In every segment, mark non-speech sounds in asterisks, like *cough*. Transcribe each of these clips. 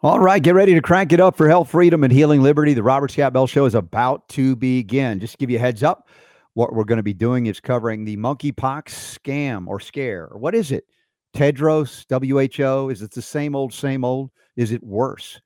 All right, get ready to crank it up for health, freedom, and healing liberty. The Robert Scott Bell Show is about to begin. Just to give you a heads up, what we're going to be doing is covering the monkeypox scam or scare. What is it? Tedros, WHO? Is it the same old, same old? Is it worse?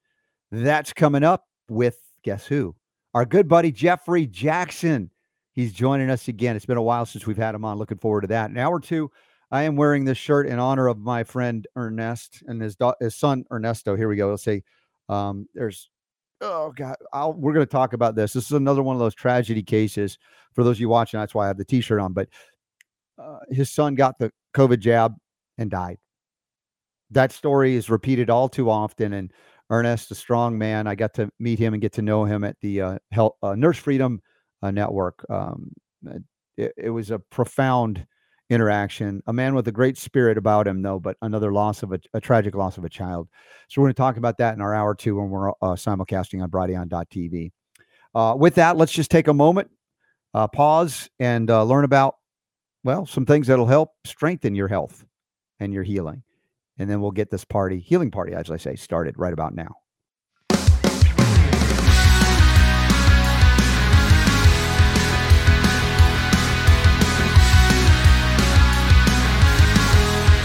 That's coming up with guess who? Our good buddy Jefferey Jaxen. He's joining us again. It's been a while since we've had him on. Looking forward to that. An hour two I am wearing this shirt in honor of my friend Ernest and his da- his son Ernesto. Here we go. Let's see. um, there's oh god, I'll, we're going to talk about this. This is another one of those tragedy cases for those of you watching. That's why I have the T-shirt on. But uh, his son got the COVID jab and died. That story is repeated all too often. And Ernest, a strong man, I got to meet him and get to know him at the uh, Health uh, Nurse Freedom uh, Network. Um, it, it was a profound interaction. A man with a great spirit about him, though, but another loss of a, a tragic loss of a child. So we're going to talk about that in our hour two when we're uh, simulcasting on Brighteon.tv. Uh, with that, let's just take a moment, uh, pause, and uh, learn about, well, some things that'll help strengthen your health and your healing. And then we'll get this party, healing party, as I say, started right about now.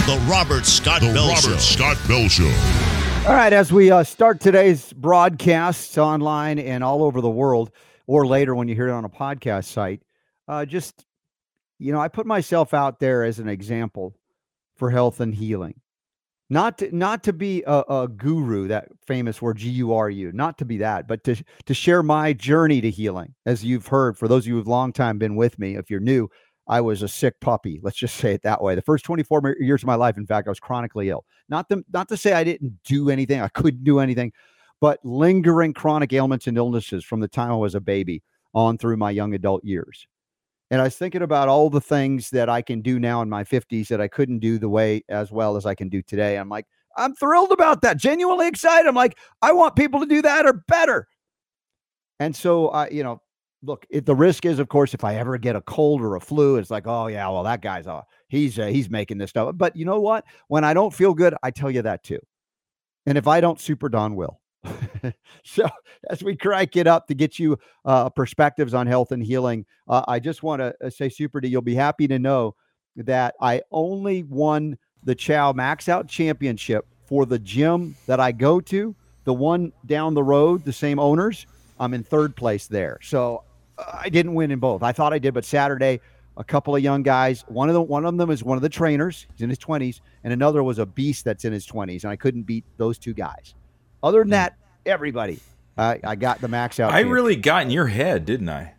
The Robert Scott the Bell Robert Show. Scott Bell Show. All right, as we uh, start today's broadcasts online and all over the world, or later when you hear it on a podcast site, uh, just, you know, I put myself out there as an example for health and healing. Not to, not to be a, a guru, that famous word G U R U, not to be that, but to to share my journey to healing. As you've heard, for those of you who've long time been with me, if you're new, I was a sick puppy. Let's just say it that way. The first 24 years of my life, in fact, I was chronically ill. Not to, not to say I didn't do anything, I couldn't do anything, but lingering chronic ailments and illnesses from the time I was a baby on through my young adult years. And I was thinking about all the things that I can do now in my 50s that I couldn't do the way as well as I can do today. I'm like, I'm thrilled about that, genuinely excited. I'm like, I want people to do that or better. And so I, you know, look, it, the risk is, of course, if I ever get a cold or a flu, it's like, oh yeah, well that guy's uh, he's he's making this stuff. But you know what? When I don't feel good, I tell you that too. And if I don't, Super Don will. *laughs* so as we crank it up to get you uh, perspectives on health and healing, uh, I just want to uh, say, Super D, you'll be happy to know that I only won the Chow Max Out Championship for the gym that I go to, the one down the road, the same owners. I'm in third place there. So I didn't win in both. I thought I did, but Saturday, a couple of young guys. One of them, one of them is one of the trainers. He's in his twenties, and another was a beast that's in his twenties, and I couldn't beat those two guys. Other than hmm. that, everybody, I, I got the max out. I team. really got in your head, didn't I?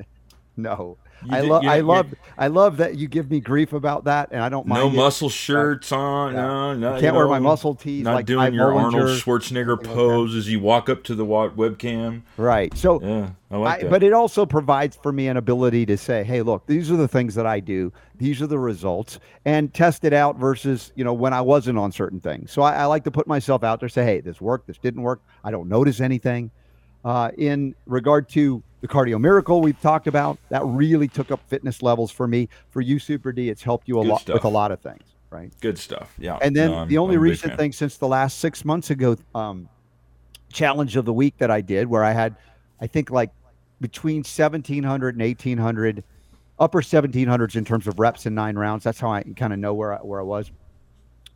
*laughs* no. I love, I love, I love that you give me grief about that, and I don't mind. No it. muscle shirts on. Yeah. No, no. Can't you wear my know, muscle tees Not like doing your Arnold Schwarzenegger like pose as you walk up to the webcam. Right. So Yeah, I like I, that. but it also provides for me an ability to say, "Hey, look, these are the things that I do. These are the results," and test it out versus you know when I wasn't on certain things. So I, I like to put myself out there, say, "Hey, this worked. This didn't work. I don't notice anything." Uh, in regard to the cardio miracle we've talked about, that really took up fitness levels for me. For you, Super D, it's helped you a Good lot with a lot of things, right? Good stuff. Yeah. And then No, the only recent thing since the last six months ago, um, challenge of the week that I did, where I had, I think like between 1700 and 1800, upper 1700s in terms of reps in nine rounds. That's how I kind of know where I, where I was.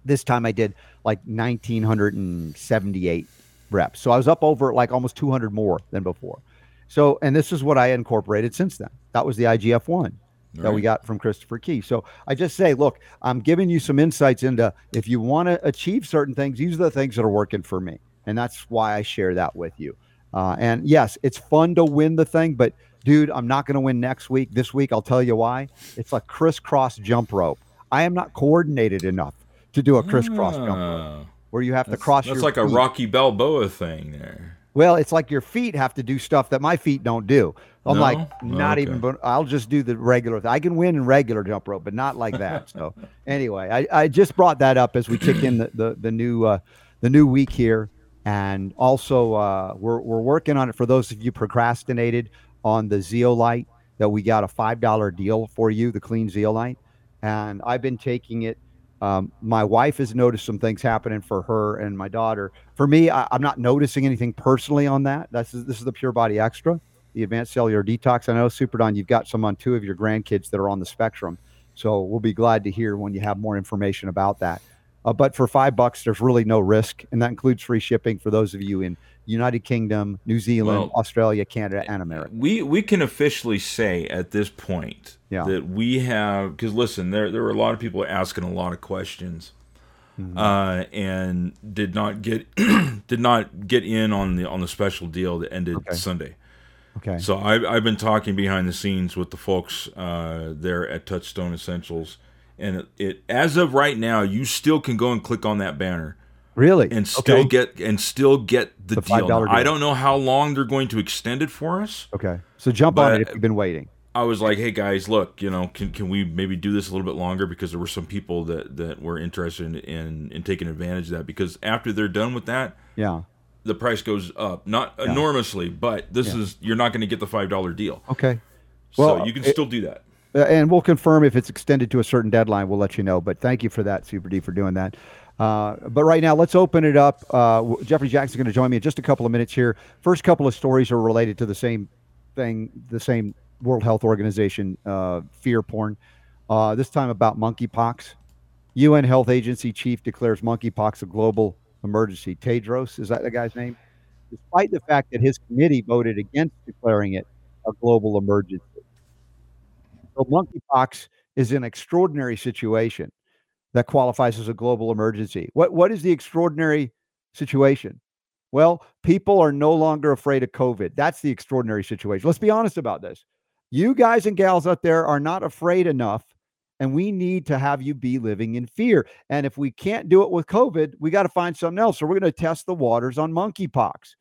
This time I did like 1978 reps. So I was up over like almost 200 more than before. So, and this is what I incorporated since then. That was the IGF one that we got from Christopher Key. So I just say, look, I'm giving you some insights into if you want to achieve certain things, these are the things that are working for me. And that's why I share that with you. Uh, and yes, it's fun to win the thing, but dude, I'm not going to win next week. This week, I'll tell you why. It's a crisscross jump rope. I am not coordinated enough to do a crisscross jump rope Ah, where you have to cross that's like a. Rocky Balboa thing there. Well, it's like your feet have to do stuff that my feet don't do. I'm No? like, Oh, not okay. even, but I'll just do the regular. I can win in regular jump rope, but not like that. So *laughs* anyway, I, I just brought that up as we kick in the, the, the new, uh, the new week here. And also, uh, we're, we're working on it for those of you procrastinated on the Zeolite that we got a $5 deal for you, the clean Zeolite. And I've been taking it Um, my wife has noticed some things happening for her and my daughter. For me, I, I'm not noticing anything personally on that. That's this is the Pure Body Extra, the Advanced Cellular Detox. I know Super Don, you've got some on two of your grandkids that are on the spectrum, so we'll be glad to hear when you have more information about that. Uh, but for five bucks, there's really no risk, and that includes free shipping for those of you in United Kingdom, New Zealand, Well, Australia, Canada, and America. We we can officially say at this point Yeah. that we have because listen, there there were a lot of people asking a lot of questions, Mm-hmm. uh, and did not get *clears throat* did not get in on the on the special deal that ended Okay. Sunday. Okay. So I've, I've been talking behind the scenes with the folks uh, there at Touchstone Essentials, and it, it as of right now, you still can go and click on that banner really? and still okay. get and still get the, The deal. $5 I don't know how long they're going to extend it for us. Okay. So jump on it if you've been waiting. I was like, hey guys, look, you know, can, can we maybe do this a little bit longer because there were some people that, that were interested in, in taking advantage of that because after they're done with that, Yeah. the price goes up, not enormously, but this Yeah. is you're not going to get the five dollar deal. Okay. so Well, you can it- still do that. And we'll confirm if it's extended to a certain deadline. We'll let you know. But thank you for that, Super D, for doing that. Uh, but right now, let's open it up. Uh, Jefferey Jaxen's going to join me in just a couple of minutes here. First couple of stories are related to the same thing, the same World Health Organization uh, fear porn. Uh, this time about monkeypox. UN Health Agency chief declares monkeypox a global emergency. Tedros, is that the guy's name? Despite the fact that his committee voted against declaring it a global emergency. So monkeypox is an extraordinary situation that qualifies as a global emergency. What what is the extraordinary situation? Well, people are no longer afraid of COVID. That's the extraordinary situation. Let's be honest about this. You guys and gals out there are not afraid enough, and we need to have you be living in fear. And if we can't do it with COVID, we got to find something else. So we're going to test the waters on monkeypox.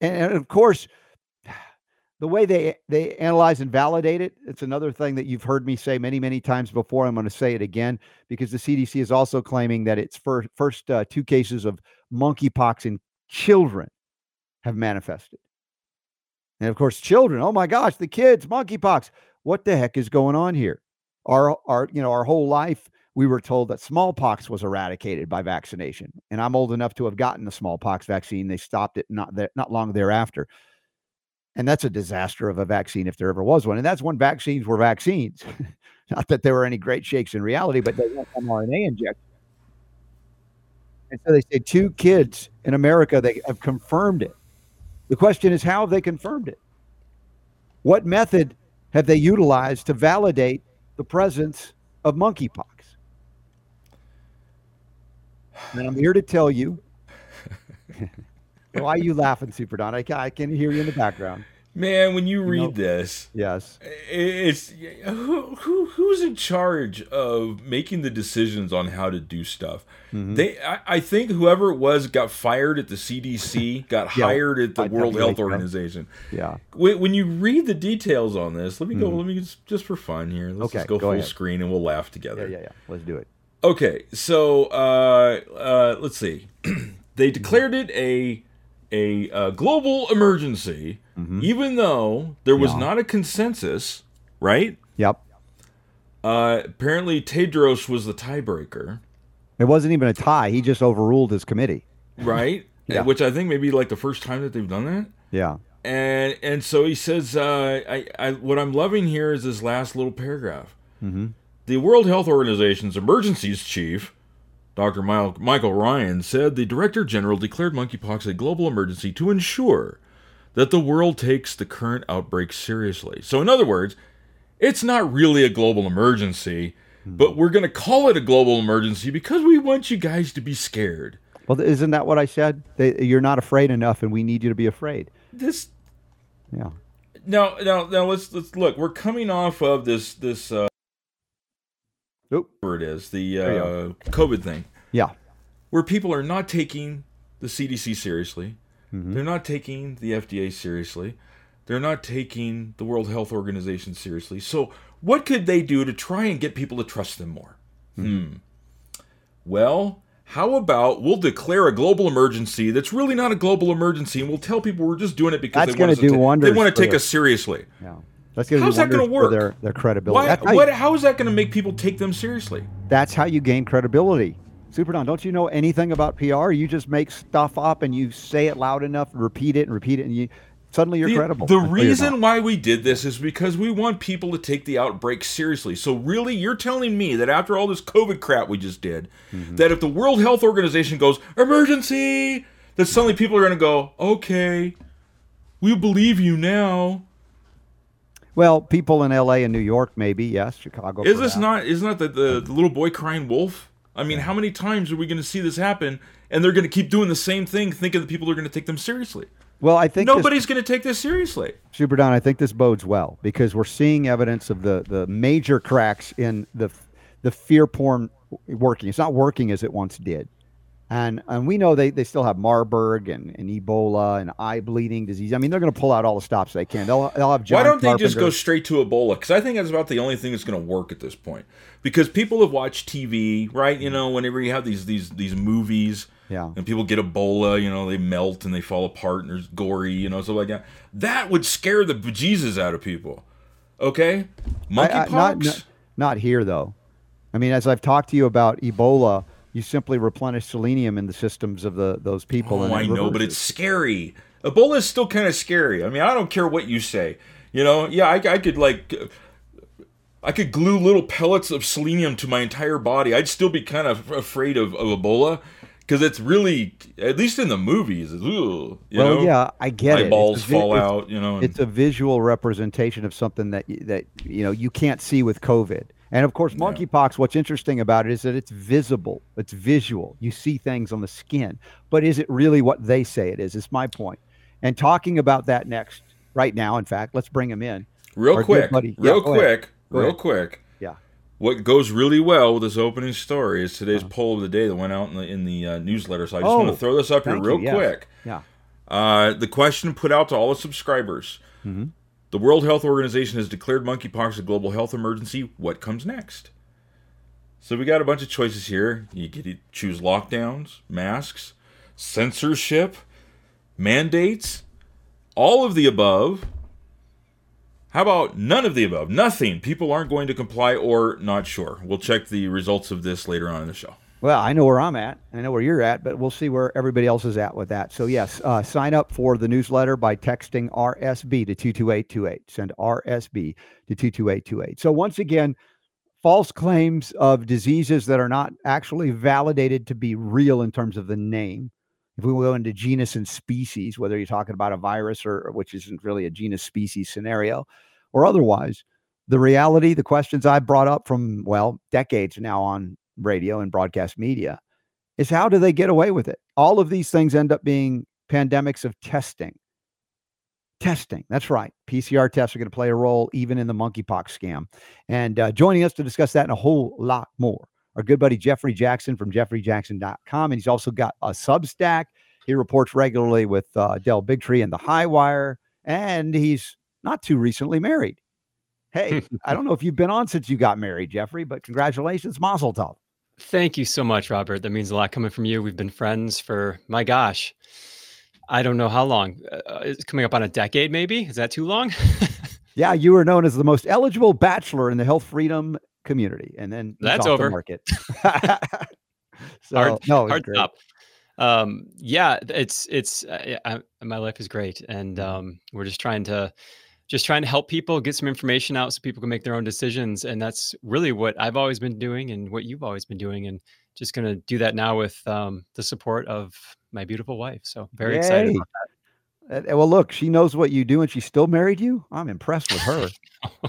And, and of course, the way they they analyze and validate it it's another thing that you've heard me say many many times before i'm going to say it again because the cdc is also claiming that its first first uh, two cases of monkeypox in children have manifested. And of course children oh my gosh the kids monkeypox. What the heck is going on here? Our our you know our whole life we were told that smallpox was eradicated by vaccination and i'm old enough to have gotten the smallpox vaccine. They stopped it not that not long thereafter and that's a disaster of a vaccine if there ever was one. And that's when vaccines were vaccines. *laughs* Not that there were any great shakes in reality, but they weren't mRNA injections. And so they say two kids in America they have confirmed it. The question is, how have they confirmed it? What method have they utilized to validate the presence of monkeypox? And I'm here to tell you. *laughs* Why are you laughing, Super Don? I, ca- I can hear you in the background. Man, when you read know- this, Yes. it's who, who who's in charge of making the decisions on how to do stuff. Mm-hmm. They, I, I think whoever it was got fired at the CDC, got Yeah, hired at the I World Health. Organization. Yeah. When, when you read the details on this, let me go. Let me just, just for fun here. Let's Okay, just go, go full ahead. screen and we'll laugh Yeah, together. yeah, yeah. Let's do it. Okay, so uh, uh, let's see. *clears throat* they declared it a a uh, global emergency, even though there was Mm-hmm. Yeah. not a consensus. Right? Yep. Uh, apparently, Tedros was the tiebreaker. It wasn't even a tie. He just overruled his committee. Right? *laughs* Yeah. Which I think may be like the first time that they've done that. Yeah. And and so he says, uh, I, I what I'm loving here is this last little paragraph. Mm-hmm. The World Health Organization's emergencies chief, Dr. Michael Ryan, said the Director General declared monkeypox a global emergency to ensure that the world takes the current outbreak seriously. So, in other words, it's not really a global emergency, but we're going to call it a global emergency because we want you guys to be scared. Well, isn't that what I said? They, you're not afraid enough, and we need you to be afraid. This Yeah. now, now, now, let's let's look. We're coming off of this this uh, Oop. whatever it is the uh, COVID thing. Yeah. where people are not taking the CDC seriously. Mm-hmm. They're not taking the FDA seriously. They're not taking the World Health Organization seriously. So, what could they do to try and get people to trust them more? Mm-hmm. Hmm. Well, how about we'll declare a global emergency that's really not a global emergency, and we'll tell people we're just doing it because That's they want to do ta- They want to take us seriously. Yeah. That's going to How's that gonna work? Their their credibility. Why, how, you- what, how is that going to make people take them seriously? that's how you gain credibility. Super Don, don't you know anything about PR? You just make stuff up and you say it loud enough, repeat it and repeat it, and you suddenly you're the, credible. The reason why we did this is because we want people to take the outbreak seriously. So really, you're telling me that after all this COVID crap we just did, Mm-hmm. that if the World Health Organization goes emergency, that suddenly people are going to go, okay, we believe you now. Well, people in L.A. and New York, maybe yes, Chicago. Is this not? Isn't that the, the, um, the little boy crying wolf? I mean, how many times are we going to see this happen? And they're going to keep doing the same thing, thinking that people are going to take them seriously. Well, I think Nobody's going to take this seriously. Super Don, I think this bodes well because we're seeing evidence of the the major cracks in the the fear porn working. It's not working as it once did. And and we know they, they still have Marburg and, and Ebola and eye bleeding disease. I mean, they're going to pull out all the stops they can. They'll, they'll have John Why don't they just go straight to Ebola? Because I think that's about the only thing that's going to work at this point. Because people have watched TV, right? You know, whenever you have these these these movies, Yeah. and people get Ebola, you know, they melt and they fall apart and there's gory, you know, stuff like that. That would scare the bejesus out of people. Okay, monkeypox. not, not, not here, though. I mean, as I've talked to you about Ebola, you simply replenish selenium in the systems of the those people. Oh, and I know, but it's scary. Ebola is still kind of scary. I mean, I don't care what you say. You know, yeah, I, I could like, I could glue little pellets of selenium to my entire body. I'd still be kind of afraid of, of Ebola because it's really, at least in the movies, you well, know, yeah, I get it. It's eyeballs a fall it's- out. You know, and- it's a visual representation of something that that you know you can't see with COVID. And of course, monkeypox. What's interesting about it is that it's visible. It's visual. You see things on the skin, but is it really what they say it is? It's my point. And talking about that next, right now. In fact, let's bring him in. real our quick, buddy- yeah, real go quick, real quick. Yeah. What goes really well with this opening story is today's Uh-huh. poll of the day that went out in the in the uh, newsletter. So I just want Oh, to throw this up here real you, yes. quick. Yeah. Uh, the question put out to all the subscribers: Mm-hmm. The World Health Organization has declared monkeypox a global health emergency. What comes next? So we got a bunch of choices here. You get to choose lockdowns, masks, censorship, mandates, all of the above. How about none of the above? Nothing. People aren't going to comply or not sure. We'll check the results of this later on in the show. Well, I know where I'm at. I know where you're at, but we'll see where everybody else is at with that. So, yes, uh, sign up for the newsletter by texting RSB to 22828. Send RSB to 22828. So, once again, false claims of diseases that are not actually validated to be real in terms of the name. If we go into genus and species, whether you're talking about a virus or which isn't really a genus species scenario or otherwise, the reality, the questions I brought up from, well, decades now on radio and broadcast media is how do they get away with it? All of these things end up being pandemics of testing. Testing. That's right. PCR tests are going to play a role even in the monkeypox scam. And uh, joining us to discuss that and a whole lot more, our good buddy Jefferey Jaxen from jeffereyjaxen.com. And he's also got a Substack. He reports regularly with uh, Del Bigtree and the High Wire. And he's not too recently married. Hey, *laughs* I don't know if you've been on since you got married, Jefferey, but congratulations, Mazel Tov. Thank you so much, Robert. That means a lot coming from you. We've been friends for my gosh, I don't know how long. Uh, it's coming up on a decade, maybe. Is that too long? *laughs* Yeah, you were known as the most eligible bachelor in the health freedom community, and then That's off the over. market. *laughs* *laughs* so hard, no, hard great. stop. Um, yeah, it's it's uh, I, I- my life is great, and Mm-hmm. um, we're just trying to just trying to help people get some information out so people can make their own decisions, and that's really what I've always been doing, and what you've always been doing, and just gonna do that now with um, the support of my beautiful wife. So very excited. Yay. About Uh, well, look, she knows what you do, and she still married you. I'm impressed with her. *laughs*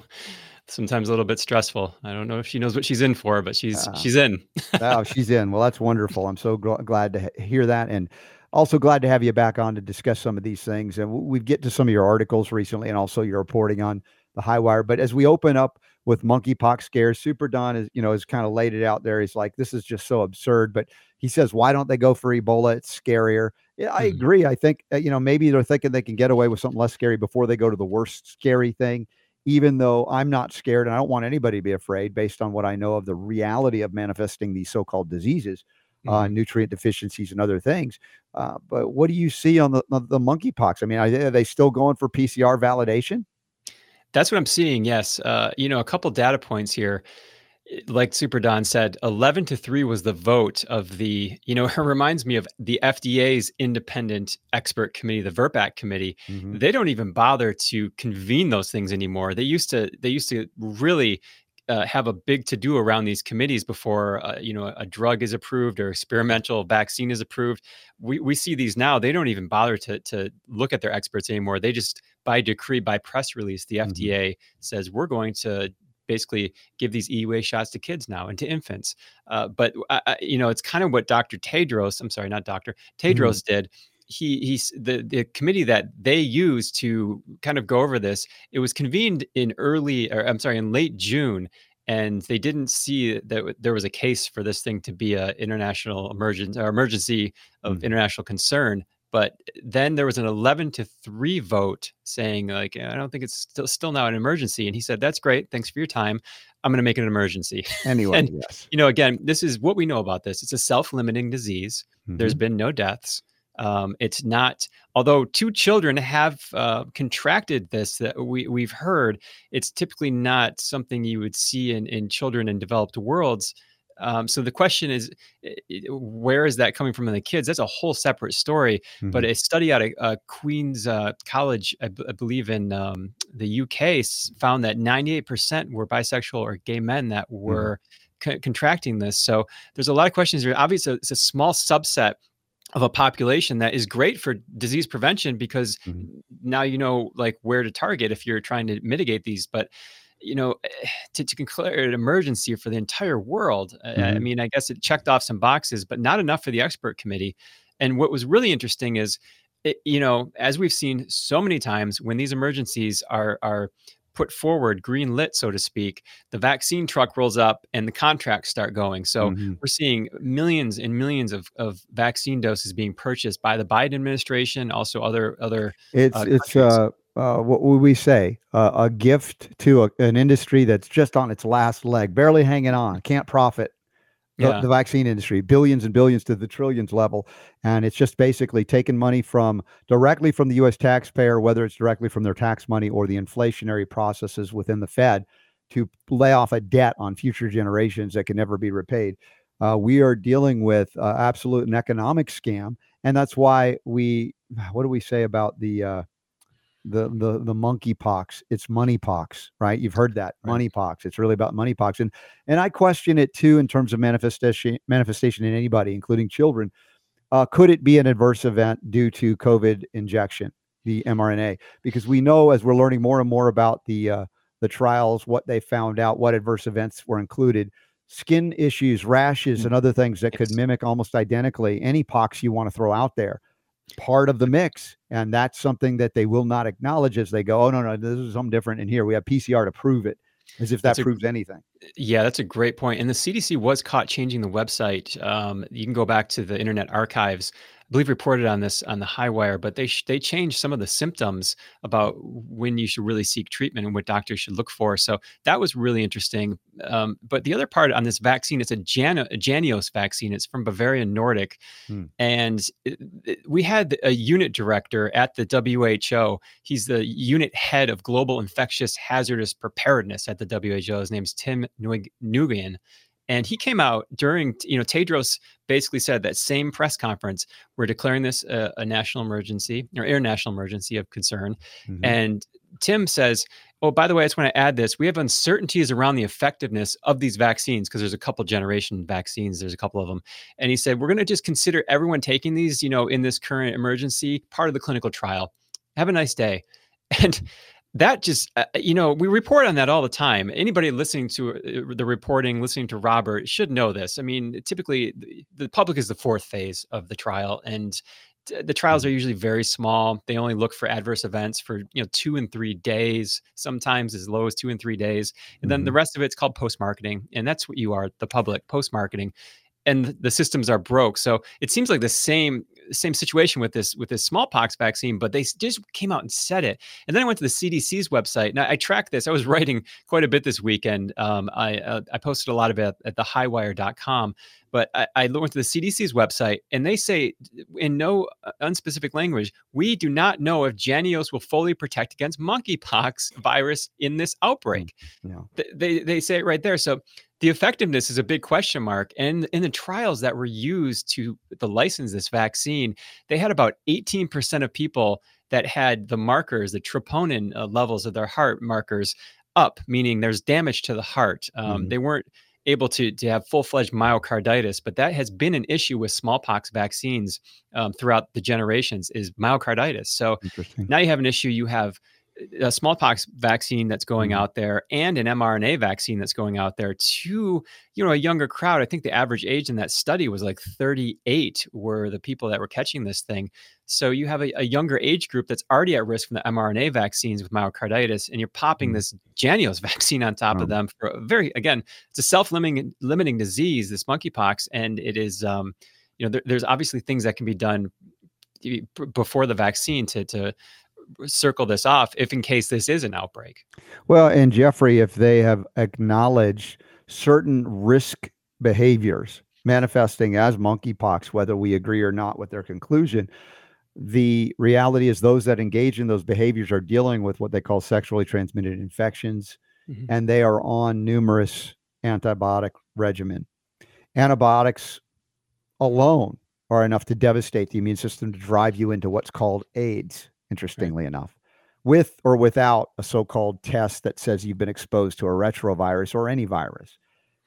Sometimes a little bit stressful. I don't know if she knows what she's in for, but she's Ah. she's in. oh, *laughs* she's in. Well, that's wonderful. I'm so gl- glad to he- hear that, and also glad to have you back on to discuss some of these things. And we get to some of your articles recently, and also your reporting on the high wire. But as we open up with monkeypox scares, Super Don is, you know, has kind of laid it out there. He's like, this is just so absurd. But he says, why don't they go for Ebola? It's scarier. Yeah, I Mhm. agree. I think uh, you know maybe they're thinking they can get away with something less scary before they go to the worst scary thing. Even though I'm not scared, and I don't want anybody to be afraid, based on what I know of the reality of manifesting these so-called diseases uh, Mhm. nutrient deficiencies and other things. Uh, but what do you see on the the monkeypox? I mean, are they, are they still going for PCR validation? That's what I'm seeing. Yes. Uh, you know, a couple data points here. Like Super Don said, 11 to 3 was the vote of the, you know, *laughs* it reminds me of the FDA's independent expert committee, the VRBPAC committee. Mhm. They don't even bother to convene those things anymore. They used to, they used to really uh, have a big to do around these committees before uh, you know a drug is approved or experimental vaccine is approved. We we see these now. They don't even bother to to look at their experts anymore. They just by decree by press release, the Mhm. FDA says we're going to basically give these EUA shots to kids now and to infants. Uh, but uh, uh, you know it's kind of what Dr. Tedros. I'm sorry, not Doctor Tedros did he he's the the committee that they used to kind of go over this it was convened in early or i'm sorry in late june and they didn't see that there was a case for this thing to be a international emergency or emergency of Mhm. international concern but then there was an 11 to 3 vote saying like i don't think it's still still now an emergency and he said that's great thanks for your time i'm going to make it an emergency *laughs* Anyway, And- yes. you know again this is what we know about this it's a self-limiting disease there's Mhm. been no deaths. Um, it's not, although two children have uh, contracted this that we, we've heard, it's typically not something you would see in, in children in developed worlds. Um, so the question is, where is that coming from in the kids? That's a whole separate story. But Mhm. a study out of uh, Queen's uh, College, I, b- I believe in um, the UK, found that 98% were bisexual or gay men that were co- contracting this. So there's a lot of questions here. Obviously, it's a small subset of a population that is great for disease prevention because Mhm. now you know like where to target if you're trying to mitigate these. But you know, *sighs* to, to declare an emergency for the entire world, I- I Mhm. mean, I guess it checked off some boxes, but not enough for the expert committee. And what was really interesting is, it, you know, as we've seen so many times, when these emergencies are are put forward, green lit, so to speak, the vaccine truck rolls up and the contracts start going. So Mhm. we're seeing millions and millions of, of vaccine doses being purchased by the Biden administration, also other other. It's uh, it's uh, uh, what would we say? Uh, a gift to a, an industry that's just on its last leg, barely hanging on, can't profit. The, Yeah. the vaccine industry, billions and billions to the trillions level, and it's just basically taking money from directly from the U.S. taxpayer, whether it's directly from their tax money or the inflationary processes within the Fed, to lay off a debt on future generations that can never be repaid. Uh, we are dealing with uh, absolute an economic scam, and that's why we. *sighs* What do we say about the uh, the the the monkey pox? It's money pox, right? You've heard that Right. money pox. It's really about money pox, and and I question it too in terms of manifestation manifestation in anybody, including children. Uh, could it be an adverse event due to COVID injection, the mRNA? Because we know as we're learning more and more about the uh, the trials, what they found out, what adverse events were included, skin issues, rashes, Mm. and other things that could mimic almost identically any pox you want to throw out there. Part of the mix, and that's something that they will not acknowledge as they go. Oh no, no, this is something different. And here we have PCR to prove it, as if that That's a- proves anything. Yeah, that's a great point. And the CDC was caught changing the website. Um, you can go back to the Internet Archives. I believe reported on this on the High Wire, but they sh- they changed some of the symptoms about when you should really seek treatment and what doctors should look for. So that was really interesting. Um, but the other part on this vaccine, it's a, Jan- a Jynneos vaccine. It's from Bavarian Nordic, Hmm. and it- it- we had a unit director at the WHO. He's the unit head of global infectious hazardous preparedness at the WHO. His name's Tim Nguyen- Nguyen. And he came out during, you know, Tedros basically said that same press conference, we're declaring this a, a national emergency or international emergency of concern. Mhm. And Tim says, Oh, by the way, I just want to add this. We have uncertainties around the effectiveness of these vaccines because there's a couple generation vaccines, there's a couple of them. And he said, We're going to just consider everyone taking these, you know, in this current emergency part of the clinical trial. Have a nice day. *laughs* And that just, uh, you know, we report on that all the time. Anybody listening to uh, the reporting, listening to Robert should know this. I mean, typically the- the public is the fourth phase of the trial. And t- the trials are usually very small. They only look for adverse events for you know two and three days, sometimes as low as two and three days, and then the rest of it's called post marketing, and that's what you are, the public post marketing, and the systems are broke. So it seems like the same same situation with this with this smallpox vaccine, but they just came out and said it. And then I went to the CDC's website. Now I tracked this. I was *laughs* writing quite a bit this weekend. Um, I uh, I posted a lot of it at, thehighwire.com. But I, I went to the CDC's website, and they say in no uh, unspecific language, we do not know if Jynneos will fully protect against monkeypox virus in this outbreak. Mm, yeah. They they say it right there. So the effectiveness is a big question mark. And in the trials that were used to the license this vaccine, they had about 18% of people that had the markers, the troponin uh, levels of their heart markers up, meaning there's damage to the heart. Um, mm-hmm. They weren't able to, to have full-fledged myocarditis but that has been an issue with smallpox vaccines um, throughout the generations is myocarditis so now you have an issue you have a smallpox vaccine that's going mm-hmm. out there and an mRNA vaccine that's going out there to you know a younger crowd. I think the average age in that study was like 38 were the people that were catching this thing. So you have a, a younger age group that's already at risk from the mRNA vaccines with myocarditis, and you're popping mm-hmm. this Jynneos *laughs* vaccine on top oh. of them for a very again, it's a self-limiting limiting disease, this monkeypox, and it is um, you know there, there's obviously things that can be done before the vaccine to to circle this off if in case this is an outbreak. Well, and Jefferey, if they have acknowledged certain risk behaviors manifesting as monkeypox, whether we agree or not with their conclusion, the reality is those that engage in those behaviors are dealing with what they call sexually transmitted infections, mm-hmm. and they are on numerous antibiotic regimen. Antibiotics alone are enough to devastate the immune system to drive you into what's called AIDS interestingly right. enough, with or without a so called test that says you've been exposed to a retrovirus or any virus.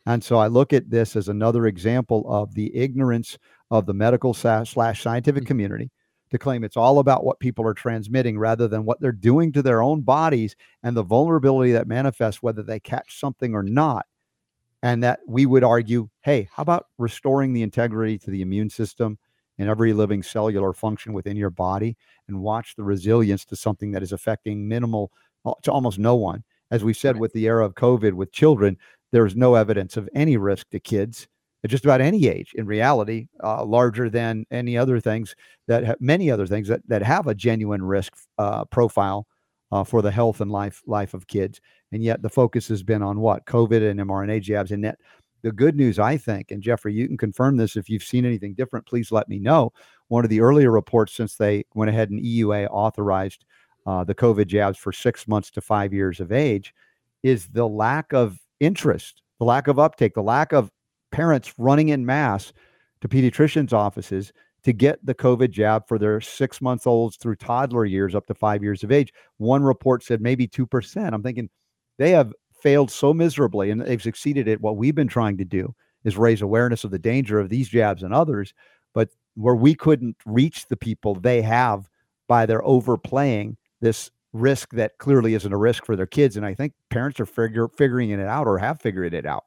And so I look at this as another example of the ignorance of the medical slash scientific mm-hmm. community to claim it's all about what people are transmitting rather than what they're doing to their own bodies and the vulnerability that manifests whether they catch something or not. And that we would argue, hey, how about restoring the integrity to the immune system and every living cellular function within your body and watch the resilience to something that is affecting minimal uh, to almost no one. As we said with the era of COVID with children, there's no evidence of any risk to kids at just about any age in reality, uh, larger than any other things that have many other things that, that have a genuine risk uh, profile uh, for the health and life life of kids. And yet the focus has been on what COVID and mRNA jabs. And that the good news, I think, and Jefferey, you can confirm this if you've seen anything different, please let me know. One of the earlier reports since they went ahead and EUA authorized uh, the COVID jabs for six months to five years of age is the lack of interest, the lack of uptake, the lack of parents running in mass to pediatricians' offices to get the COVID jab for their six months olds through toddler years up to five years of age. One report said maybe 2%. I'm thinking they have failed so miserably and they've succeeded at what we've been trying to do is raise awareness of the danger of these jabs and others but where we couldn't reach the people they have by their overplaying this risk that clearly isn't a risk for their kids and i think parents are figure, figuring it out or have figured it out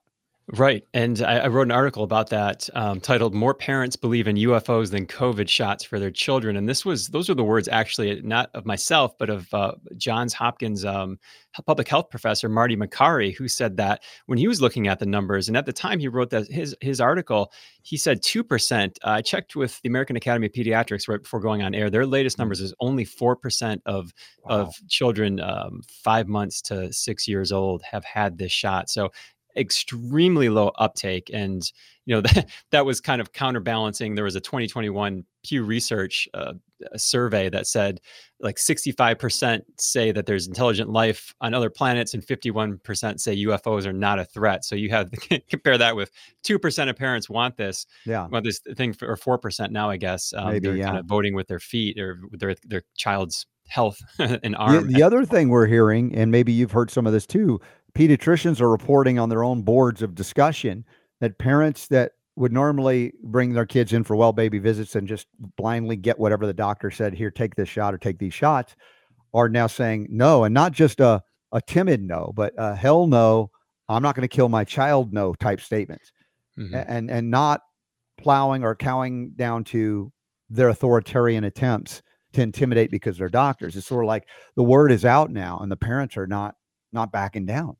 Right. And I, I, wrote an article about that um, titled More Parents Believe in UFOs Than COVID Shots for Their Children. And this was, those are the words actually, not of myself, but of uh, Johns Hopkins um, public health professor, Marty Makary, who said that when he was looking at the numbers. And at the time he wrote that his, his article, he said 2%. Uh, I checked with the American Academy of Pediatrics right before going on air. Their latest mm. numbers is only 4% of, wow. of children um, five months to six years old have had this shot. So extremely low uptake and you know *laughs* that that was kind of counterbalancing. There was a 2021 pew research uh, survey that said like 65% say that there's intelligent life on other planets and 51% say ufos are not a threat. So you have *laughs* compare that with 2% of parents want this yeah. want this thing for, or 4% now i guess um, Maybe, they're yeah. kind of voting with their feet or their their child's health *laughs* and arm. the, the other thing we're hearing and maybe you've heard some of this too pediatricians are reporting on their own boards of discussion that parents that would normally bring their kids in for well baby visits and just blindly get whatever the doctor said here take this shot or take these shots are now saying no and not just a, a timid no but a hell no i'm not going to kill my child no type statements. Mm-hmm. and and not plowing or cowing down to their authoritarian attempts to intimidate because they're doctors. It's sort of like the word is out now and the parents are not not backing down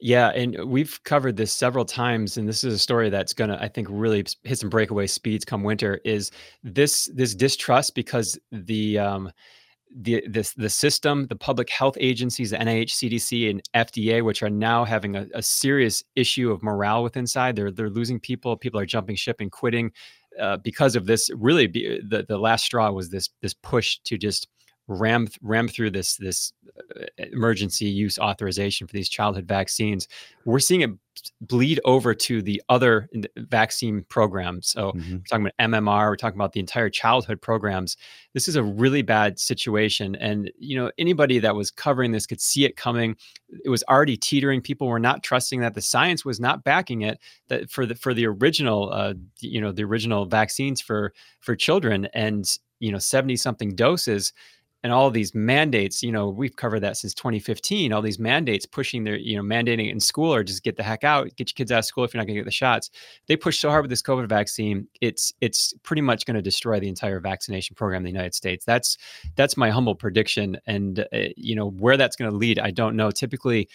Yeah, and we've covered this several times, and this is a story that's going to, I think, really hit some breakaway speeds come winter. Is this this distrust because the um, the this the system, the public health agencies, the NIH, CDC, and FDA, which are now having a, a serious issue of morale with inside. They're they're losing people. People are jumping ship and quitting uh, because of this. Really, be, the the last straw was this this push to just ram ram through this this uh, emergency use authorization for these childhood vaccines we're seeing it bleed over to the other vaccine programs. So mm-hmm. we're talking about mmr we're talking about the entire childhood programs. This is a really bad situation and you know anybody that was covering this could see it coming. It was already teetering. People were not trusting that. The science was not backing it that for the for the original uh, you know the original vaccines for for children and you know 70 something doses and all these mandates you know we've covered that since 2015 all these mandates pushing their you know mandating in school or just get the heck out get your kids out of school if you're not going to get the shots. They push so hard with this covid vaccine it's it's pretty much going to destroy the entire vaccination program in the united states. That's that's my humble prediction and uh, you know where that's going to lead i don't know. Typically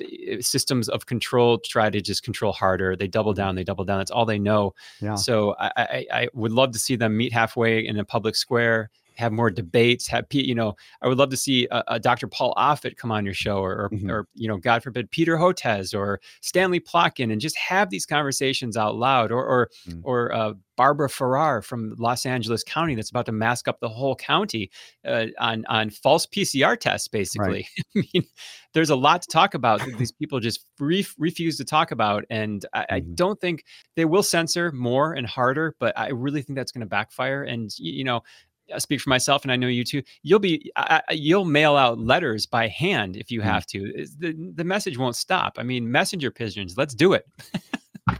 eh, systems of control try to just control harder. They double down they double down that's all they know. Yeah. so I, I, I would love to see them meet halfway in a public square have more debates, have you know, I would love to see a, a Dr. Paul Offit come on your show, or or, mm-hmm. or, you know, God forbid, Peter Hotez or Stanley Plotkin, and just have these conversations out loud, or or mm. or uh, Barbara Ferrer from Los Angeles County that's about to mask up the whole county uh, on on false PCR tests. Basically, right. *laughs* I mean, there's a lot to talk about. that These *laughs* people just re- refuse to talk about, and I, mm-hmm. I, don't think they will censor more and harder. But I really think that's going to backfire. And you know, I speak for myself, and I know you too. You'll be I, you'll mail out letters by hand if you hmm. have to. The the message won't stop. I mean, messenger pigeons. Let's do it. *laughs*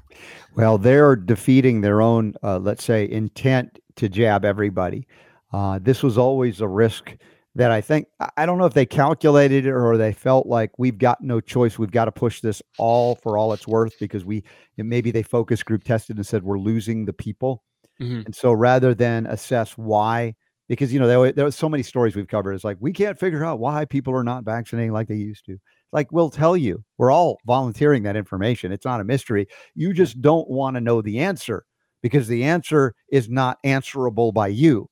well, they're defeating their own, uh, let's say, intent to jab everybody. Uh, this was always a risk that I think I don't know if they calculated it or they felt like we've got no choice. We've got to push this all for all it's worth because we maybe they focus group tested and said we're losing the people. Mm-hmm. And so rather than assess why, because you know there, there are so many stories we've covered. It's like we can't figure out why people are not vaccinating like they used to. Like we'll tell you, we're all volunteering that information. It's not a mystery. You just don't want to know the answer because the answer is not answerable by you.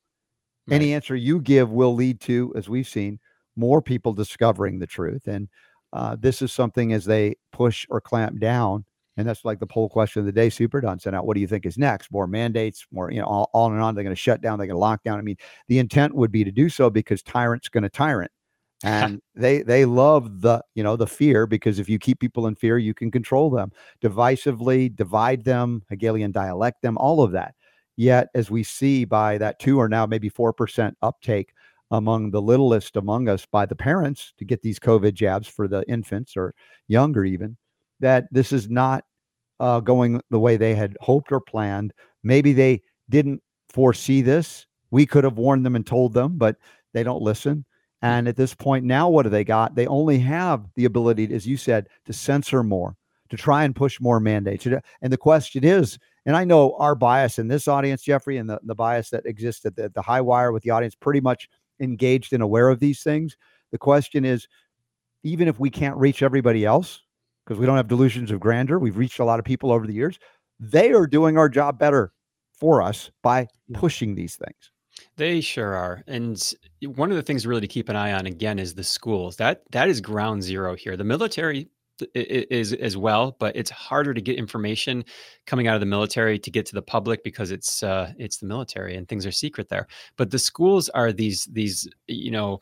Right. Any answer you give will lead to, as we've seen, more people discovering the truth. And uh, this is something as they push or clamp down and that's like the poll question of the day. Super Don sent out. What do you think is next? More mandates, more, you know, all, on and on. They're going to shut down. They're going to lock down. I mean, the intent would be to do so because tyrant's going to tyrant. *laughs* And they they love the you know the fear because if you keep people in fear, you can control them divisively, divide them, Hegelian dialect them, all of that. Yet, as we see by that two or now maybe four percent uptake among the littlest among us by the parents to get these COVID jabs for the infants or younger even, that this is not uh, going the way they had hoped or planned. Maybe they didn't foresee this. We could have warned them and told them, but they don't listen. And at this point, now what do they got? They only have the ability, as you said, to censor more, to try and push more mandates. And the question is, and I know our bias in this audience, Jefferey, and the, the bias that exists at the, the high wire with the audience pretty much engaged and aware of these things. The question is, even if we can't reach everybody else, because we don't have delusions of grandeur. We've reached a lot of people over the years. They are doing our job better for us by pushing these things. They sure are. And one of the things really to keep an eye on again is the schools. That that is ground zero here. The military is as well, but it's harder to get information coming out of the military to get to the public because it's uh, it's the military and things are secret there. But the schools are these these you know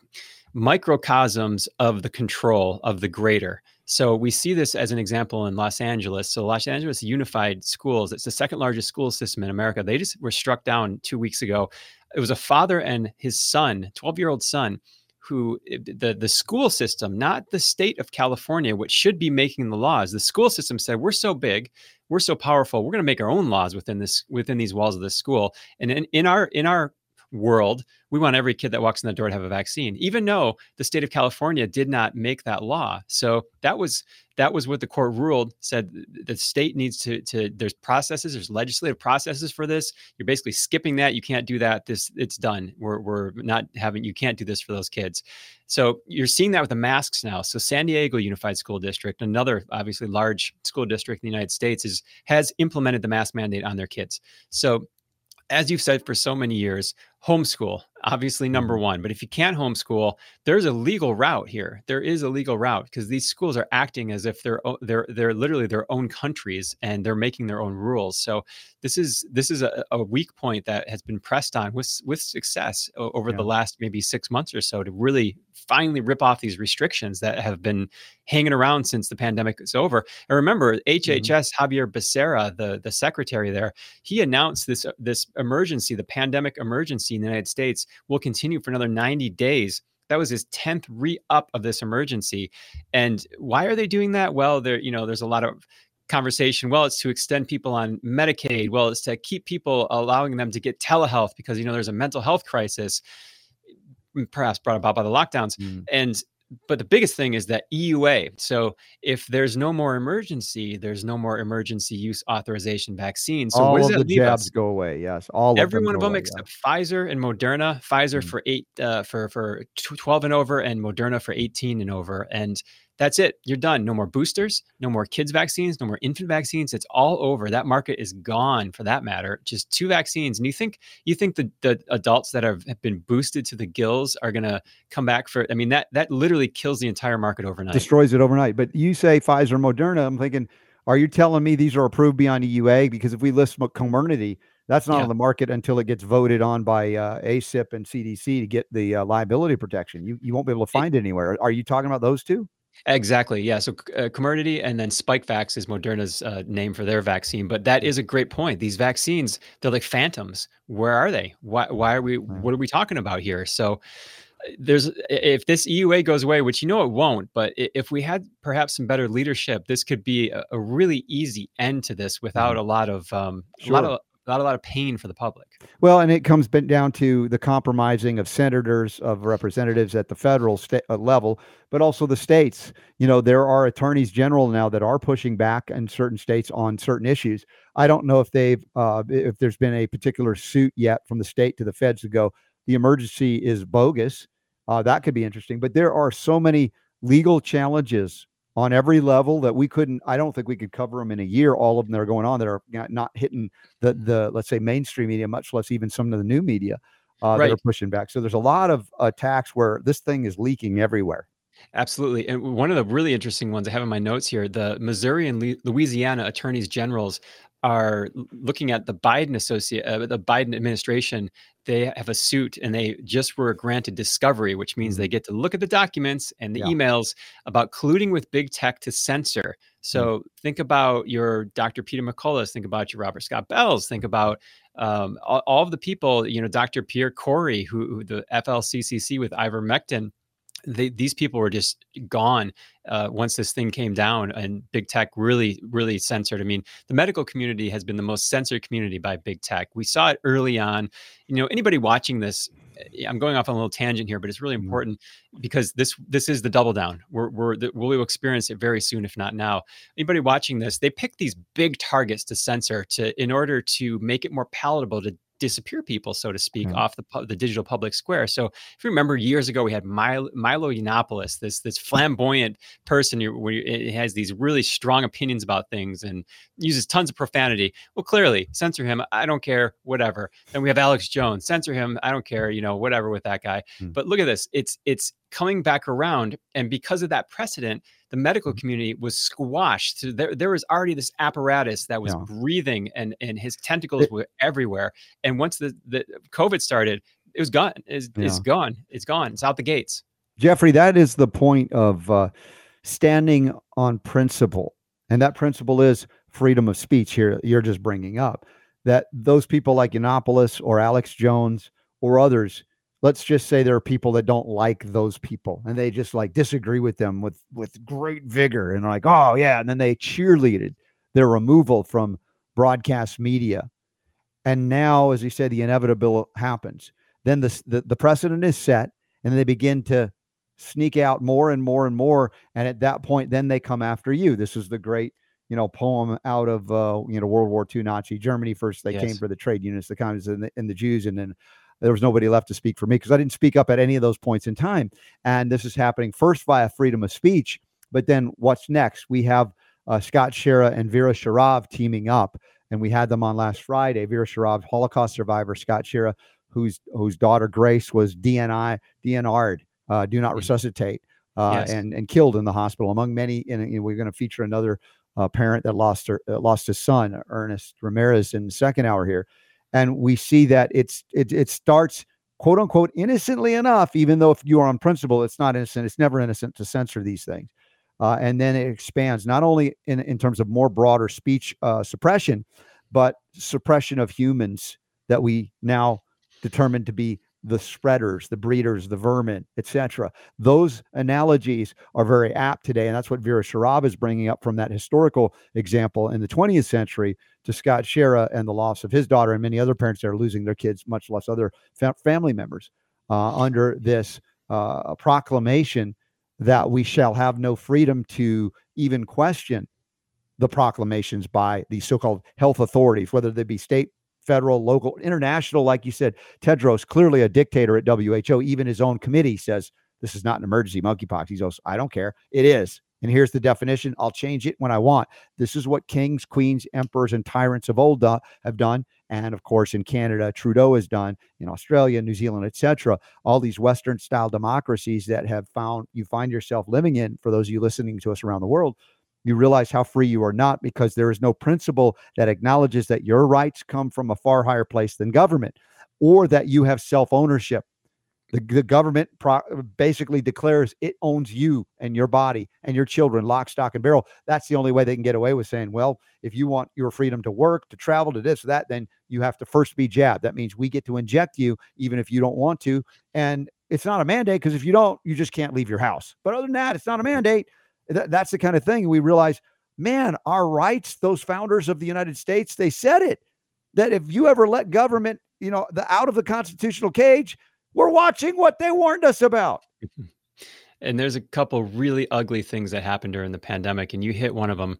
microcosms of the control of the greater. So we see this as an example in Los Angeles. So Los Angeles Unified Schools, it's the second largest school system in America. They just were struck down two weeks ago. It was a father and his son, 12 year old son, who eh, the, the school system, not the state of California, which should be making the laws. The school system said, we're so big, we're so powerful, we're going to make our own laws within this within these walls of this school. And in, in our in our world, we want every kid that walks in the door to have a vaccine, even though the state of California did not make that law. So that was that was what the court ruled. Said the state needs to to there's processes, there's legislative processes for this. You're basically skipping that. You can't do that. This it's done. We're we're not having. You can't do this for those kids. So you're seeing that with the masks now. So San Diego Unified School District, another obviously large school district in the United States, is has implemented the mask mandate on their kids. So as you've said for so many years, homeschool obviously number Mm-hmm. one but if you can't homeschool there's a legal route here there is a legal route because these schools are acting as if they're they're they're literally their own countries and they're making their own rules so this is this is a, a weak point that has been pressed on with with success over Yeah. the last maybe six months or so to really finally rip off these restrictions that have been hanging around since the pandemic is over and remember hhs xavier becerra the the secretary there he announced this this emergency the pandemic emergency in the united states will continue for another 90 days. That was his 10th re-up of this emergency. And why are they doing that? Well, there, you know, there's a lot of conversation. Well, it's to extend people on Medicaid. Well, it's to keep people allowing them to get telehealth because you know there's a mental health crisis, perhaps brought about by the lockdowns. Mm. And but the biggest thing is that EUA. So if there's no more emergency, there's no more emergency use authorization vaccine. So all what does of that the leave jabs us? go away. Yes, all Every of them one of them away, except Pfizer and Moderna. Pfizer Mm. for eight, uh, for for twelve and over, and Moderna for eighteen and over, and that's it. You're done. No more boosters. No more kids vaccines. No more infant vaccines. It's all over. That market is gone, for that matter. Just two vaccines. And you think you think the the adults that have, have been boosted to the gills are gonna come back for? I mean that that literally kills the entire market overnight. destroys it overnight. But you say Pfizer, Moderna. I'm thinking, are you telling me these are approved beyond EUA? Because if we list Comirnaty, that's not Yeah. on the market until it gets voted on by uh, ACIP and CDC to get the uh, liability protection. You you won't be able to find it anywhere. Are you talking about those two? Exactly. Yeah. So uh, Comirnaty and then Spikevax is Moderna's uh, name for their vaccine. But that is a great point. These vaccines, they're like phantoms. Where are they? Why, why are we, what are we talking about here? So uh, there's, if this EUA goes away, which you know it won't, but if we had perhaps some better leadership, this could be a, a really easy end to this without a lot of, um, a lot of, not a lot of pain for the public. Well, and it comes down to the compromising of senators, of representatives at the federal uh, level, but also the states. You know, there are attorneys general now that are pushing back in certain states on certain issues. I don't know if they've, uh, if there's been a particular suit yet from the state to the feds to go, the emergency is bogus. Uh, that could be interesting. But there are so many legal challenges on every level that we couldn't, I don't think we could cover them in a year. All of them that are going on that are not- hitting the the let's say mainstream media, much less even some of the new media uh, that are pushing back. So there's a lot of attacks where this thing is leaking everywhere. Absolutely. And one of the really interesting ones I have in my notes here the Missouri and Louisiana attorneys generals are looking at the Biden associate, uh, the Biden administration. They have a suit and they just were granted discovery, which means they get to look at the documents and the Mm-hmm. Yeah. emails about colluding with big tech to censor. So think about your Dr. Peter McCullough, think about your Robert Scott Bells, think about um, all, all of the people, you know, Dr. Pierre Kory, who, who the FLCCC with ivermectin they, these people were just gone uh, once this thing came down and big tech really really censored. I mean the medical community has been the most censored community by big tech. We saw it early on. You know anybody watching this eh, i'm going off on a little tangent here but it's really Mhm. important because this this is the double down. We're, we're the, we'll experience it very soon if not now. Anybody watching this they pick these big targets to censor to in order to make it more palatable to disappear people so to speak Yeah. off the the digital public square so if you remember years ago, we had Milo, Milo Yiannopoulos, this this flamboyant person who where has these really strong opinions about things and uses tons of profanity. Well, clearly, censor him. I don't care. Whatever. Then we have Alex Jones. Censor him. I don't care. You know, whatever with that guy. Hmm. But look at this. It's it's coming back around, and because of that precedent, the medical Hmm. community was squashed. So there, there was already this apparatus that was Yeah. breathing, and and his tentacles It- were everywhere. And once the the COVID started, it was gone. It's, it's Yeah. gone. It's gone. It's out the gates. Jefferey, that is the point of uh, standing on principle. And that principle is freedom of speech here, you're just bringing up. That those people like Yiannopoulos or Alex Jones or others, let's just say there are people that don't like those people and they just like disagree with them with, with great vigor and like, oh, yeah. And then they cheerleaded their removal from broadcast media. And now, as you said, the inevitable happens. then the, the, the precedent is set and they begin to sneak out more and more and more. And at that point, then they come after you. This is the great, you know, poem out of, uh, you know, World War II Nazi Germany. First, they yes. came for the trade unions, the communists, and the, and the Jews. And then there was nobody left to speak for me because I didn't speak up at any of those points in time. And this is happening first via freedom of speech. But then what's next? We have uh, Scott Schara and Vera Sharav teaming up. And we had them on last Friday. Vera Sharav, Holocaust survivor, Scott Schara, whose whose daughter Grace was DNI DNR'd, uh, do not mm-hmm. resuscitate, uh, yes. and and killed in the hospital. Among many, and, we're going to feature another uh, parent that lost her uh, lost his son, Ernest Ramirez, in the second hour here, and we see that it's it it starts quote unquote innocently enough, even though if you are on principle, it's not innocent. It's never innocent to censor these things. Uh, and then it expands not only in, in terms of more broader speech uh, suppression, but suppression of humans that we now determined to be the spreaders, the breeders, the vermin, etc. Those analogies are very apt today, and that's what Vera Sharav is bringing up from that historical example in the 20th century to Scott Schara and the loss of his daughter and many other parents that are losing their kids, much less other fa- family members, uh, under this uh, proclamation that we shall have no freedom to even question the proclamations by the so-called health authorities, whether they be state federal, local, international. Like you said, Tedros, clearly a dictator at WHO. Even his own committee says this is not an emergency monkeypox. He goes, I don't care. It is. And here's the definition. I'll change it when I want. This is what kings, queens, emperors, and tyrants of old uh, have done. And of course, in Canada, Trudeau has done, in Australia, New Zealand, etc. All these Western style democracies that have found you find yourself living in, for those of you listening to us around the world, you realize how free you are not because there is no principle that acknowledges that your rights come from a far higher place than government or that you have self ownership. The, the government pro- basically declares it owns you and your body and your children, lock, stock, and barrel. That's the only way they can get away with saying, well, if you want your freedom to work, to travel, to this, that, then you have to first be jabbed. That means we get to inject you even if you don't want to. And it's not a mandate because if you don't, you just can't leave your house. But other than that, it's not a mm-hmm. mandate. Th- that's the kind of thing we realize, man, our rights, those founders of the United States, they said it that if you ever let government, you know, the out of the constitutional cage, we're watching what they warned us about. *laughs* And there's a couple really ugly things that happened during the pandemic, and you hit one of them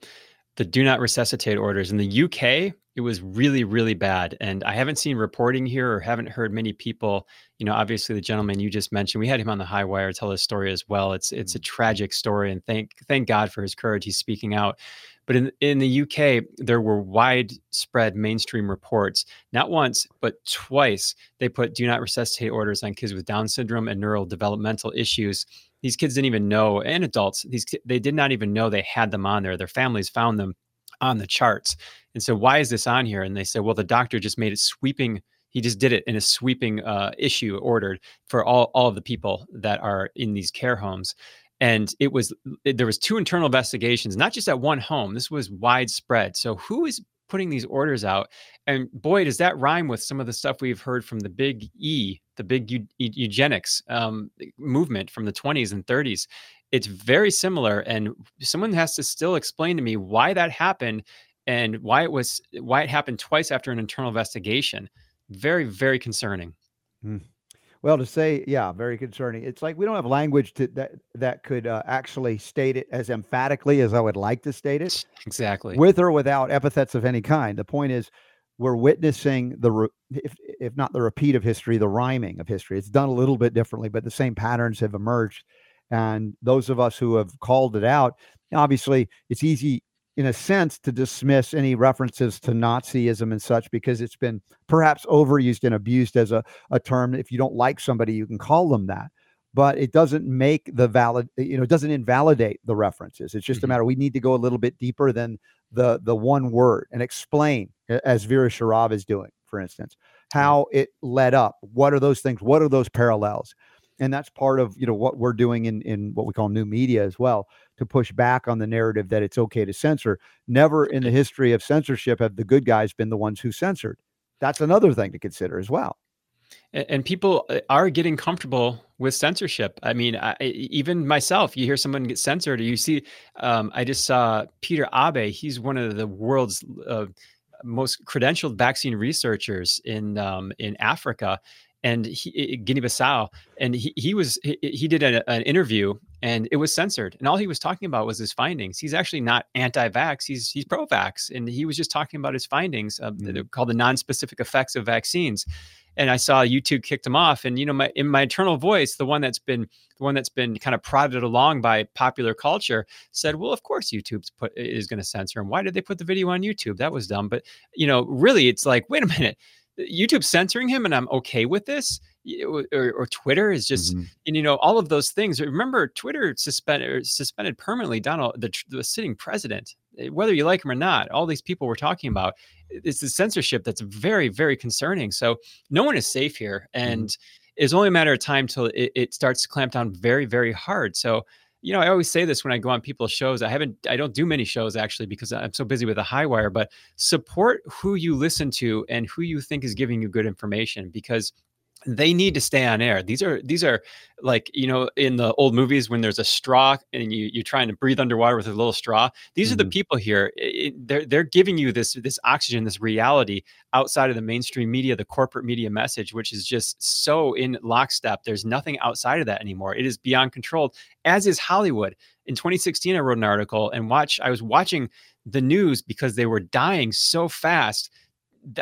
the do not resuscitate orders. In the UK, it was really, really bad. And I haven't seen reporting here or haven't heard many people, you know, obviously the gentleman you just mentioned, we had him on the high wire tell his story as well. It's it's a mm. tragic story and thank thank God for his courage. He's speaking out. But in in the UK, there were widespread mainstream reports, not once, but twice, they put do not resuscitate orders on kids with Down syndrome and neural developmental issues these kids didn't even know and adults these they did not even know they had them on there. Their families found them on the charts. And so why is this on here? And they said well the doctor just made it sweeping he just did it in a sweeping uh, issue ordered for all, all of the people that are in these care homes. And it was there was two internal investigations not just at one home this was widespread. So who is putting these orders out. And boy, does that rhyme with some of the stuff we've heard from the big E, the big eu- eugenics um, movement from the 20s and 30s. It's very similar. And someone has to still explain to me why that happened and why it was why it happened twice after an internal investigation. Very, very concerning. Mm. Well, to say, yeah, very concerning. It's like we don't have language to, that that could uh, actually state it as emphatically as I would like to state it. Exactly. With or without epithets of any kind. The point is, we're witnessing the, re- if if not the repeat of history, the rhyming of history. It's done a little bit differently, but the same patterns have emerged. And those of us who have called it out, obviously, it's easy in a sense, to dismiss any references to Nazism and such because it's been perhaps overused and abused as a, a term. If you don't like somebody, you can call them that. But it doesn't make the valid, you know, it doesn't invalidate the references. It's just mm-hmm. a matter we need to go a little bit deeper than the the one word and explain, as Vera Sharav is doing, for instance, how it led up. What are those things? What are those parallels? And that's part of you know what we're doing in in what we call new media as well to push back on the narrative that it's okay to censor. Never in the history of censorship have the good guys been the ones who censored. That's another thing to consider as well. And people uh, are getting comfortable with censorship. I mean, I, even myself, you hear someone get censored, or you see. Um, I just saw Peter Aaby. He's one of the world's uh, most credentialed vaccine researchers in um, in Africa, and he, Guinea-Bissau, and he, he was he, he did a, an interview and it was censored, and all he was talking about was his findings. He's actually not anti-vax; he's he's pro-vax, and he was just talking about his findings, uh, mm-hmm. called the non-specific effects of vaccines. And I saw YouTube kicked him off, and you know, my in my internal voice, the one that's been the one that's been kind of prodded along by popular culture, said, "Well, of course YouTube's put is going to censor him. Why did they put the video on YouTube? That was dumb." But you know, really, it's like, wait a minute YouTube censoring him and I'm okay with this. Or, or Twitter is just, mm-hmm. and you know, all of those things. Remember, Twitter suspended suspended permanently Donald, the, the sitting president, eh, whether you like him or not. All these people we're talking about, it's the censorship that's very, very concerning. So no one is safe here, mm-hmm. and mm-hmm. it's only a matter of time till it, it starts to clamp down very, very hard. So you know, I always say this when I go on people's shows. I haven't, I don't do many shows actually because I'm so busy with the high wire, but support who you listen to and who you think is giving you good information because they need to stay on air. These are these are like you know in the old movies when there's a straw and you you're trying to breathe underwater with a little straw. These mm-hmm. are the mm-hmm. people here. It, they're they're giving you this this oxygen, this reality outside of the mainstream media, the corporate media message, which is just so in lockstep. There's nothing outside of that anymore. It is beyond controlled, as is Hollywood. In 2016, I wrote an article and watch. I was watching the news because they were dying so fast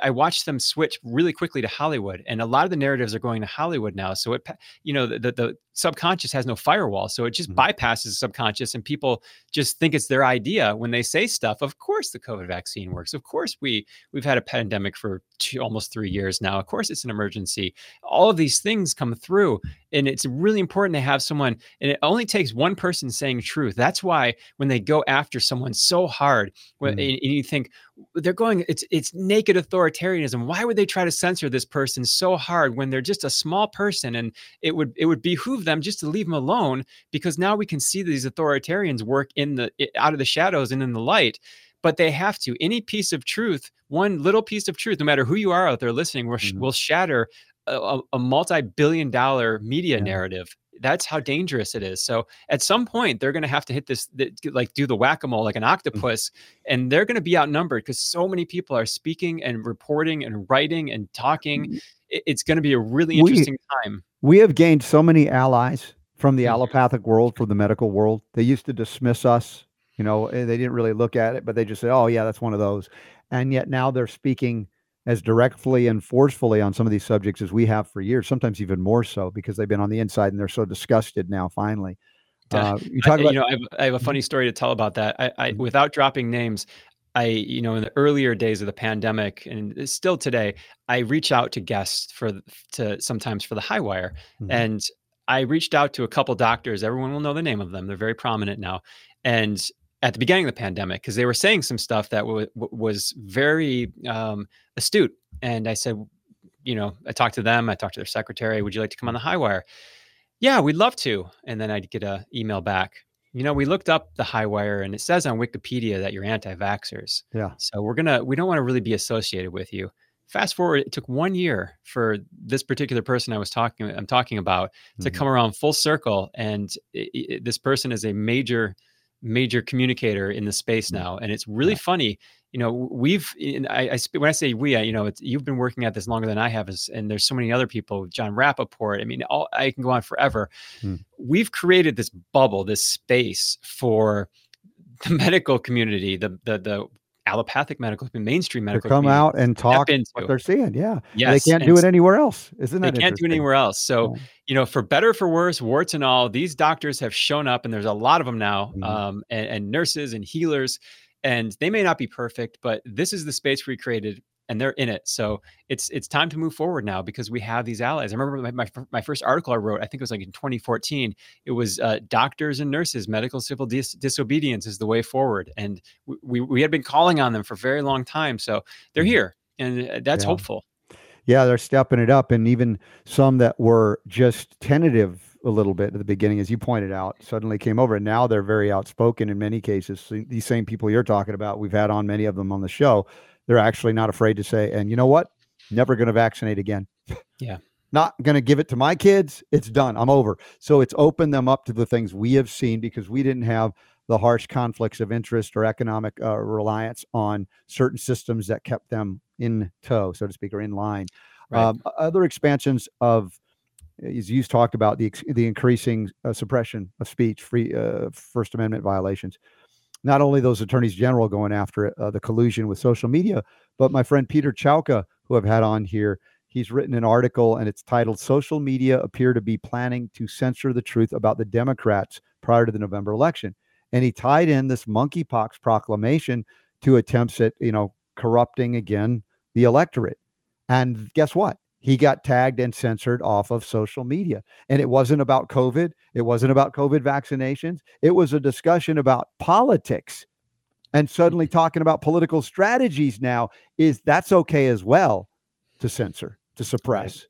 I watched them switch really quickly to Hollywood, and a lot of the narratives are going to Hollywood now. So it, you know, the the, subconscious has no firewall, so it just mm-hmm. bypasses the subconscious, and people just think it's their idea when they say stuff. Of course, the COVID vaccine works. Of course, we we've had a pandemic for two, almost three years now. Of course, it's an emergency. All of these things come through, and it's really important to have someone. And it only takes one person saying truth. That's why when they go after someone so hard, when, mm-hmm. and, and you think they're going, it's it's naked authoritarianism. Why would they try to censor this person so hard when they're just a small person? And it would it would behoove them just to leave them alone because now we can see these authoritarians work in the out of the shadows and in the light but they have to. Any piece of truth, one little piece of truth, no matter who you are out there listening, will, mm-hmm. will shatter a, a multi-billion dollar media yeah. narrative that's how dangerous it is so at some point they're going to have to hit this like do the whack-a-mole like an mm-hmm. octopus mm-hmm. and they're going to be outnumbered because so many people are speaking and reporting and writing and talking mm-hmm. it's going to be a really interesting we, time we have gained so many allies from the mm-hmm. allopathic world from the medical world they used to dismiss us you know eh, they didn't really look at it but they just said oh yeah that's one of those and yet now they're speaking as directly and forcefully on some of these subjects as we have for years, sometimes even more so because they've been on the inside and they're so disgusted now. Finally, uh, you talk about. You know, I have, I have, a funny story to tell about that. I, I, mm-hmm. without dropping names, I, you know, in the earlier days of the pandemic, and still today, I reach out to guests for to sometimes for the high wire, mm-hmm. and I reached out to a couple doctors. Everyone will know the name of them. They're very prominent now, and at the beginning of the pandemic because they were saying some stuff that w- w- was very um, astute. And I said, you know, I talked to them. I talked to their secretary. Would you like to come on the high wire? Yeah, we'd love to. And then I'd get a email back. You know, we looked up the high wire and it says on Wikipedia that you're anti-vaxxers. Yeah. So we're gonna we don't want to really be associated with you. Fast forward, it took one year for this particular person I was talking I'm talking about mm-hmm. to come around full circle. And it, it, this person is a major major communicator in the space mm. now and it's really yeah. funny you know we've I, I when i say we I, you know it's, you've been working at this longer than i have and there's so many other people Jon rappoport i mean all, i can go on forever hmm. we've created this bubble this space for the medical community the the the allopathic medical, mainstream medical. To come out and talk what they're seeing. Yeah. Yes. They can't do it anywhere else. Isn't that They can't do it anywhere else. So, yeah. you know, for better for worse, warts and all, these doctors have shown up and there's a lot of them now, mm-hmm. um, and, and nurses and healers. And they may not be perfect, but this is the space we created and they're in it. So it's it's time to move forward now because we have these allies. I remember my, my, my first article I wrote, I think it was like in 2014. It was uh, doctors and nurses, medical civil dis- disobedience is the way forward, and we we had been calling on them for a very long time. So they're mm-hmm. here, and uh, that's yeah. hopeful. Yeah, they're stepping it up, and even some that were just tentative a little bit at the beginning, as you pointed out, suddenly came over, and now they're very outspoken in many cases. So these same people you're talking about, we've had on many of them on the show they're actually not afraid to say, and you know what? Never going to vaccinate again. Yeah. *laughs* not going to give it to my kids. It's done. I'm over. So it's opened them up to the things we have seen because we didn't have the harsh conflicts of interest or economic uh, reliance on certain systems that kept them in tow, so to speak, or in line. Right. Um, other expansions of, as you talked about, the the increasing uh, suppression of speech, free uh, First Amendment violations. Not only those attorneys general going after it, uh, the collusion with social media, but my friend Peter Chowka, who I've had on here, he's written an article and it's titled "Social Media Appear to Be Planning to Censor the Truth About the Democrats Prior to the November Election," and he tied in this monkeypox proclamation to attempts at you know corrupting again the electorate. And guess what? He got tagged and censored off of social media. And it wasn't about COVID. It wasn't about COVID vaccinations. It was a discussion about politics. And suddenly mm-hmm. talking about political strategies now is that's okay as well to censor, to suppress.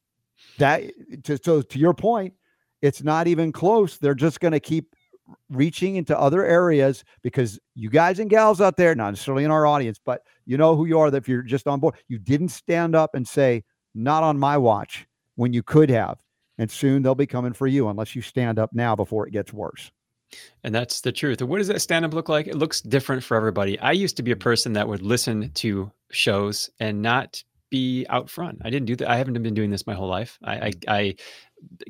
That to, so to your point, it's not even close. They're just going to keep reaching into other areas because you guys and gals out there, not necessarily in our audience, but you know who you are. That if you're just on board, you didn't stand up and say, "Not on my watch," when you could have. And soon they'll be coming for you unless you stand up now before it gets worse. And that's the truth. And what does that stand up look like? It looks different for everybody. I used to be a person that would listen to shows and not be out front. I didn't do that. I haven't been doing this my whole life. I, I, I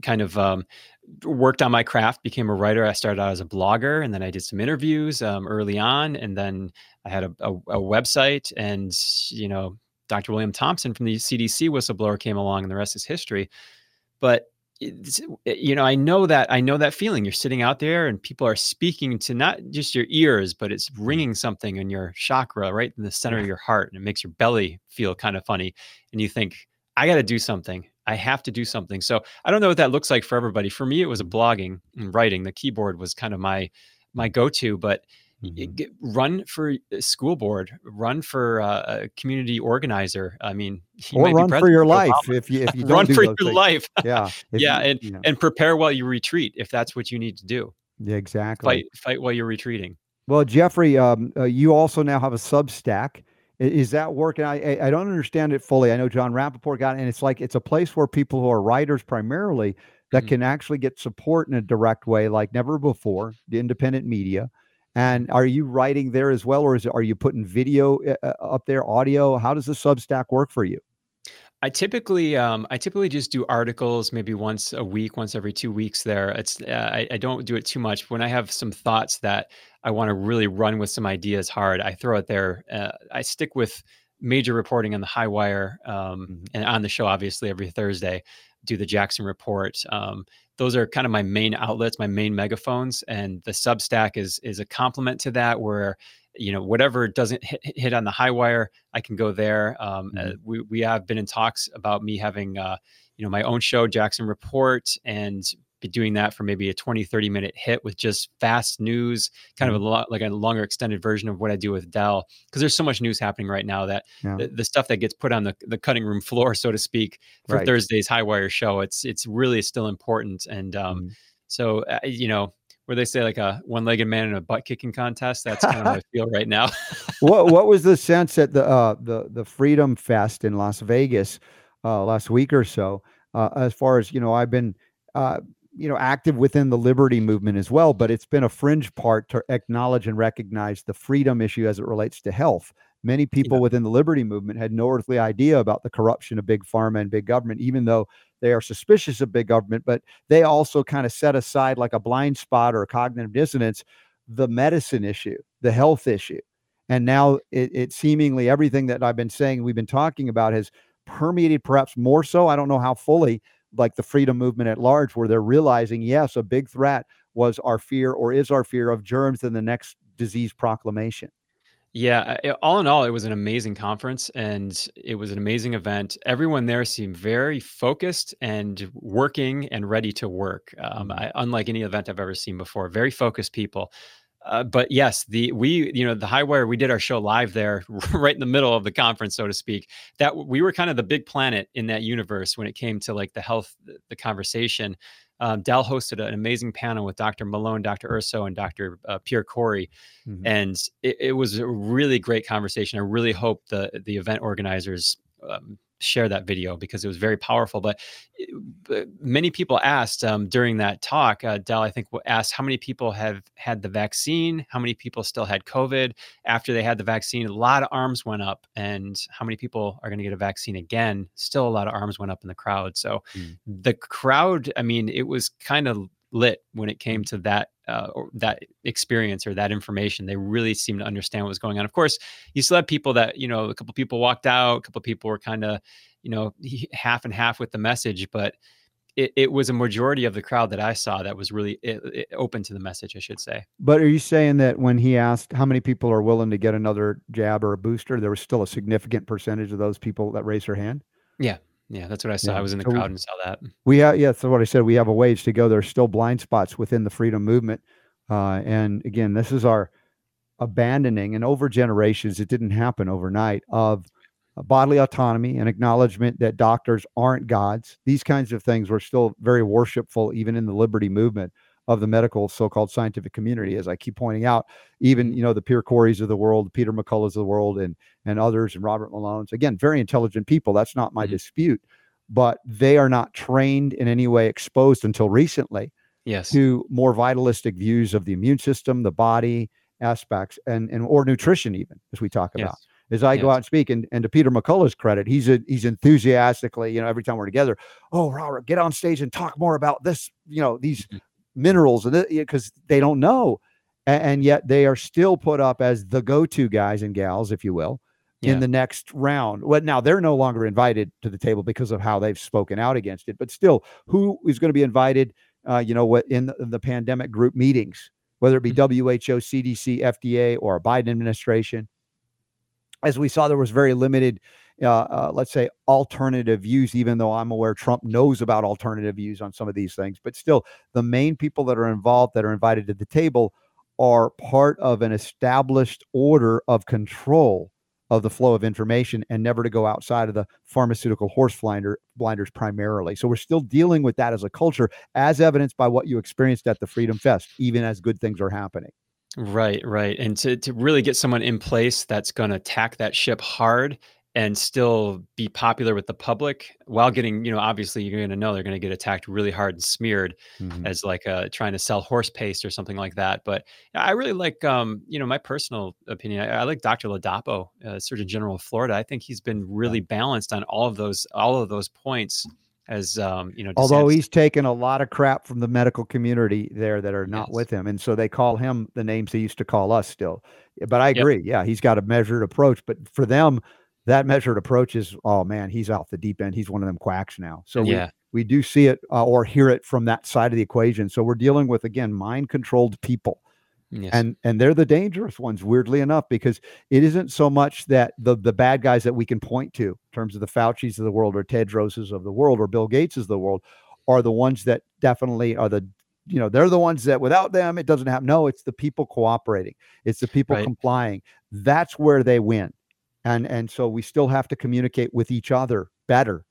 kind of um, worked on my craft, became a writer. I started out as a blogger, and then I did some interviews um, early on, and then I had a, a, a website. And you know, Dr. William Thompson from the CDC whistleblower came along, and the rest is history. But eh, you know, I know that I know that feeling. You're sitting out there, and people are speaking to not just your ears, but it's hmm. ringing something in your chakra, right in the center of your heart, and it makes your belly feel kind of funny. And you think, I got to do something. I have to do something. So I don't know what that looks like for everybody. For me, it was a blogging and writing. The keyboard was kind of my my go-to, but Mhm. get, run for a school board, run for uh, a community organizer. I mean, Or run for your life Obama. if you if you *laughs* don't run do for those your things. life. Yeah. *laughs* yeah, you- and you know, and prepare while you retreat if that's what you need to do. yeah, exactly. Fight fight while you're retreating. Well, Jefferey, um, uh, you also now have a Substack. Is that working? I, I don't understand it fully. I know Jon Rappoport got it, and it's like it's a place where people who are writers primarily that Mhm. can actually get support in a direct way, like never before. The independent media. And Mm-hmm. are you writing there as well, or is it, are you putting video uh, uh, up there, audio? How does the Substack work for you? I typically um, I typically just do articles maybe once a week, once every two weeks. There, it's uh, I, I don't do it too much. When I have some thoughts that I want to really run with some ideas hard, I throw it there. Uh, I stick with major reporting on the high wire um, Mhm. and on the show, obviously every Thursday. Do the Jaxen report. Um, those are kind of my main outlets, my main megaphones, and the Substack is is a complement to that. Where you know whatever doesn't hit, hit on the high wire, I can go there. Um, uh, Mhm. we we have been in talks about me having uh, you know my own show, Jaxen Report, and be doing that for maybe a 20 30 minute hit with just fast news kind of a lot like a longer extended version of what i do with Del because there's so much news happening right now that Yeah. the, the stuff that gets put on the, the cutting room *laughs* floor so to speak for Right. thursday's high wire show it's it's really still important and um Mhm. so uh, you know where they say like a one-legged man in a butt kicking contest that's kind of how i feel right now *laughs* what what was the sense at the uh, the the Freedom Fest in Las Vegas uh, last week or so? Uh, as far as you know, I've been uh, you know active within the liberty movement as well, but it's been a fringe part to acknowledge and recognize the freedom issue as it relates to health. Many people within the liberty movement had no earthly idea about the corruption of big pharma and big government, even though they are suspicious of big government. But they also kind of set aside like a blind spot or a cognitive dissonance the medicine issue, the health issue and now it, it seemingly everything that I've been saying, we've been talking about, has permeated perhaps more so. I don't know how fully, like the freedom movement at large, where they're realizing, yes, a big threat was our fear or is our fear of germs in the next disease proclamation. Yeah, all in all, it was an amazing conference and it was an amazing event. Everyone there seemed very focused and working and ready to work. Um, Mhm. I, unlike any event I've ever seen before, very focused people. Uh, but yes, the we you know the high wire we did our show live there *laughs* right in the middle of the conference, so to speak. That we were kind of the big planet in that universe when it came to like the health, the conversation. Um, Del hosted an amazing panel with Dr. Malone, Dr. Urso, and Dr. Uh, Pierre Kory Mhm. and it, it was a really great conversation. I really hope the the event organizers um, share that video because it was very powerful. But, but many people asked um, during that talk, uh, Del, I think asked how many people have had the vaccine, how many people still had COVID after they had the vaccine. A lot of arms went up, and how many people are going to get a vaccine again? Still, a lot of arms went up in the crowd. So mm. the crowd, I mean, it was kind of lit when it came to that uh, or that experience or that information. They really seem to understand what was going on. Of course, you still have people that you know a couple people walked out, a couple people were kind of you know half and half with the message, but it, it, was a majority of the crowd that I saw that was really it, it open to the message, I should say. But are you saying that when he asked how many people are willing to get another jab or a booster, there was still a significant percentage of those people that raised their hand? Yeah, yeah, that's what I saw. Yeah. I was in the so crowd and saw that. We have, yeah, that's what I said. We have a ways to go. There's still blind spots within the freedom movement. Uh, and again, this is our abandoning, and over generations, it didn't happen overnight, of bodily autonomy and acknowledgement that doctors aren't gods. These kinds of things were still very worshipful, even in the liberty movement of the medical so-called scientific community as i keep pointing out even you know the Pierre Korys of the world peter mcculloughs of the world and and others and robert malone's again very intelligent people that's not my mm-hmm. dispute but they are not trained in any way exposed until recently yes to more vitalistic views of the immune system the body aspects and and or nutrition even as we talk yes. about as I yes. go out and speak. And, and to Peter McCullough's credit, he's a, he's enthusiastically, you know, every time we're together, oh, Robert, get on stage and talk more about this, you know, these mm-hmm minerals and because they don't know and, yet they are still put up as the go-to guys and gals if you will yeah. in the next round well now they're no longer invited to the table because of how they've spoken out against it but still who is going to be invited uh, you know what in the, the, pandemic group meetings whether it be mm-hmm. who cdc fda or a biden administration as we saw there was very limited uh, uh, let's say alternative views even though i'm aware trump knows about alternative views on some of these things but still the main people that are involved that are invited to the table are part of an established order of control of the flow of information and never to go outside of the pharmaceutical horse blinder, blinders primarily. So we're still dealing with that as a culture, as evidenced by what you experienced at the Freedom Fest, even as good things are happening. Right, right. And to, to really get someone in place that's going to tack that ship hard and still be popular with the public while getting, you know, obviously you're going to know they're going to get attacked really hard and smeared mm-hmm. as like uh, trying to sell horse paste or something like that. But I really like, um, you know, my personal opinion. I, I like Dr. Ladapo, uh, Surgeon General of Florida. I think he's been really balanced on all of those, all of those points as um, you know. Although he's taken a lot of crap from the medical community there that are not yes. with him, and so they call him the names they used to call us still. But I agree, yep. yeah, he's got a measured approach. But for them, that measured approach is, oh man, he's off the deep end. He's one of them quacks now. So yeah. we, we do see it uh, or hear it from that side of the equation. So we're dealing with again mind controlled people. Yes. And and they're the dangerous ones, weirdly enough, because it isn't so much that the the bad guys that we can point to in terms of the Fauci's of the world or Tedroses of the world or Bill Gates of the world are the ones that definitely are the you know they're the ones that without them it doesn't happen. No, it's the people cooperating. It's the people right. complying. That's where they win and and so we still have to communicate with each other better.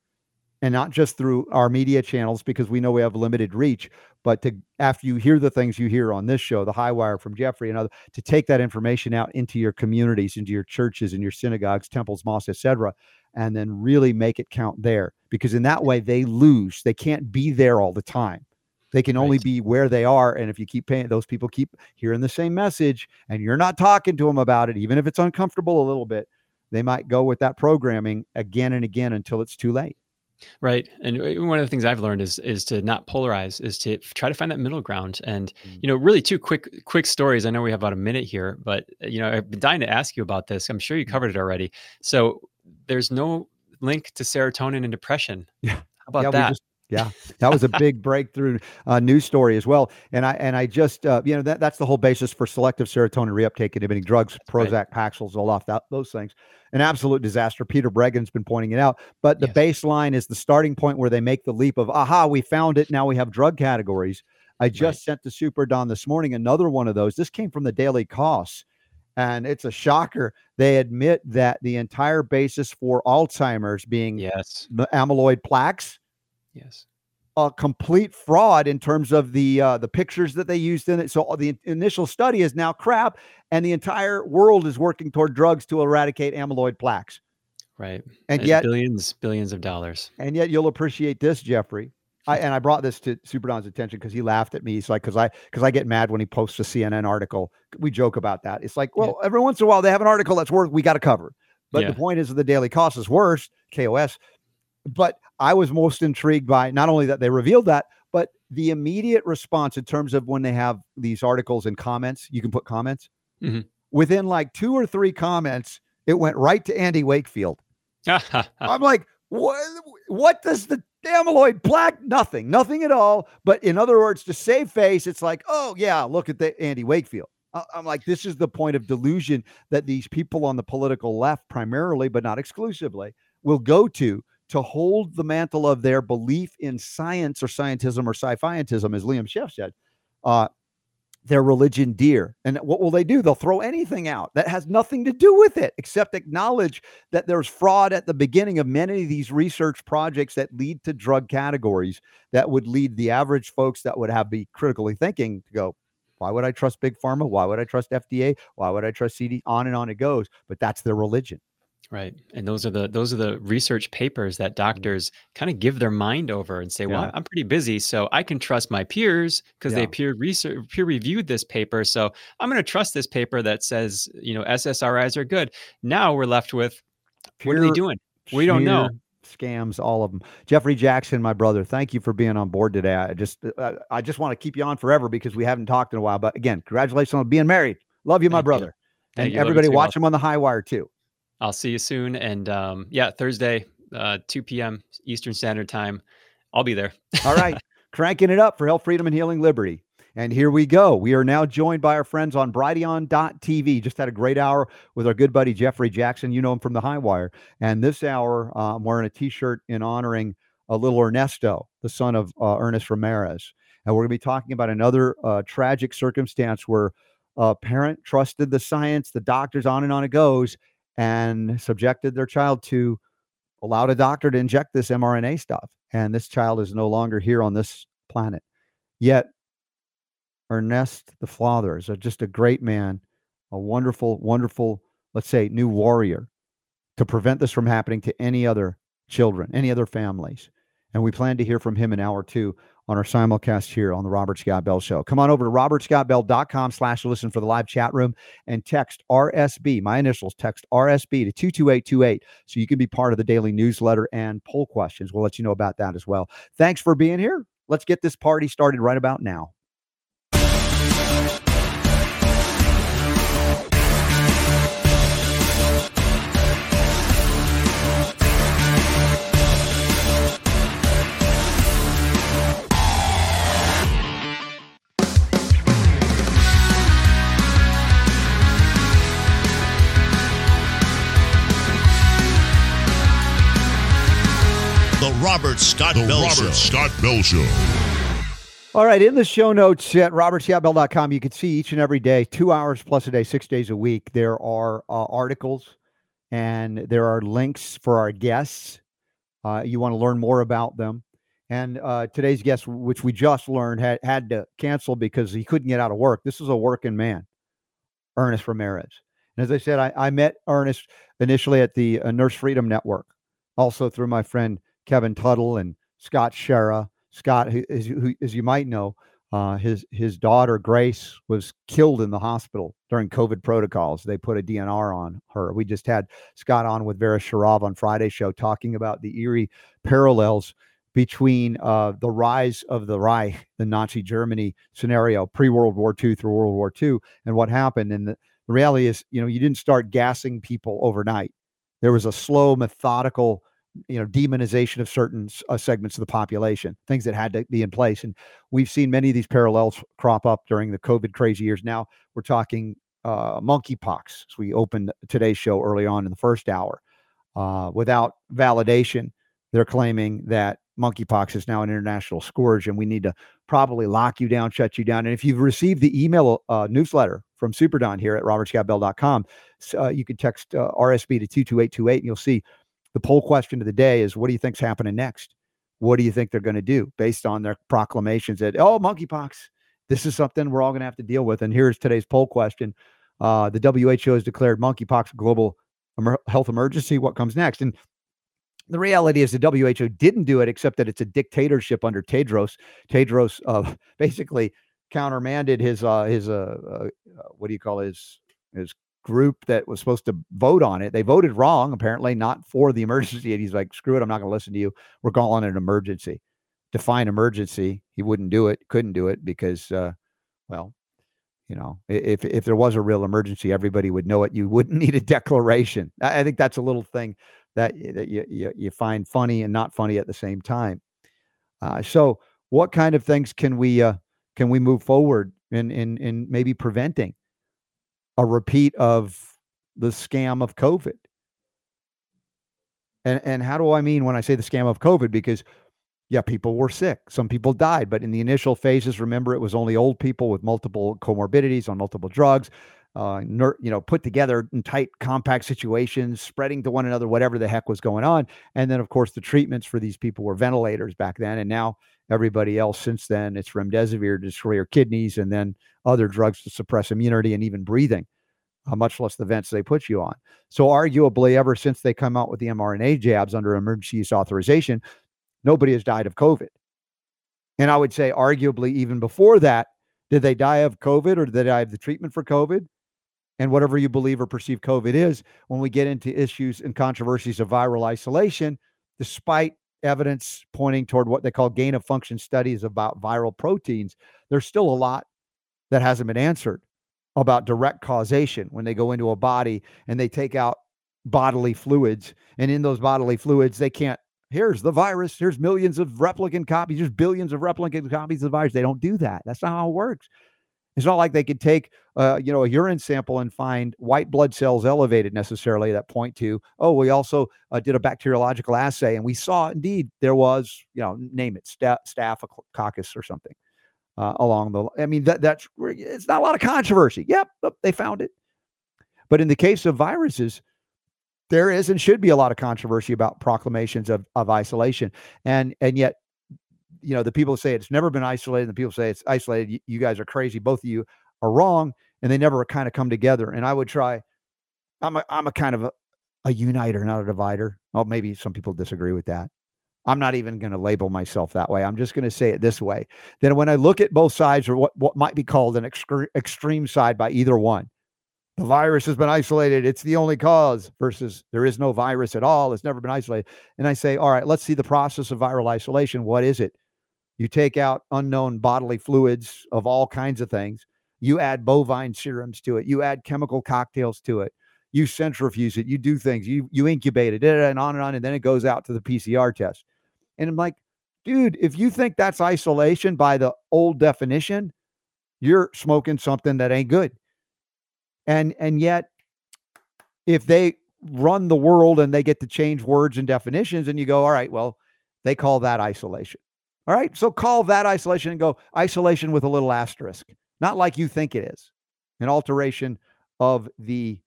And not just through our media channels because we know we have limited reach but to after you hear the things you hear on this show the high wire from jefferey and other to take that information out into your communities into your churches and your synagogues temples mosques etc and then really make it count there. Because in that way they lose. They can't be there all the time. They can only right. be where they are and if you keep paying those people keep hearing the same message and you're not talking to them about it even if it's uncomfortable a little bit they might go with that programming again and again until it's too late. Right. And uh, one of the things I've learned is is to not polarize, is to try to find that middle ground. And mm. you know, really two quick quick stories. I know we have about a minute here, but uh, you know, I've been dying to ask you about this. I'm sure you mm. covered it already. So there's no link to serotonin and depression. Yeah. How about yeah, that? Just, yeah, that was a big breakthrough uh, news story as well. And I and I just uh, you know that that's the whole basis for selective serotonin reuptake inhibiting drugs, Prozac, right. Paxil, Zoloft, that, those things. An absolute disaster. Peter Breggin's been pointing it out. But the yes. baseline is the starting point where they make the leap of aha, we found it. Now we have drug categories. I just right. sent to Super Don this morning another one of those. This came from the Daily Kos and it's a shocker. They admit that the entire basis for Alzheimer's being yes amyloid plaques Yes. A complete fraud in terms of the uh, the pictures that they used in it. So the initial study is now crap, and the entire world is working toward drugs to eradicate amyloid plaques. Right. And Uh, yet, billions, billions of dollars. and yet you'll appreciate this, Jefferey. I, and I brought this to Super Don's attention because he laughed at me. He's like, because I because I get mad when he posts a CNN article. We joke about that. It's like, Yeah. well, every once in a while they have an article that's worth we got to cover. But Yeah. the point is, that the daily cost is worse. KOS. But I was most intrigued by not only that they revealed that, but the immediate response in terms of when they have these articles and comments. You can put comments Mhm. within like two or three comments. It went right to Andy Wakefield. *laughs* I'm like, what? What does the amyloid plaque? Nothing, nothing at all. But in other words, to save face, it's like, oh yeah, look at the Andy Wakefield. I'm like, this is the point of delusion that these people on the political left, primarily but not exclusively, will go to to hold the mantle of their belief in science or scientism or sci-fiantism, as Liam Scheff said. Uh, their religion dear. And what will they do? They'll throw anything out that has nothing to do with it except acknowledge that there's fraud at the beginning of many of these research projects that lead to drug categories that would lead the average folks that would have be critically thinking to go, why would I trust big pharma? Why would I trust FDA? Why would I trust CD? On and on it goes. But that's their religion. Right. And those are the those are the research papers that doctors kind of give their mind over and say, "Well, I'm pretty busy, so I can trust my peers because Yeah. they peer research peer reviewed this paper. So I'm going to trust this paper that says, you know, SSRIs are good." Now we're left with what are they doing? We don't know. Scams, all of them. Jefferey Jaxen, my brother, thank you for being on board today. I just, uh, I just want to keep you on forever because we haven't talked in a while. But again, congratulations on being married. Love you, my Thank brother. Thank and you. Everybody watch him on the high wire too. I'll see you soon. And um, yeah, Thursday, uh, 2 p.m. Eastern Standard Time. I'll be there. All right, *laughs* cranking it up for health, freedom, and healing liberty. And here we go. We are now joined by our friends on Brighteon.tv. Just had a great hour with our good buddy Jefferey Jaxen. You know him from the High Wire. And this hour, uh, I'm wearing a T-shirt in honoring a little Ernesto, the son of uh, Ernest Ramirez. And we're going to be talking about another uh, tragic circumstance where a parent trusted the science, the doctors, on and on it goes, and subjected their child to allowed a doctor to inject this mRNA stuff. And this child is no longer here on this planet. Yet, Ernest, the father, is just a great man, a wonderful, wonderful, let's say, new warrior to prevent this from happening to any other children, any other families. And we plan to hear from him in hour two on our simulcast here on the Robert Scott Bell Show. Come on over to robertscottbell.com slash listen for the live chat room and text RSB, my initials, text RSB to 22828 so you can be part of the daily newsletter and poll questions. We'll let you know about that as well. Thanks for being here. Let's get this party started right about now. Robert Scott The Bell Robert Show. Scott Bell Show. All right, in the show notes at robertscottbell.com, you can see each and every day, two hours plus a day, six days a week, there are uh, articles and there are links for our guests. Uh, you want to learn more about them. And uh, today's guest, which we just learned, had, had to cancel because he couldn't get out of work. This is a working man, Ernest Ramirez. And as I said, I, I met Ernest initially at the uh, Nurse Freedom Network, also through my friend Kevin Tuttle and Scott Schara. Scott, who, as, who, as you might know, uh, his his daughter Grace was killed in the hospital during COVID protocols. They put a DNR on her. We just had Scott on with Vera Sharav on Friday's show talking about the eerie parallels between uh, the rise of the Reich, the Nazi Germany scenario, pre World War II through World War II, and what happened. And the, the reality is, you know, you didn't start gassing people overnight. There was a slow, methodical you know demonization of certain uh, segments of the population things that had to be in place and we've seen many of these parallels crop up during the covid crazy years. Now we're talking uh, monkeypox we opened today's show early on in the first hour. Uh, without validation they're claiming that monkeypox is now an international scourge and we need to probably lock you down shut you down. And if you've received the email uh, newsletter from superdon here at robertscottbell.com uh, you can text uh, rsb to 22828 and you'll see the poll question of the day is what do you think's happening next? What do you think they're going to do based on their proclamations that, oh, monkeypox, this is something we're all going to have to deal with? And here's today's poll question. Uh, the WHO has declared monkeypox a global health emergency. What comes next? And the reality is the WHO didn't do it, except that it's a dictatorship under Tedros. Tedros uh, *laughs* basically countermanded his uh, his uh, uh, what do you call his his group that was supposed to vote on it. They voted wrong, apparently, not for the emergency. And he's like, screw it, I'm not going to listen to you. We're calling it an emergency. Define emergency. He wouldn't do it, couldn't do it because, uh, well, you know, if if there was a real emergency, everybody would know it. You wouldn't *laughs* need a declaration. I, I think that's a little thing that that you, you, you find funny and not funny at the same time. Uh, so, what kind of things can we uh, can we move forward in in in maybe preventing a repeat of the scam of COVID? And and how do I mean when I say the scam of COVID? Because yeah, people were sick. Some people died, but in the initial phases, remember, it was only old people with multiple comorbidities on multiple drugs, uh, ner- you know, put together in tight, compact situations, spreading to one another, whatever the heck was going on. And then, of course, the treatments for these people were ventilators back then, and now everybody else since then it's remdesivir to destroy your kidneys, and then other drugs to suppress immunity and even breathing. Uh, much less the vents they put you on. So, arguably, ever since they come out with the mRNA jabs under emergency use authorization, nobody has died of COVID. And I would say, arguably, even before that, did they die of COVID or did they die of the treatment for COVID? And whatever you believe or perceive COVID is, when we get into issues and controversies of viral isolation, despite evidence pointing toward what they call gain of function studies about viral proteins, there's still a lot that hasn't been answered about direct causation when they go into a body and they take out bodily fluids. And in those bodily fluids, they can't here's the virus. Here's millions of replicant copies. There's billions of replicant copies of the virus. They don't do that. That's not how it works. It's not like they could take, uh, you know, a urine sample and find white blood cells elevated necessarily that point to, oh, we also uh, did a bacteriological assay and we saw indeed there was, you know, name it, staph- staphylococcus or something uh, along the. I mean, that that's it's not a lot of controversy. Yep, they found it. But in the case of viruses, there is and should be a lot of controversy about proclamations of, of isolation. And and yet, you know, the people say it's never been isolated, and the people say it's isolated. You, you guys are crazy. Both of you are wrong, and they never kind of come together. And I would try. I'm a I'm a kind of a, a uniter, not a divider. Well, maybe some people disagree with that. I'm not even going to label myself that way. I'm just going to say it this way. Then when I look at both sides, or what, what might be called an extre- extreme side by either one, the virus has been isolated. It's the only cause versus there is no virus at all. It's never been isolated. And I say, all right, let's see the process of viral isolation. What is it? You take out unknown bodily fluids of all kinds of things. You add bovine serums to it. You add chemical cocktails to it. You centrifuge it. You do things. You you incubate it, and on and on, and then it goes out to the PCR test. And I'm like, dude, if you think that's isolation by the old definition, you're smoking something that ain't good. And and yet if they run the world and they get to change words and definitions and you go, all right, well, they call that isolation. All right. So call that isolation and go isolation with a little asterisk, not like you think it is. An alteration of the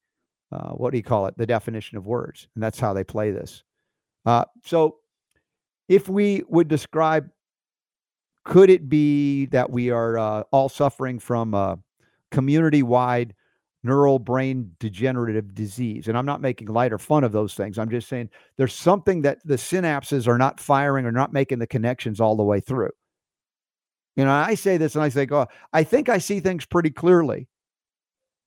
uh, what do you call it? The definition of words. And that's how they play this. Uh, so if we would describe, could it be that we are uh, all suffering from a community wide neural brain degenerative disease. And I'm not making light or fun of those things. I'm just saying there's something that the synapses are not firing or not making the connections all the way through. You know, I say this and I say, oh, I think I see things pretty clearly.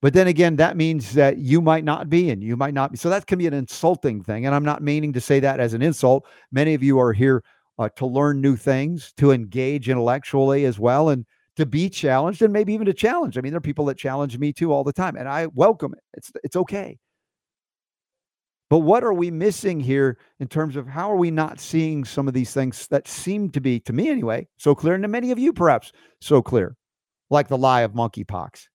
But then again, that means that you might not be and you might not be. So that can be an insulting thing. And I'm not meaning to say that as an insult. Many of you are here uh, to learn new things, to engage intellectually as well. And to be challenged and maybe even to challenge. I mean, there are people that challenge me too all the time, and I welcome it. It's it's okay. But what are we missing here in terms of how are we not seeing some of these things that seem to be, to me anyway, so clear, and to many of you perhaps so clear, like the lie of monkeypox,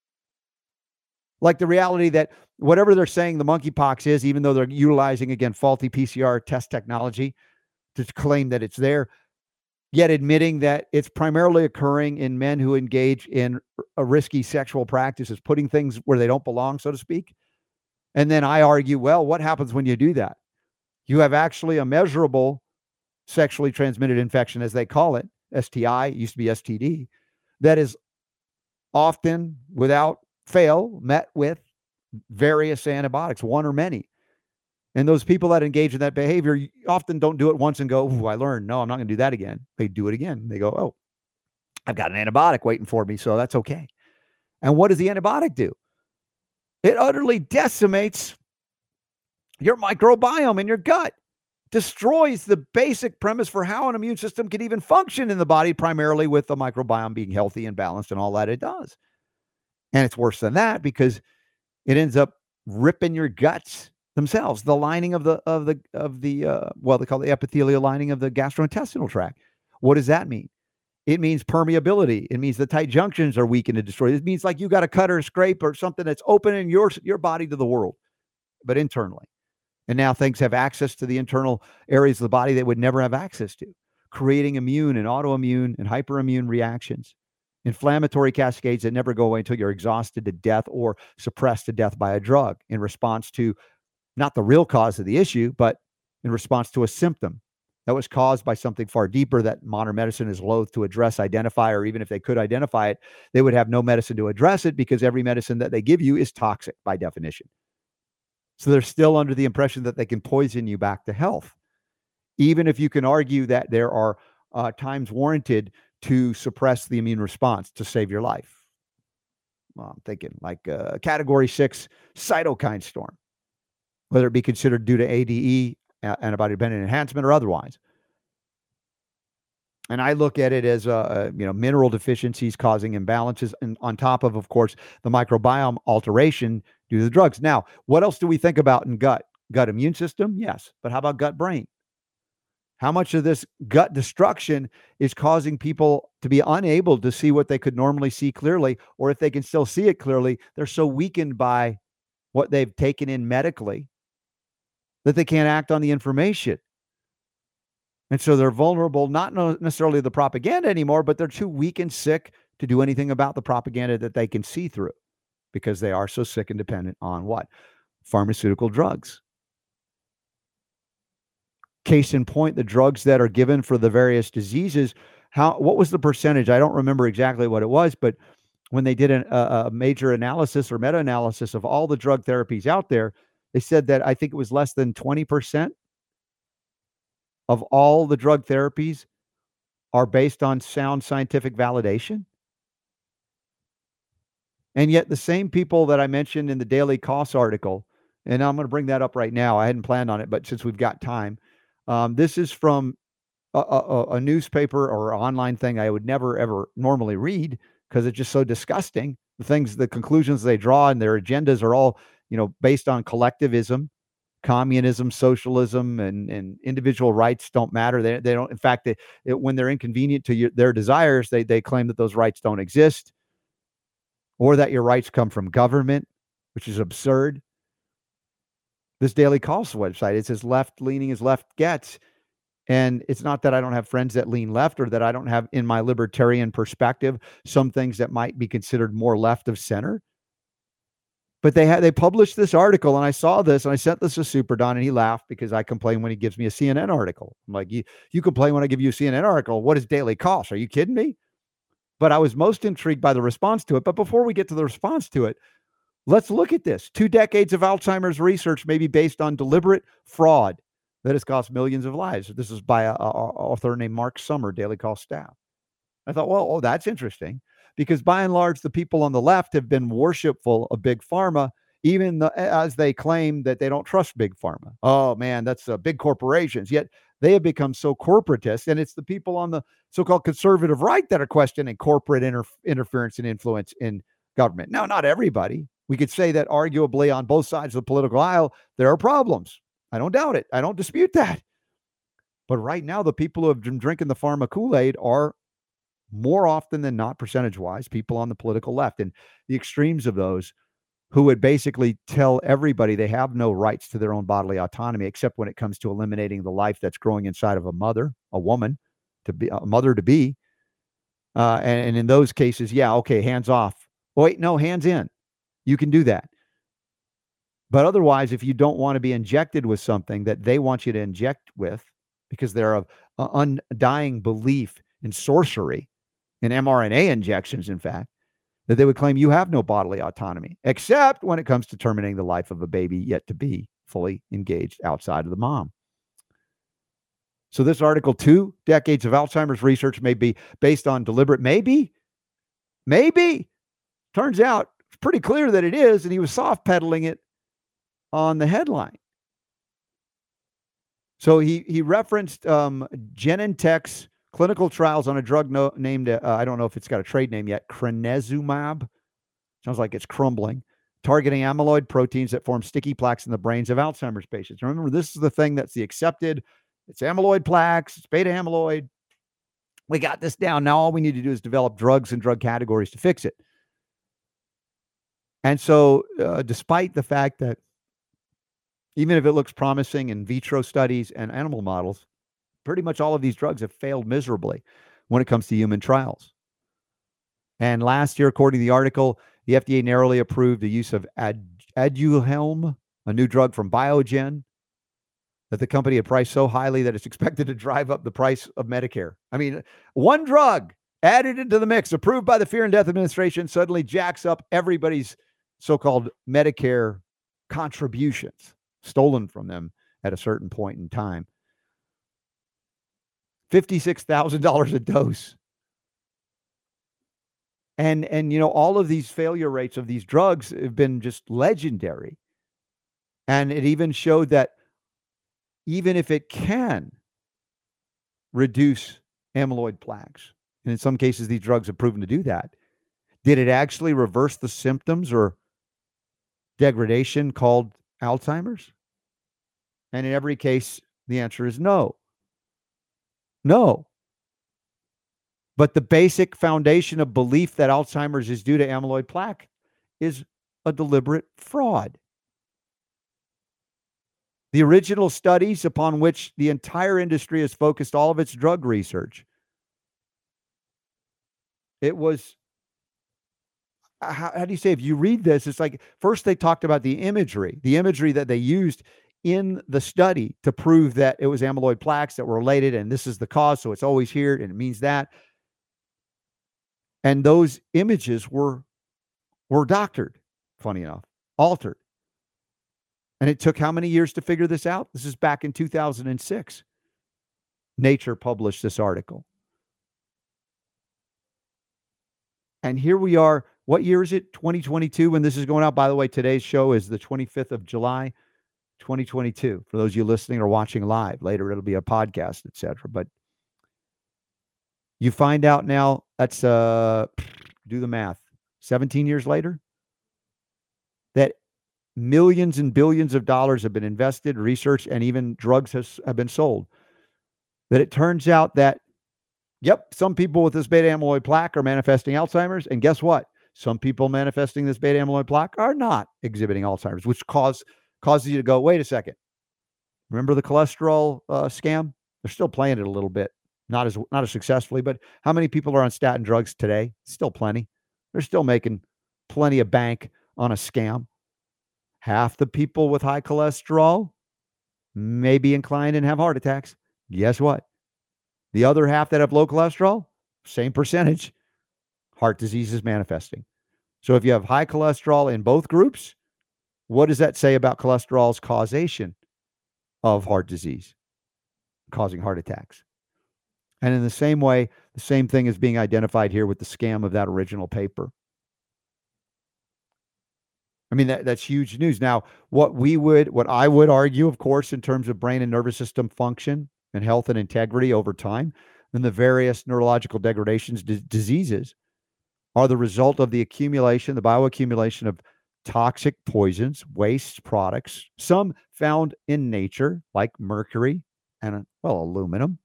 like the reality that whatever they're saying the monkeypox is, even though they're utilizing again faulty PCR test technology to claim that it's there, yet admitting that it's primarily occurring in men who engage in a risky sexual practices, putting things where they don't belong, so to speak. And then I argue, well, what happens when you do that? You have actually a measurable sexually transmitted infection, as they call it, STI, used to be STD, that is often without fail met with various antibiotics, one or many. And those people that engage in that behavior often don't do it once and go, Ooh, I learned. No, I'm not going to do that again. They do it again. They go, Oh, I've got an antibiotic waiting for me. So that's okay. And what does the antibiotic do? It utterly decimates your microbiome in your gut, destroys the basic premise for how an immune system can even function in the body, primarily with the microbiome being healthy and balanced and all that it does. And it's worse than that because it ends up ripping your guts themselves, the lining of the of the of the uh, well, they call the epithelial lining of the gastrointestinal tract. What does that mean? It means permeability. It means the tight junctions are weakened and destroyed. It means like you got a cut or a scrape or something that's opening your your body to the world, but internally. And now things have access to the internal areas of the body that would never have access to, creating immune and autoimmune and hyperimmune reactions, inflammatory cascades that never go away until you're exhausted to death or suppressed to death by a drug in response to not the real cause of the issue, but in response to a symptom that was caused by something far deeper that modern medicine is loath to address, identify, or even if they could identify it, they would have no medicine to address it because every medicine that they give you is toxic by definition. So they're still under the impression that they can poison you back to health. Even if you can argue that there are uh, times warranted to suppress the immune response to save your life. Well, I'm thinking like a category six cytokine storm, whether it be considered due to ADE, antibody dependent enhancement, or otherwise. And I look at it as a, a, you know mineral deficiencies causing imbalances, and on top of, of course, the microbiome alteration due to the drugs. Now, what else do we think about in gut? Gut immune system, yes, but how about gut brain? How much of this gut destruction is causing people to be unable to see what they could normally see clearly, or if they can still see it clearly, they're so weakened by what they've taken in medically that they can't act on the information. And so they're vulnerable, not necessarily the propaganda anymore, but they're too weak and sick to do anything about the propaganda that they can see through because they are so sick and dependent on what? Pharmaceutical drugs. Case in point, the drugs that are given for the various diseases. How what was the percentage? I don't remember exactly what it was, but when they did an, a, a major analysis or meta-analysis of all the drug therapies out there, they said that I think it was less than 20% of all the drug therapies are based on sound scientific validation. And yet, the same people that I mentioned in the Daily Kos article, and I'm going to bring that up right now. I hadn't planned on it, but since we've got time, um, this is from a, a, a, newspaper or online thing I would never ever normally read because it's just so disgusting. The things, the conclusions they draw, and their agendas are all you know, based on collectivism, communism, socialism, and and individual rights don't matter. They they don't. In fact, they, it, when they're inconvenient to your, their desires, they they claim that those rights don't exist, or that your rights come from government, which is absurd. This Daily Kos website, it's as left leaning as left gets. And it's not that I don't have friends that lean left or that I don't have in my libertarian perspective some things that might be considered more left of center. But they had they published this article, and I saw this, and I sent this to Super Don, and he laughed because I complain when he gives me a CNN article. I'm like, you you complain when I give you a CNN article. What is Daily Kos? Are you kidding me? But I was most intrigued by the response to it. But before we get to the response to it, let's look at this. Two decades of Alzheimer's research may be based on deliberate fraud that has cost millions of lives. This is by a, a author named Mark Sumner, Daily Kos staff. I thought, well, oh, that's interesting because by and large, the people on the left have been worshipful of big pharma, even as they claim that they don't trust big pharma. Oh man, that's uh, big corporations. Yet they have become so corporatist, and it's the people on the so-called conservative right that are questioning corporate inter- interference and influence in government. Now, not everybody. We could say that arguably on both sides of the political aisle, there are problems. I don't doubt it. I don't dispute that. But right now, the people who have been drinking the pharma Kool Aid are more often than not, percentage wise, people on the political left and the extremes of those who would basically tell everybody they have no rights to their own bodily autonomy, except when it comes to eliminating the life that's growing inside of a mother, a woman, to be a mother to be. Uh, and, and in those cases, yeah, okay, hands off. wait, no, hands in. You can do that. But otherwise, if you don't want to be injected with something that they want you to inject with, because they're of undying belief in sorcery, in mRNA injections, in fact, that they would claim you have no bodily autonomy, except when it comes to terminating the life of a baby yet to be fully engaged outside of the mom. So, this article, two decades of Alzheimer's research may be based on deliberate, maybe, maybe. Turns out it's pretty clear that it is. And he was soft pedaling it on the headline. So, he, he referenced um, Genentech's clinical trials on a drug no, named, uh, I don't know if it's got a trade name yet, crenezumab. Sounds like it's crumbling, targeting amyloid proteins that form sticky plaques in the brains of Alzheimer's patients. Remember, this is the thing that's the accepted it's amyloid plaques, it's beta amyloid. We got this down. Now all we need to do is develop drugs and drug categories to fix it. And so, uh, despite the fact that even if it looks promising in vitro studies and animal models, pretty much all of these drugs have failed miserably when it comes to human trials. And last year, according to the article, the FDA narrowly approved the use of Ad- a new drug from Biogen, that the company had priced so highly that it's *laughs* expected to drive up the price of Medicare. I mean, one drug added into the mix, approved by the Fear and Death Administration, suddenly jacks up everybody's so called Medicare contributions stolen from them at a certain point in time. $56,000 a dose. And and you know all of these failure rates of these drugs have been just legendary. And it even showed that even if it can reduce amyloid plaques. And in some cases, these drugs have proven to do that. Did it actually reverse the symptoms or degradation called Alzheimer's? And in every case, the answer is no. No. But the basic foundation of belief that Alzheimer's is due to amyloid plaque is a deliberate fraud. The original studies upon which the entire industry has focused all of its drug research. It was, how, how do you say, if you read this, it's like first they talked about the imagery, the imagery that they used in the study to prove that it was amyloid plaques that were related and this is the cause. So it's always here and it means that. And those images were were doctored, funny enough, altered. And it took how many years to figure this out? This is back in 2006. Nature published this article. And here we are. What year is it? 2022 when this is going out. By the way, today's show is the 25th of July, 2022. For those of you listening or watching live, later it'll be a podcast, etc. But you find out now that's uh do the math. 17 years later that millions and billions of dollars have been invested, research, and even drugs has, have been sold. That it turns out that, yep, some people with this beta amyloid plaque are manifesting Alzheimer's. And guess what? Some people manifesting this beta amyloid plaque are not exhibiting Alzheimer's, which cause, causes you to go, wait a second. Remember the cholesterol uh, scam? They're still playing it a little bit, not as not as successfully, but how many people are on statin drugs today? Still plenty. They're still making plenty of bank on a scam half the people with high cholesterol may be inclined and have heart attacks. Guess what? The other half that have low cholesterol, same percentage, heart disease is manifesting. So if you have high cholesterol in both groups, what does that say about cholesterol's causation of heart disease, causing heart attacks? And in the same way, the same thing is being identified here with the scam of that original paper. I mean, that, that's huge news. Now, what we would, what I would argue, of course, in terms of brain and nervous system function and health and integrity over time, then the various neurological degradations, d- diseases are the result of the accumulation, the bioaccumulation of toxic poisons, waste products, some found in nature, like mercury and, well, aluminum,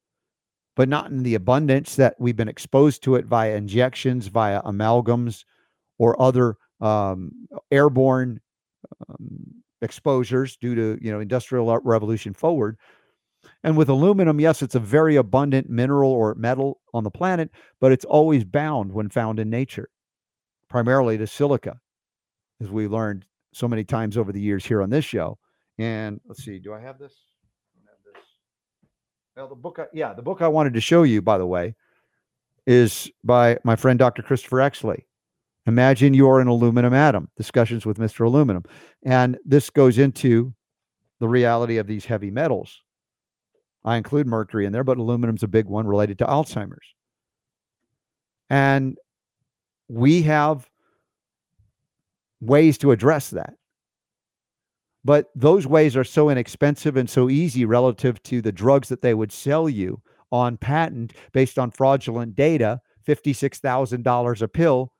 but not in the abundance that we've been exposed to it via injections, via amalgams, or other um, airborne um, exposures due to you know industrial revolution forward. And with aluminum yes it's a very abundant mineral or metal on the planet but it's always bound when found in nature primarily to silica as we learned so many times over the years here on this show and let's see do i have this I have this well the book I, yeah the book i wanted to show you by the way is by my friend dr christopher exley Imagine you're an aluminum atom, discussions with Mr. Aluminum. And this goes into the reality of these heavy metals. I include mercury in there, but aluminum's a big one related to Alzheimer's. And we have ways to address that. But those ways are so inexpensive and so easy relative to the drugs that they would sell you on patent based on fraudulent data, $56,000 a pill.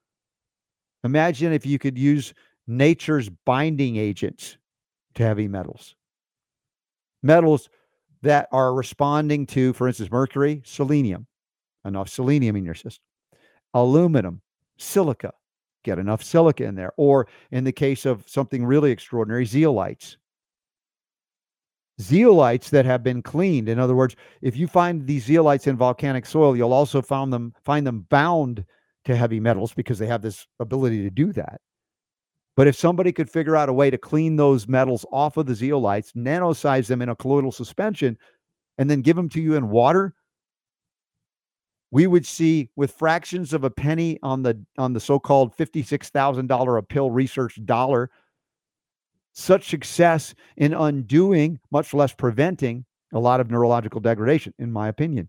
Imagine if you could use nature's binding agents to heavy metals. Metals that are responding to, for instance, mercury, selenium, enough selenium in your system, aluminum, silica, get enough silica in there. Or in the case of something really extraordinary, zeolites. Zeolites that have been cleaned. In other words, if you find these zeolites in volcanic soil, you'll also find them find them bound to heavy metals because they have this ability to do that. But if somebody could figure out a way to clean those metals off of the zeolites, nanosize them in a colloidal suspension, and then give them to you in water, we would see with fractions of a penny on the on the so-called $56,000 a pill research dollar such success in undoing, much less preventing a lot of neurological degradation, in my opinion.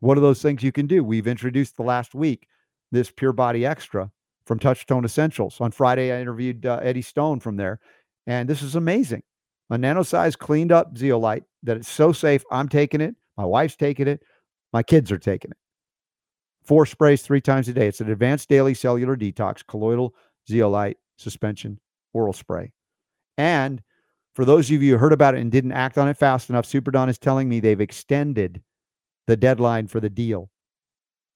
What are those things you can do? We've introduced the last week this Pure Body Extra from Touchstone Essentials. On Friday, I interviewed uh, Eddie Stone from there, and this is amazing. A nano size cleaned up zeolite that it's so safe. I'm taking it. My wife's taking it. My kids are taking it. Four sprays three times a day. It's an advanced daily cellular detox, colloidal zeolite suspension oral spray. And for those of you who heard about it and didn't act on it fast enough, Superdon is telling me they've extended the deadline for the deal.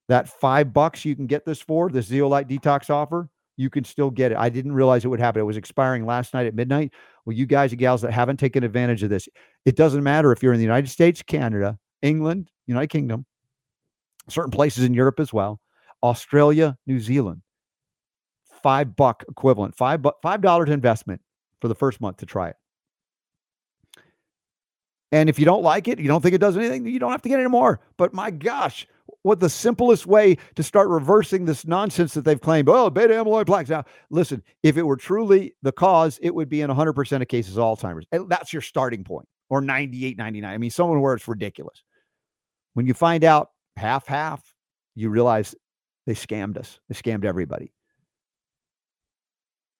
That five bucks you can get this for, the zeolite detox offer, you can still get it. I didn't realize it would happen. It was expiring last night at midnight. Well, you guys and gals that haven't taken advantage of this, it doesn't matter if you're in the United States, Canada, England, United Kingdom, certain places in Europe as well, Australia, New Zealand. Five buck equivalent, five bu- five dollars investment for the first month to try it. And if you don't like it, you don't think it does anything, you don't have to get any more. But my gosh, what the simplest way to start reversing this nonsense that they've claimed. Oh, beta amyloid plaques. Now, listen, if it were truly the cause, it would be in 100% of cases Alzheimer's. That's your starting point, or 98, 99. I mean, someone where it's ridiculous. When you find out half, half, you realize they scammed us. They scammed everybody.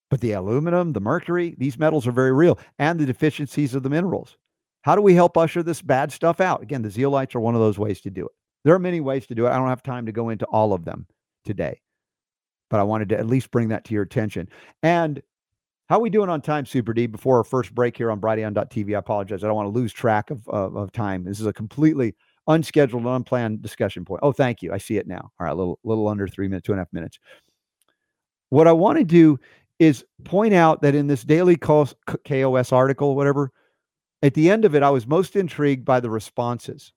But the aluminum, the mercury, these metals are very real, and the deficiencies of the minerals. How do we help usher this bad stuff out? Again, the zeolites are one of those ways to do it. There are many ways to do it. I don't have time to go into all of them today, but I wanted to at least bring that to your attention. And how are we doing on time, Super D? Before our first break here on Brighteon.tv, I apologize. I don't want to lose track of, of, of time. This is a completely unscheduled, unplanned discussion point. Oh, thank you. I see it now. All right, a little, little under three minutes, two and a half minutes. What I want to do is point out that in this daily KOS article, whatever, at the end of it, I was most intrigued by the responses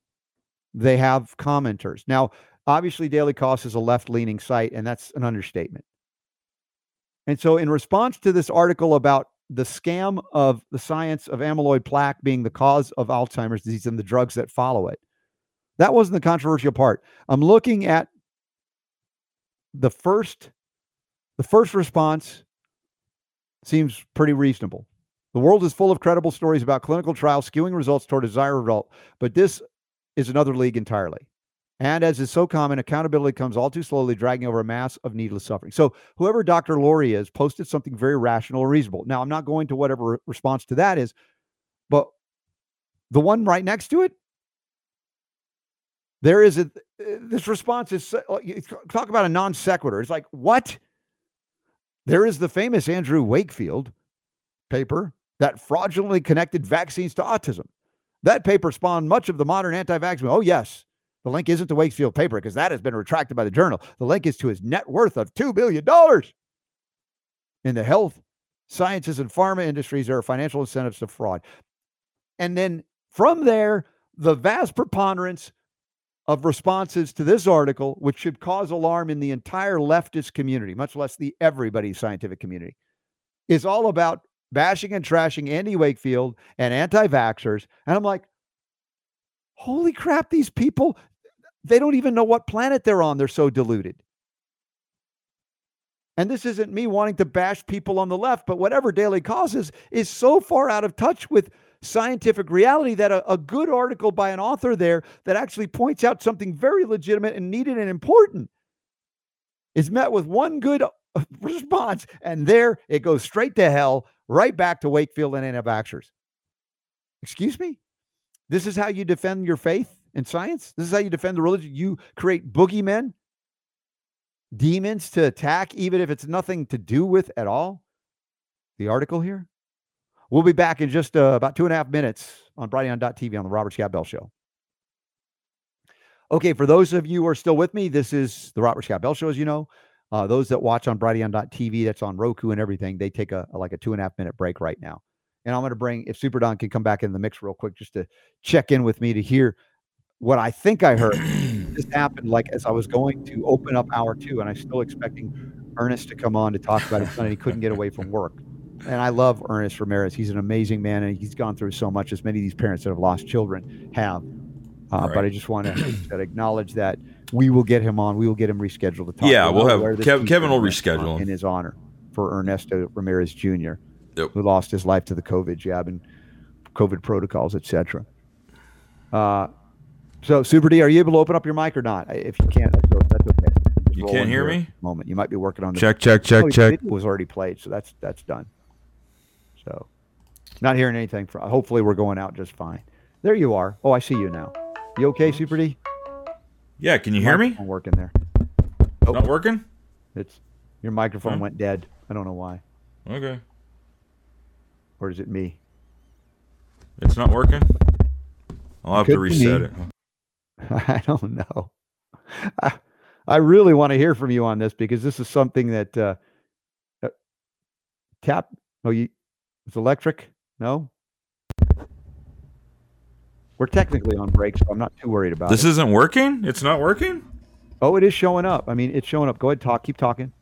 they have commenters. Now, obviously, Daily Kos is a left leaning site, and that's an understatement. And so, in response to this article about the scam of the science of amyloid plaque being the cause of Alzheimer's disease and the drugs that follow it, that wasn't the controversial part. I'm looking at the first the first response seems pretty reasonable. The world is full of credible stories about clinical trials skewing results toward a desired result, but this is another league entirely. And as is so common, accountability comes all too slowly, dragging over a mass of needless suffering. So, whoever Dr. Lori is posted something very rational or reasonable. Now, I'm not going to whatever response to that is, but the one right next to it, there is a uh, this response is uh, talk about a non sequitur. It's like, what? There is the famous Andrew Wakefield paper that fraudulently connected vaccines to autism. That paper spawned much of the modern anti vax Oh, yes. The link isn't to Wakefield paper because that has been retracted by the journal. The link is to his net worth of $2 billion. In the health, sciences, and pharma industries, there are financial incentives to fraud. And then from there, the vast preponderance of responses to this article, which should cause alarm in the entire leftist community, much less the everybody scientific community, is all about bashing and trashing Andy Wakefield and anti vaxxers. And I'm like, holy crap, these people, they don't even know what planet they're on. They're so deluded. and this isn't me wanting to bash people on the left, but whatever Daily Causes is so far out of touch with scientific reality that a, a, good article by an author there that actually points out something very legitimate and needed and important is met with one good *laughs* response. And there it goes straight to hell, right back to Wakefield and anti-vaxxers. Excuse me? This is how you defend your faith in science? This is how you defend the religion? You create boogeymen, demons to attack, even if it's nothing to do with at all? The article here? We'll be back in just uh, about two and a half minutes on Brighteon.tv on the Robert Scott Bell Show. Okay, for those of you who are still with me, this is the Robert Scott Bell Show, as you know. Uh, those that watch on Brighteon.tv, that's on Roku and everything, they take a, a like a two and a half minute break right now. And I'm going to bring, if Super Don can come back in the mix real quick, just to check in with me to hear what I think I heard. *clears throat* this happened like as I was going to open up hour two, and I'm still expecting Ernest to come on to talk about his son, and he couldn't get away from work and I love Ernest Ramirez. He's an amazing man, and he's gone through so much as many of these parents that have lost children have. Uh, right. But I just want to acknowledge that we will get him on. We will get him rescheduled to talk. Yeah, we'll have Kev, Kevin will reschedule in his honor for Ernesto Ramirez Jr., yep. who lost his life to the COVID jab and COVID protocols, etc. Uh, so, Super D, are you able to open up your mic or not? If you can't, that's, that's okay. you can't hear me. Moment, you might be working on. The check, check, check, oh, check. It was already played, so that's that's done. So, not hearing anything. From, hopefully, we're going out just fine. There you are. Oh, I see you now. You okay, Super D? Yeah. Can you hear me? I'm working there. Oh, Not working. It's your microphone huh? went dead. I don't know why. Okay. Or is it me? It's not working. I'll have to reset it. *laughs* I don't know. I, I really want to hear from you on this because this is something that uh, uh, tap Oh, you it's electric? No? We're technically on break, so I'm not too worried about this it. This isn't working? It's not working? Oh, it is showing up. I mean, it's showing up. Go ahead, talk. Keep talking.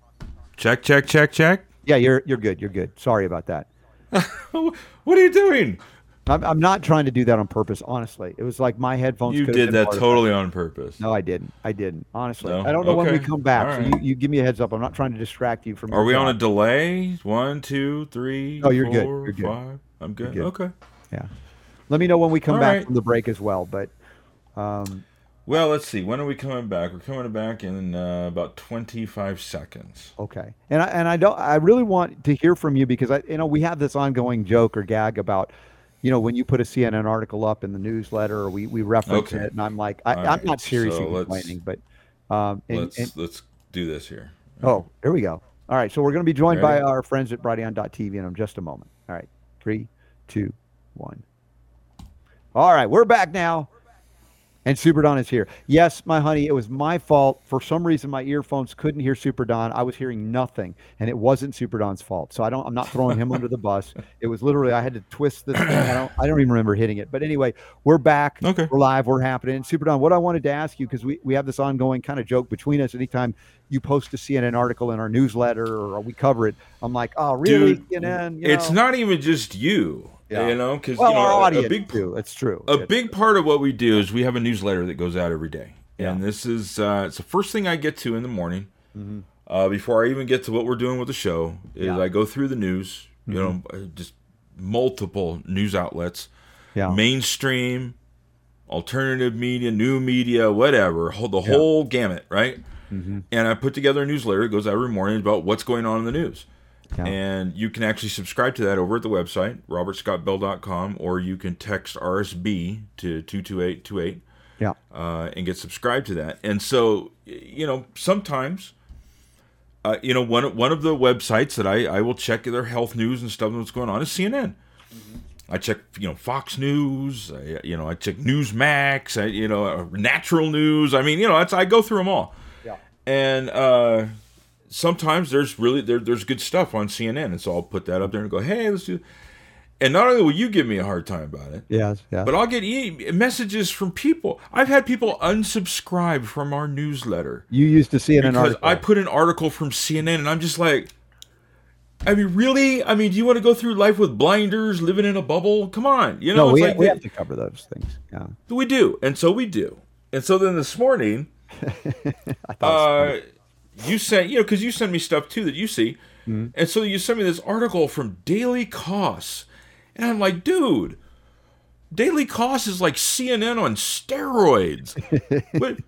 Check, check, check, check. Yeah, you're you're good. You're good. Sorry about that. *laughs* what are you doing? I'm, I'm not trying to do that on purpose, honestly. It was like my headphones. You did that totally on purpose. No, I didn't. I didn't. Honestly, no? I don't know okay. when we come back. Right. So you, you give me a heads up. I'm not trying to distract you from. Are we job. on a delay? One, two, three. Oh, you're four, good. You're good. Five. I'm good. good. Okay. Yeah. Let me know when we come All back right. from the break as well. But. Um, well, let's see. When are we coming back? We're coming back in uh, about 25 seconds. Okay. And I and I don't. I really want to hear from you because I, you know, we have this ongoing joke or gag about you know, when you put a CNN article up in the newsletter, or we we reference okay. it, and I'm like, I, am right. not seriously so complaining, but um, and, let's and, let's do this here. Oh, here we go. All right, so we're going to be joined Ready? by our friends at Brighteon.tv in just a moment. All right, three, two, one. All right, we're back now. And Super Don is here. Yes, my honey, it was my fault. For some reason, my earphones couldn't hear Super Don. I was hearing nothing, and it wasn't Super Don's fault. So I don't. I'm not throwing him under the bus. It was literally I had to twist this. Thing. I don't. I don't even remember hitting it. But anyway, we're back. Okay. We're live. We're happening. Super Don, what I wanted to ask you because we we have this ongoing kind of joke between us. Anytime you post a CNN article in our newsletter or we cover it, I'm like, oh, really, Dude, CNN? You know? It's not even just you. Yeah. You know, because well, you know, our audience a big too. It's true. A it's big true. part of what we do is we have a newsletter that goes out every day, yeah. and this is uh, it's the first thing I get to in the morning. Mm-hmm. Uh, before I even get to what we're doing with the show, is yeah. I go through the news. Mm-hmm. You know, uh, just multiple news outlets, yeah. mainstream, alternative media, new media, whatever, the whole gamut, right? Mm-hmm. And I put together a newsletter. It goes out every morning about what's going on in the news. Yeah. And you can actually subscribe to that over at the website, robertscottbell.com, or you can text RSB to 22828 yeah. Uh, and get subscribed to that. And so, you know, sometimes, uh, you know, one, one of the websites that I, I will check their health news and stuff and what's going on is CNN. Mm-hmm. I check, you know, Fox News. I, you know, I check Newsmax. I, you know, uh, Natural News. I mean, you know, I go through them all. Yeah. And uh, sometimes there's really there, there's good stuff on CNN, and so I'll put that up there and go, hey, let's do. And not only will you give me a hard time about it, yeah, yeah, but I'll get e- messages from people. I've had people unsubscribe from our newsletter. You used to see it because. I put an article from CNN, and I'm just like, I mean, really? I mean, do you want to go through life with blinders, living in a bubble? Come on, you know. No, we, like we have to cover those things. Yeah, we do, and so we do. And so then this morning, *laughs* I thought. uh, you sent you know because you send me stuff too that you see, Mm-hmm. and so you sent me this article from Daily Kos, and I'm like, dude, Daily Kos is like CNN on steroids. *laughs* but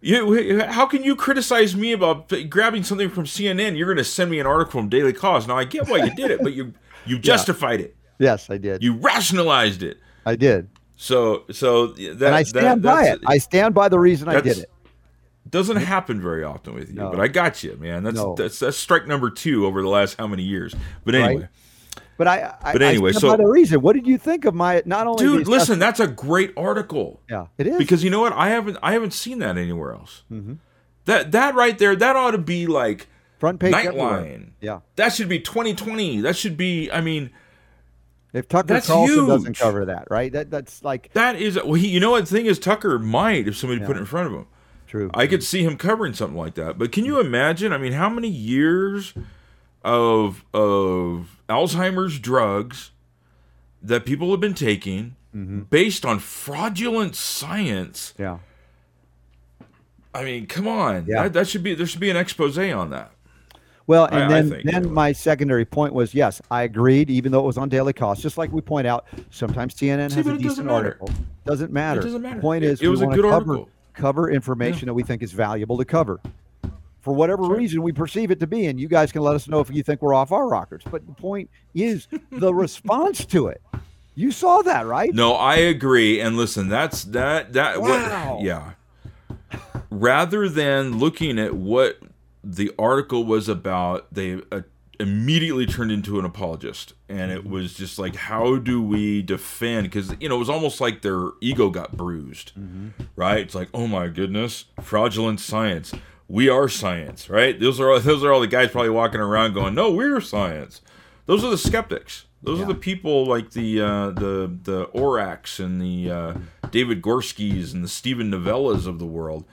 you, how can you criticize me about grabbing something from CNN? You're going to send me an article from Daily Kos. Now I get why you did it, but you you *laughs* justified it. Yes, I did. You rationalized it. I did. So so that and I stand by that's- it. I stand by the reason I did it. Doesn't happen very often with you, No. but I got you, man. That's No. that's that's strike number two over the last how many years? But anyway, Right. But I, I But anyway, I so- the reason. What did you think of my not only dude, listen, that's a great article Yeah, it is because you know what? I haven't I haven't seen that anywhere else. Mm-hmm. That that right there, that ought to be like front page. Nightline. Yeah, That should be 2020. That should be. I mean, if Tucker That's Carlson doesn't cover that, right? That that's like that is. Well, he, you know what? The thing is, Tucker might if somebody put it in front of him. True. I could see him covering something like that. But can you imagine? I mean, how many years of of Alzheimer's drugs that people have been taking Mm-hmm. based on fraudulent science? yeah, I mean, come on. Yeah. That, that should be there should be an expose on that. Well, and I then think, then my secondary point was yes, I agreed, even though it was on daily Kos. Just like we point out, sometimes CNN See, has a decent article. Doesn't matter. doesn't matter. The point It- is, it was a good cover, article. Cover information that we think is valuable to cover. For whatever reason we perceive it to be, and you guys can let us know if you think we're off our rockers. But the point is *laughs* the response to it. You saw that, right? No, I agree. And listen, that's that that Wow. what yeah. Rather than looking at what the article was about, they uh, immediately turned into an apologist, and it was just like, how do we defend? Because you know, it was almost like their ego got bruised, right? It's like, oh my goodness, fraudulent science. We are science, right? Those are all, *laughs* those are all the guys probably walking around going, no, we're science. Those are the skeptics. Those are the people like the uh, the the Oracs and the uh, David Gorskys and the Steven Novellas of the world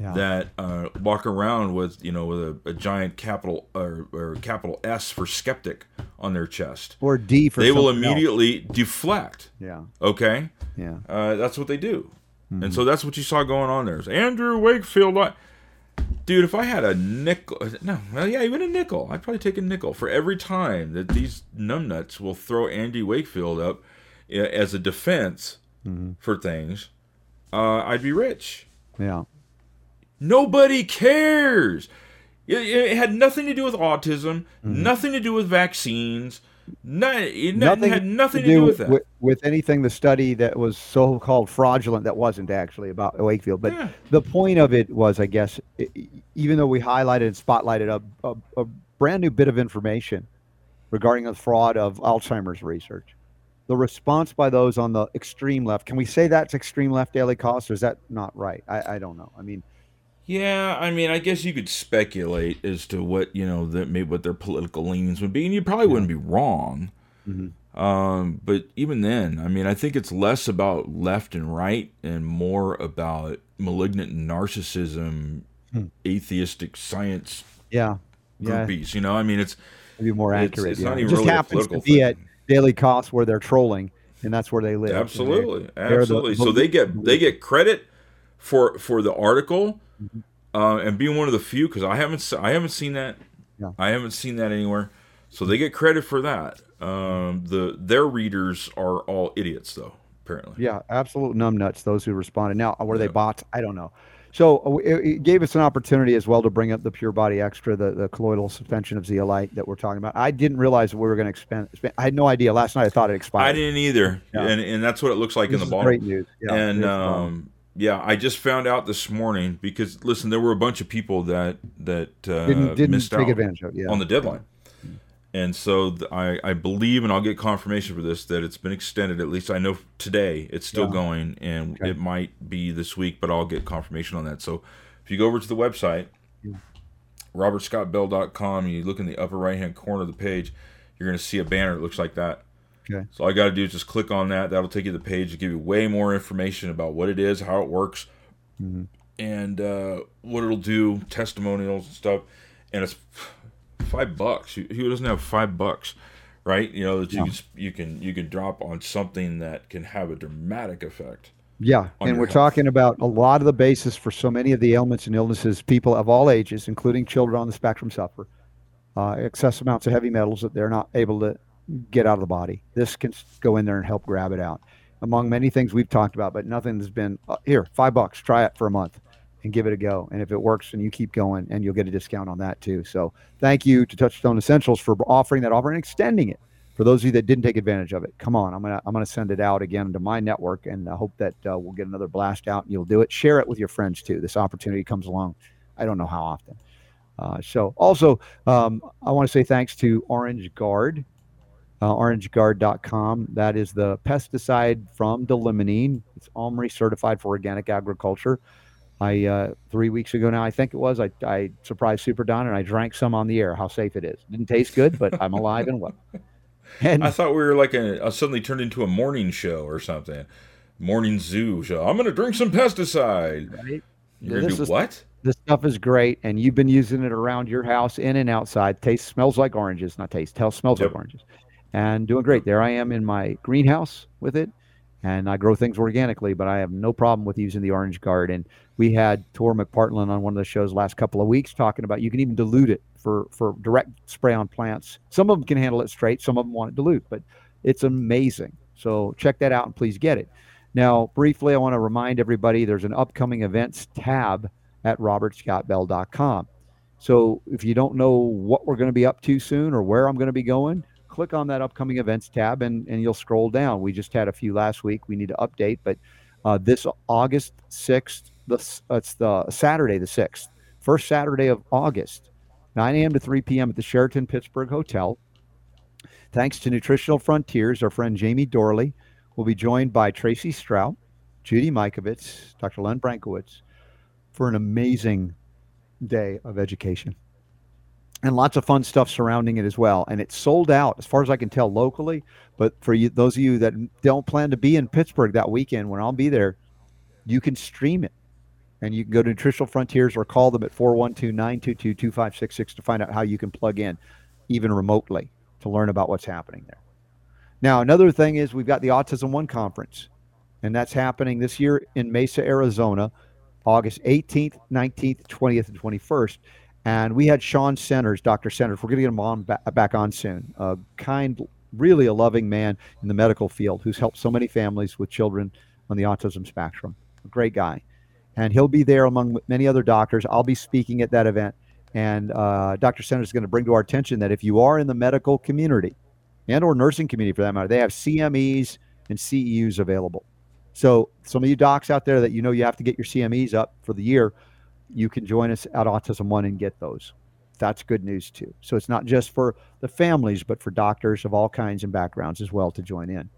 Yeah. that uh, walk around with you know with a, a giant capital or, or capital S for skeptic on their chest. Or D for They will something else. immediately deflect. Yeah, Okay, yeah. uh, that's what they do, Mm-hmm. and so that's what you saw going on there. It's Andrew Wakefield. Dude, if I had a nickel, no, well, yeah, even a nickel, I'd probably take a nickel for every time that these numbnuts will throw Andy Wakefield up uh, as a defense Mm-hmm. for things. Uh, I'd be rich. Yeah. Nobody cares. It, it had nothing to do with autism, Mm-hmm. nothing to do with vaccines. No, it nothing had nothing to do do with that. With, with anything the study that was so-called fraudulent that wasn't actually about Wakefield. But Yeah. the point of it was, I guess, e- even though we highlighted and spotlighted a, a, a brand new bit of information regarding the fraud of Alzheimer's research, the response by those on the extreme left, can we say that's extreme left daily Kos, or is that not right? I, I don't know. I mean, Yeah, I mean, I guess you could speculate as to what you know that maybe what their political leanings would be, and you probably wouldn't be wrong. Mm-hmm. Um, but even then, I mean, I think it's less about left and right and more about malignant narcissism, Hmm. atheistic science yeah, yeah, groupies. You know, I mean, it's maybe more accurate. it's yeah. not It even just really happens to be thing. at daily Kos where they're trolling, and that's where they live. and they- Absolutely, the- absolutely. so they get they get credit for for the article uh, and being one of the few because I haven't I haven't seen that. Yeah. I haven't seen that anywhere. So they get credit for that. Um, the their readers are all idiots though. Apparently, Yeah, absolute numbnuts. Those who responded. Now, were they Yeah. bots? I don't know. So uh, it, it gave us an opportunity as well to bring up the Pure Body Extra, the, the colloidal suspension of zeolite that we're talking about. I didn't realize we were going to expand, expand. I had no idea. Last night I thought it expired. I didn't either, Yeah. and and that's what it looks like This in the bottle. great news. Yeah, and um, um, yeah, I just found out this morning because listen, there were a bunch of people that that uh, didn't didn't missed take out advantage of. Yeah. on the deadline. And so th- I, I believe, and I'll get confirmation for this, that it's been extended. At least I know today it's still Yeah. going, and Okay. it might be this week, but I'll get confirmation on that. So if you go over to the website, robertscottbell.com, you look in the upper right hand corner of the page, you're going to see a banner that looks like that. Okay. So all you got to do is just click on that. That'll take you to the page to give you way more information about what it is, how it works, Mm-hmm. and uh, what it'll do, testimonials and stuff. And it's five bucks. Who doesn't have five bucks, right? You know that you Yeah. can you can you can drop on something that can have a dramatic effect. Yeah, and we're health. talking about a lot of the basis for so many of the ailments and illnesses people of all ages, including children on the spectrum, suffer. Uh, excess amounts of heavy metals that they're not able to get out of the body. This can go in there and help grab it out. Among many things we've talked about, but nothing has been uh, here. Five bucks, try it for a month and give it a go. And if it works, and you keep going, and you'll get a discount on that too. So thank you to Touchstone Essentials for offering that offer and extending it for those of you that didn't take advantage of it. Come on, I'm gonna I'm gonna send it out again to my network, and I hope that uh, we'll get another blast out, and you'll do it. Share it with your friends too. This opportunity comes along. I don't know how often. Uh, so also, um, I want to say thanks to Orange Guard, uh, orangeguard.com. That is the pesticide from d-limonene. It's OMRI certified for organic agriculture. I uh, three weeks ago now, I think it was. I, I surprised Super Don and I drank some on the air. How safe it is. Didn't taste good, but I'm alive and well. *laughs* And I thought we were like a, a suddenly turned into a morning show or something, morning zoo show. I'm going to drink some pesticide. Right. You're going to do is, what? This stuff is great, and you've been using it around your house, in and outside. Taste smells like oranges, not taste. Tell smells yep. like oranges, and doing great. There I am in my greenhouse with it, and I grow things organically, but I have no problem with using the Orange Guard. And we had Tor McPartland on one of the shows last couple of weeks talking about you can even dilute it for for direct spray on plants. Some of them can handle it straight, some of them want it dilute, but it's amazing. So check that out and please get it. Now, briefly, I want to remind everybody there's an upcoming events tab at robertscottbell.com. So if you don't know what we're going to be up to soon or where I'm going to be going, click on that upcoming events tab and, and you'll scroll down. We just had a few last week. We need to update, but uh, this August 6th, the, it's the Saturday the 6th, first Saturday of August, 9 a.m. to 3 p.m. at the Sheraton Pittsburgh Hotel. Thanks to Nutritional Frontiers, our friend Jamie Dorley will be joined by Tracy Strout, Judy Mikovits, Dr. Len Brankowitz, for an amazing day of education and lots of fun stuff surrounding it as well. And it's sold out as far as I can tell locally. But for you, those of you that don't plan to be in Pittsburgh that weekend when I'll be there, you can stream it. And you can go to Nutritional Frontiers or call them at 412 922 2566 to find out how you can plug in, even remotely, to learn about what's happening there. Now, another thing is we've got the Autism One conference, and that's happening this year in Mesa, Arizona. August 18th, 19th, 20th, and 21st. And we had Shawn Centers, Dr. Centers. We're going to get him on back on soon. A kind, really a loving man in the medical field who's helped so many families with children on the autism spectrum. A great guy. And he'll be there among many other doctors. I'll be speaking at that event. And uh, Dr. Centers is going to bring to our attention that if you are in the medical community and or nursing community for that matter, they have CMEs and CEUs available. So some of you docs out there that you know you have to get your CMEs up for the year, you can join us at Autism One and get those. That's good news too. So it's not just for the families, but for doctors of all kinds and backgrounds as well to join in.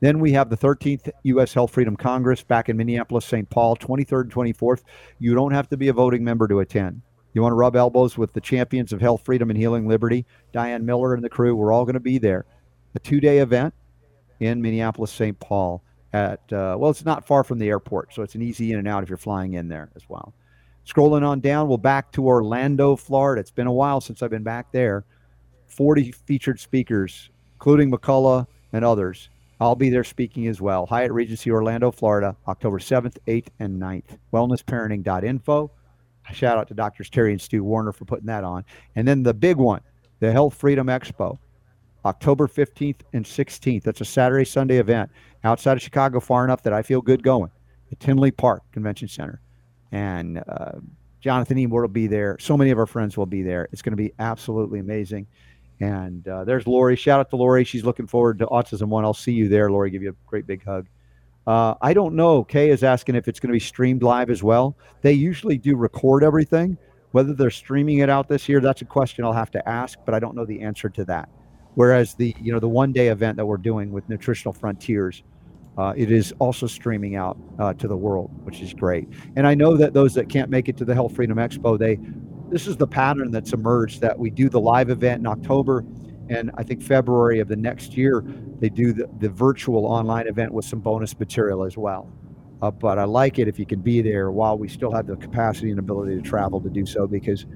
Then we have the 13th U.S. Health Freedom Congress back in Minneapolis, St. Paul, 23rd and 24th. You don't have to be a voting member to attend. You want to rub elbows with the champions of health, freedom, and healing liberty, Diane Miller and the crew. We're all going to be there. A two day event in Minneapolis, St. Paul at uh, well, it's not far from the airport, so it's an easy in and out if you're flying in there as well. Scrolling on down, we'll back to Orlando, Florida. It's been a while since I've been back there. 40 featured speakers, including McCullough and others. I'll be there speaking as well. Hyatt Regency Orlando, Florida, October 7th, 8th, and 9th. Wellnessparenting.info. Shout out to Doctors Terry and Stu Warner for putting that on. And then the big one, the Health Freedom Expo, October 15th and 16th. That's a Saturday, Sunday event outside of Chicago, far enough that I feel good going at Tinley Park Convention Center. And uh, Jonathan Emord will be there. So many of our friends will be there. It's going to be absolutely amazing. And uh, there's Lori. Shout out to Lori. She's looking forward to Autism One. I'll see you there, Lori. Give you a great big hug. Uh, I don't know. Kay is asking if it's going to be streamed live as well. They usually do record everything. Whether they're streaming it out this year, that's a question I'll have to ask, but I don't know the answer to that. Whereas the you know the one day event that we're doing with Nutritional Frontiers, uh, it is also streaming out uh, to the world, which is great. And I know that those that can't make it to the Health Freedom Expo, they this is the pattern that's emerged that we do the live event in October, and I think February of the next year they do the, the virtual online event with some bonus material as well. Uh, but I like it if you can be there while we still have the capacity and ability to travel to do so because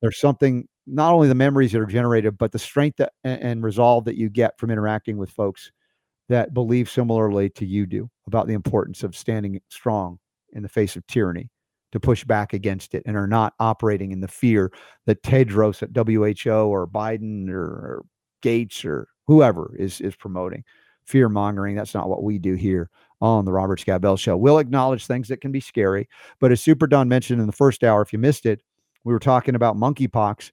there's something not only the memories that are generated, but the strength that, and resolve that you get from interacting with folks that believe similarly to you do about the importance of standing strong in the face of tyranny to push back against it and are not operating in the fear that Tedros at WHO or Biden or, Gates or whoever is is promoting. Fear mongering. That's not what we do here on the Robert Scott Show. We'll acknowledge things that can be scary, but as Super Don mentioned in the first hour, if you missed it, we were talking about monkeypox,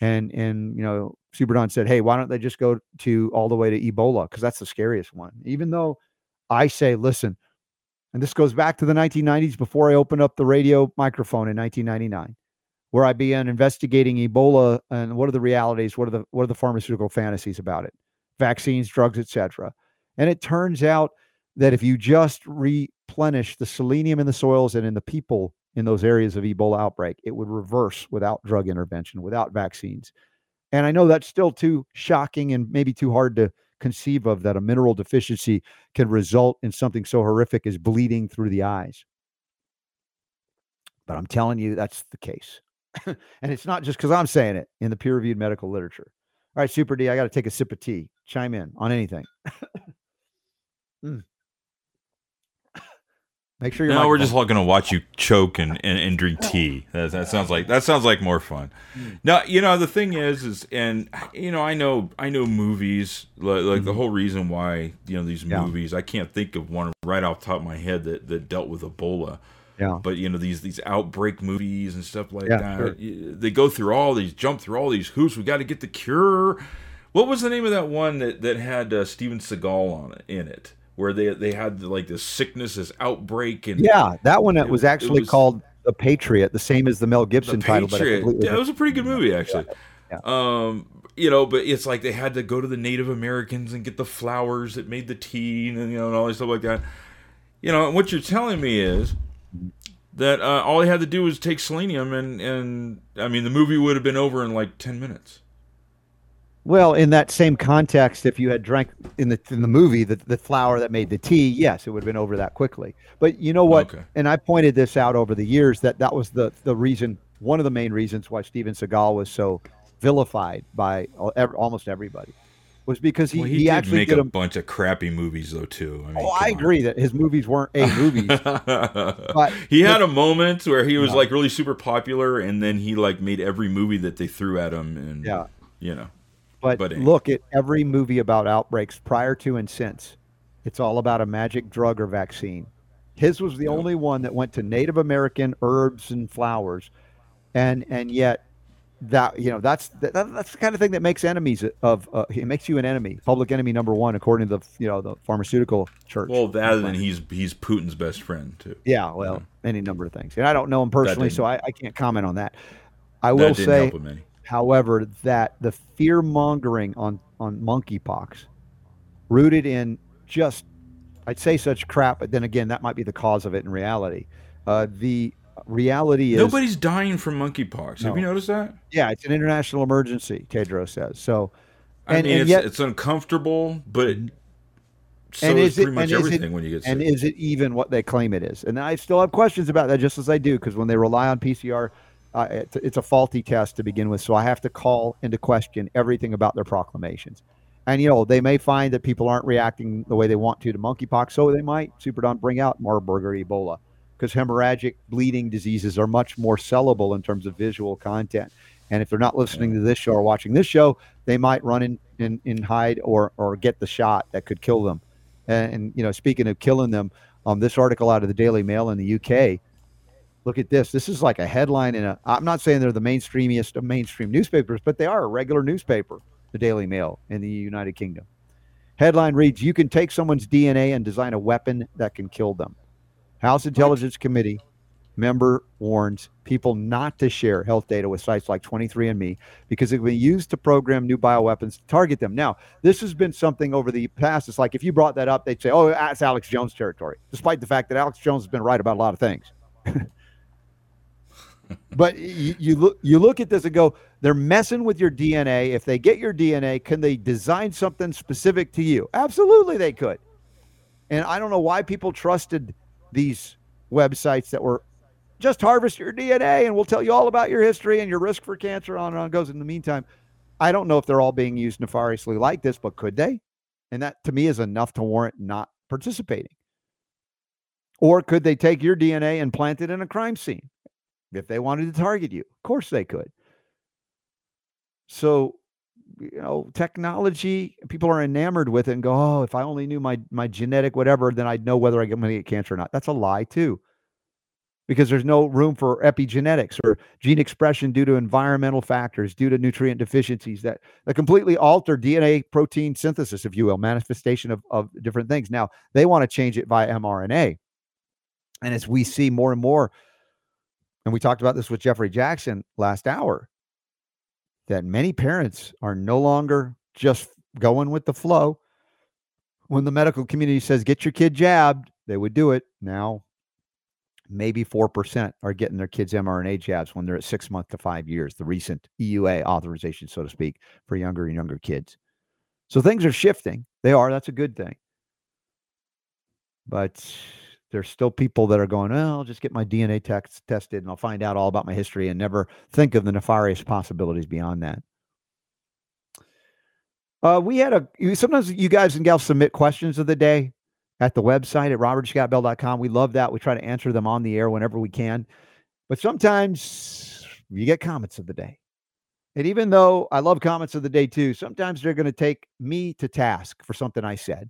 and and you know Super Don said, "Hey, why don't they just go to all the way to Ebola? Because that's the scariest one." Even though I say, listen, and this goes back to the 1990s before I opened up the radio microphone in 1999, where I began investigating Ebola and what are the realities, what are the what are the pharmaceutical fantasies about it, vaccines, drugs, etc. And it turns out that if you just replenish the selenium in the soils and in the people in those areas of Ebola outbreak, it would reverse without drug intervention, without vaccines. And I know that's still too shocking and maybe too hard to conceive of that a mineral deficiency can result in something so horrific as bleeding through the eyes. But I'm telling you, that's the case. *laughs* and it's not just because I'm saying it in the peer reviewed medical literature. All right, Super D, I got to take a sip of tea. Chime in on anything. *laughs* mm. Make sure you're. No, we're just going to watch you choke and, and, and drink tea. That, that sounds like that sounds like more fun. Mm. Now, you know the thing is, is and you know I know I know movies like, like mm-hmm. the whole reason why you know these yeah. movies. I can't think of one right off top of my head that that dealt with Ebola. Yeah. But you know these these outbreak movies and stuff like yeah, that. Sure. They go through all these, jump through all these hoops. We got to get the cure. What was the name of that one that that had uh, Steven Seagal on it in it? Where they they had like this sickness, this outbreak, and yeah, that one it, was actually was, called The Patriot, the same as the Mel Gibson the title. But yeah, it was a pretty good movie actually. Yeah. Yeah. Um, you know, but it's like they had to go to the Native Americans and get the flowers that made the tea, and you know, and all this stuff like that. You know, and what you're telling me is that uh, all they had to do was take selenium, and and I mean, the movie would have been over in like ten minutes. Well, in that same context, if you had drank in the in the movie the, the flower that made the tea, yes, it would have been over that quickly. But you know what? Okay. And I pointed this out over the years that that was the the reason, one of the main reasons why Steven Seagal was so vilified by almost everybody was because he, well, he, he actually make did a, a, bunch of crappy movies though too. I mean, oh, I on. agree that his movies weren't a movies. *laughs* but he had a moment where he was like really super popular, and then he like made every movie that they threw at him, and yeah, you know. But, but look at every movie about outbreaks prior to and since. It's all about a magic drug or vaccine. His was the only one that went to Native American herbs and flowers, and and yet that you know that's that, that's the kind of thing that makes enemies of uh, it makes you an enemy, public enemy number one, according to the you know the pharmaceutical church. Well, that and he's he's Putin's best friend too. Yeah, well, yeah. any number of things, and I don't know him personally, so I, I can't comment on that. I will say however, that the fear mongering on on monkeypox, rooted in just, I'd say such crap, but then again, that might be the cause of it in reality. Uh, the reality is nobody's dying from monkeypox. No. Have you noticed that? Yeah, it's an international emergency. Tedros says so. And, I mean, and it's, yet, it's uncomfortable, but it, so and is, is pretty it, much everything it, when you get sick. And is it even what they claim it is? And I still have questions about that, just as I do, because when they rely on PCR it's, it's a faulty test to begin with. So I have to call into question everything about their proclamations. And you know they may find that people aren't reacting the way they want to to monkeypox, so they might super don bring out Marburg or Ebola because hemorrhagic bleeding diseases are much more sellable in terms of visual content. And if they're not listening to this show or watching this show, they might run in, in, in hide or or get the shot that could kill them. And, and you know, speaking of killing them, um, this article out of the Daily Mail in the UK look at this. This is like a headline in a. I'm not saying they're the mainstreamiest of mainstream newspapers, but they are a regular newspaper, the Daily Mail in the United Kingdom. Headline reads: You can take someone's DNA and design a weapon that can kill them. House Intelligence? Committee member warns people not to share health data with sites like 23andMe because it can be used to program new bioweapons to target them. Now, this has been something over the past. It's like if you brought that up, they'd say, "Oh, that's Alex Jones territory," despite the fact that Alex Jones has been right about a lot of things. *laughs* but you, you look you look at this and go, they're messing with your DNA. If they get your DNA, can they design something specific to you? Absolutely, they could. And I don't know why people trusted these websites that were just harvest your DNA and we'll tell you all about your history and your risk for cancer on and on goes. In the meantime, I don't know if they're all being used nefariously like this, but could they? And that to me is enough to warrant not participating. Or could they take your DNA and plant it in a crime scene if they wanted to target you? Of course they could. So, you know, technology, people are enamored with it and go, oh, if I only knew my my genetic whatever, then I'd know whether I'm going to get cancer or not. That's a lie too because there's no room for epigenetics or gene expression due to environmental factors, due to nutrient deficiencies that, that completely alter DNA protein synthesis, if you will, manifestation of, of different things. Now, they want to change it via mRNA. And as we see more and more, and we talked about this with Jefferey Jaxen last hour, that many parents are no longer just going with the flow. When the medical community says, get your kid jabbed, they would do it. Now, maybe 4% are getting their kids mRNA jabs when they're at six months to five years, the recent EUA authorization, so to speak, for younger and younger kids. So things are shifting. They are. That's a good thing. But there's still people that are going, well, I'll just get my DNA text tested and I'll find out all about my history and never think of the nefarious possibilities beyond that. Uh, we had a sometimes you guys and gals submit questions of the day at the website at robertscottbell.com. We love that. We try to answer them on the air whenever we can. But sometimes you get comments of the day. And even though I love comments of the day too, sometimes they're going to take me to task for something I said.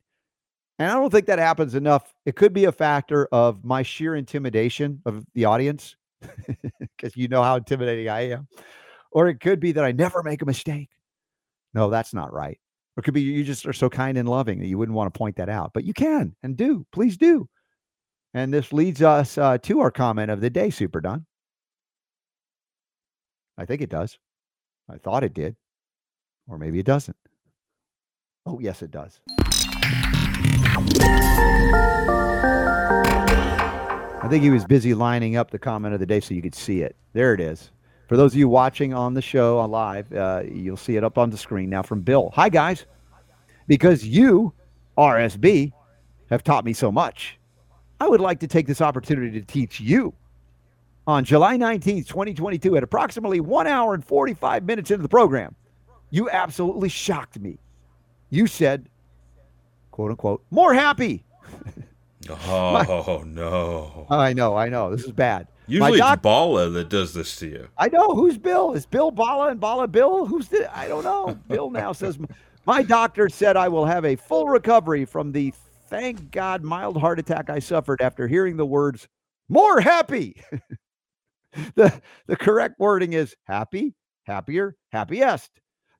And I don't think that happens enough. It could be a factor of my sheer intimidation of the audience, *laughs* because you know how intimidating I am. Or it could be that I never make a mistake. No, that's not right. Or it could be you just are so kind and loving that you wouldn't want to point that out, but you can and do. Please do. And this leads us uh, to our comment of the day, Super Don. I think it does. I thought it did. Or maybe it doesn't. Oh, yes, it does. I think he was busy lining up the comment of the day so you could see it. There it is. For those of you watching on the show on live, uh, you'll see it up on the screen now from Bill. Hi, guys. Because you, RSB, have taught me so much, I would like to take this opportunity to teach you. On July 19th, 2022, at approximately one hour and 45 minutes into the program, you absolutely shocked me. You said, quote unquote, more happy. *laughs* *laughs* oh, My, no. I know, I know. This is bad. Usually doc- it's Bala that does this to you. I know. Who's Bill? Is Bill Bala and Bala Bill? Who's the? I don't know. *laughs* Bill now says, My doctor said I will have a full recovery from the thank God mild heart attack I suffered after hearing the words more happy. the, the correct wording is happy, happier, happiest.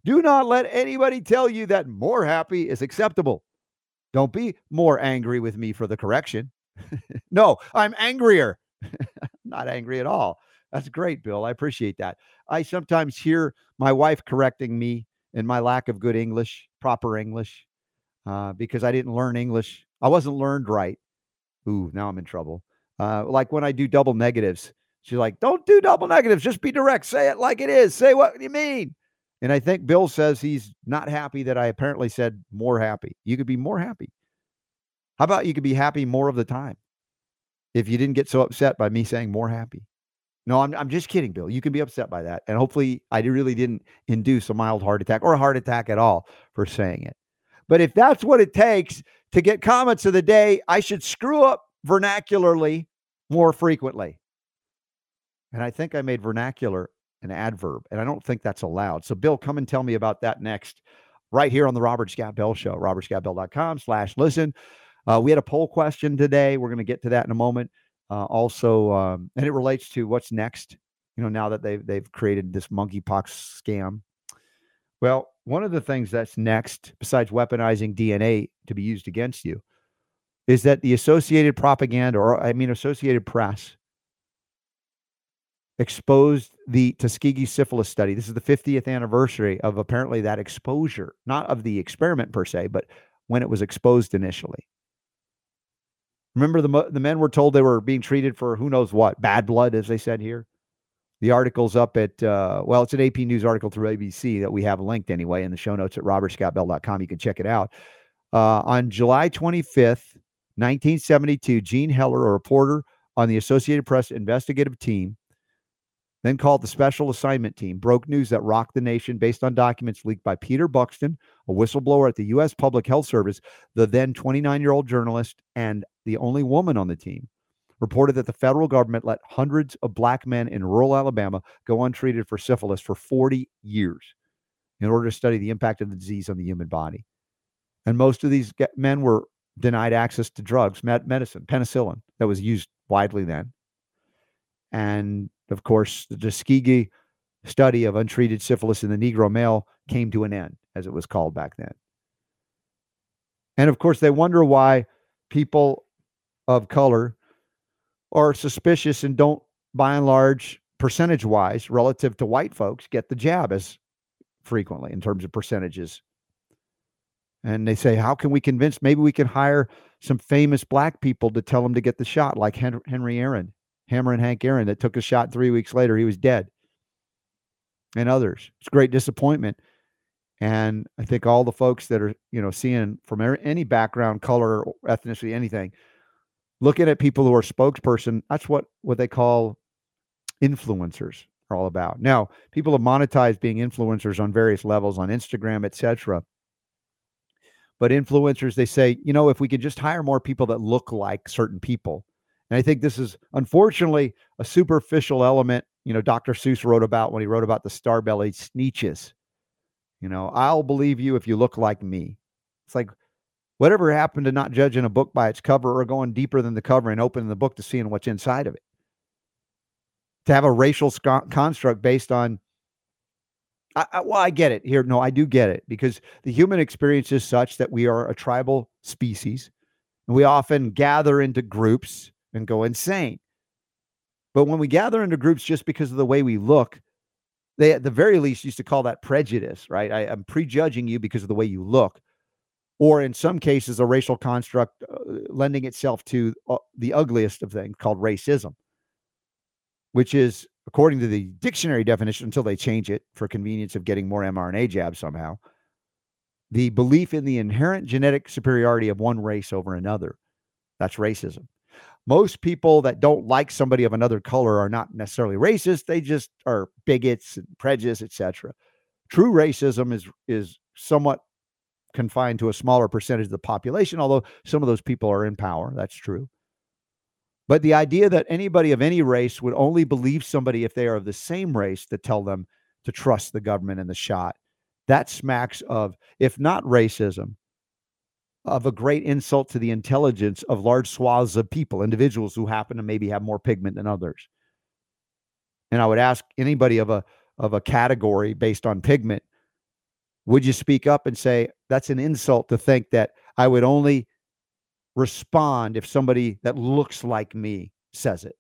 Do not let anybody tell you that more happy is acceptable. Don't be more angry with me for the correction. no, I'm angrier. *laughs* not angry at all. That's great, Bill. I appreciate that. I sometimes hear my wife correcting me in my lack of good English, proper English, uh, because I didn't learn English. I wasn't learned right. Ooh, now I'm in trouble. Uh, like when I do double negatives, she's like, "Don't do double negatives. Just be direct. Say it like it is. Say what you mean." And I think Bill says he's not happy that I apparently said more happy. You could be more happy. How about you could be happy more of the time? if you didn't get so upset by me saying more happy. No, I'm, I'm just kidding, Bill. You can be upset by that. And hopefully, I really didn't induce a mild heart attack or a heart attack at all for saying it. But if that's what it takes to get comments of the day, I should screw up vernacularly more frequently. And I think I made vernacular an adverb, and I don't think that's allowed. So, Bill, come and tell me about that next, right here on the Robert Scott Bell Show, robertscottbell.com slash listen. Uh, we had a poll question today. We're going to get to that in a moment. Uh, also, um, and it relates to what's next. You know, now that they've they've created this monkeypox scam. Well, one of the things that's next, besides weaponizing DNA to be used against you, is that the Associated Propaganda, or I mean Associated Press, exposed the Tuskegee syphilis study. This is the 50th anniversary of apparently that exposure, not of the experiment per se, but when it was exposed initially. Remember, the, the men were told they were being treated for who knows what, bad blood, as they said here. The article's up at, uh, well, it's an AP News article through ABC that we have linked anyway in the show notes at robertscottbell.com. You can check it out. Uh, on July 25th, 1972, Gene Heller, a reporter on the Associated Press investigative team, then called the Special Assignment Team, broke news that rocked the nation based on documents leaked by Peter Buxton, a whistleblower at the U.S. Public Health Service, the then 29 year old journalist and the only woman on the team. Reported that the federal government let hundreds of black men in rural Alabama go untreated for syphilis for 40 years in order to study the impact of the disease on the human body. And most of these men were denied access to drugs, medicine, penicillin that was used widely then. And of course, the Tuskegee study of untreated syphilis in the Negro male came to an end, as it was called back then. And of course, they wonder why people of color are suspicious and don't, by and large, percentage wise, relative to white folks, get the jab as frequently in terms of percentages. And they say, how can we convince? Maybe we can hire some famous black people to tell them to get the shot, like Henry Aaron, Hammerin' Hank Aaron, that took a shot three weeks later. He was dead. And others. It's great disappointment. And I think all the folks that are, you know, seeing from any background, color, ethnicity, anything, looking at people who are spokesperson, that's what what they call influencers are all about. Now, people have monetized being influencers on various levels on Instagram, etc. But influencers, they say, you know, if we could just hire more people that look like certain people. And I think this is unfortunately a superficial element, you know, Dr. Seuss wrote about when he wrote about the star-bellied sneetches. You know, I'll believe you if you look like me. It's like whatever happened to not judging a book by its cover or going deeper than the cover and opening the book to seeing what's inside of it to have a racial sc- construct based on I, I, well, I get it here. No, I do get it because the human experience is such that we are a tribal species and we often gather into groups and go insane. But when we gather into groups just because of the way we look, they at the very least used to call that prejudice, right? I, am prejudging you because of the way you look. Or in some cases, a racial construct uh, lending itself to uh, the ugliest of things called racism which is, according to the dictionary definition, until they change it for convenience of getting more mRNA jabs somehow, the belief in the inherent genetic superiority of one race over another. That's racism. Most people that don't like somebody of another color are not necessarily racist. They just are bigots and prejudice, etc. True racism is is somewhat confined to a smaller percentage of the population, although some of those people are in power. That's true. But the idea that anybody of any race would only believe somebody if they are of the same race to tell them to trust the government and the shot, that smacks of, if not racism, of a great insult to the intelligence of large swaths of people, individuals who happen to maybe have more pigment than others. And I would ask anybody of a of a category based on pigment, would you speak up and say that's an insult to think that I would only respond if somebody that looks like me says it.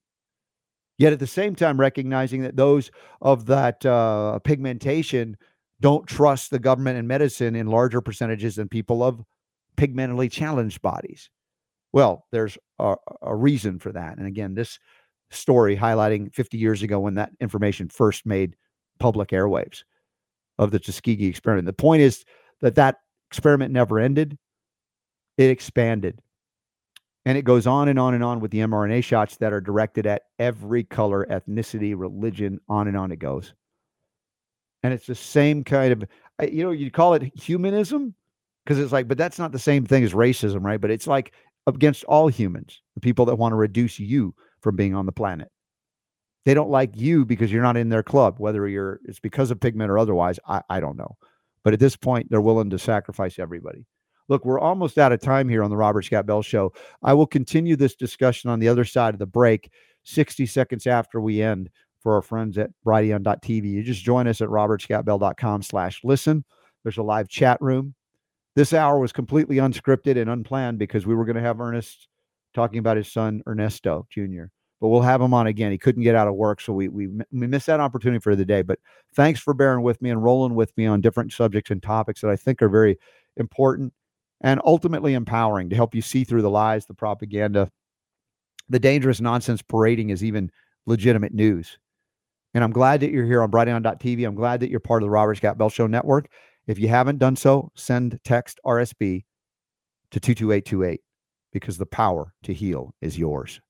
Yet at the same time, recognizing that those of that uh, pigmentation don't trust the government and medicine in larger percentages than people of pigmentally challenged bodies. Well, there's a, a reason for that. And again, this story highlighting 50 years ago when that information first made public airwaves of the Tuskegee experiment. The point is that that experiment never ended, it expanded. And it goes on and on and on with the mRNA shots that are directed at every color, ethnicity, religion, on and on it goes. And it's the same kind of, eh, you know, you'd call it humanism because it's like, but that's not the same thing as racism, right? But it's like against all humans, the people that want to reduce you from being on the planet. They don't like you because you're not in their club, whether you're it's because of pigment or otherwise. I, I don't know. But at this point, they're willing to sacrifice everybody. Look, we're almost out of time here on the Robert Scott Bell Show. I will continue this discussion on the other side of the break, 60 seconds after we end for our friends at Brighteon.tv. You just join us at robertscottbell.com slash listen. There's a live chat room. This hour was completely unscripted and unplanned because we were going to have Ernest talking about his son, Ernesto Jr., but we'll have him on again. He couldn't get out of work, so we, we, we missed that opportunity for the day. But thanks for bearing with me and rolling with me on different subjects and topics that I think are very important and ultimately empowering to help you see through the lies, the propaganda, the dangerous nonsense parading is even legitimate news. And I'm glad that you're here on Brighteon.tv. I'm glad that you're part of the Robert Scott Bell Show Network. If you haven't done so, send text RSB to 22828 because the power to heal is yours.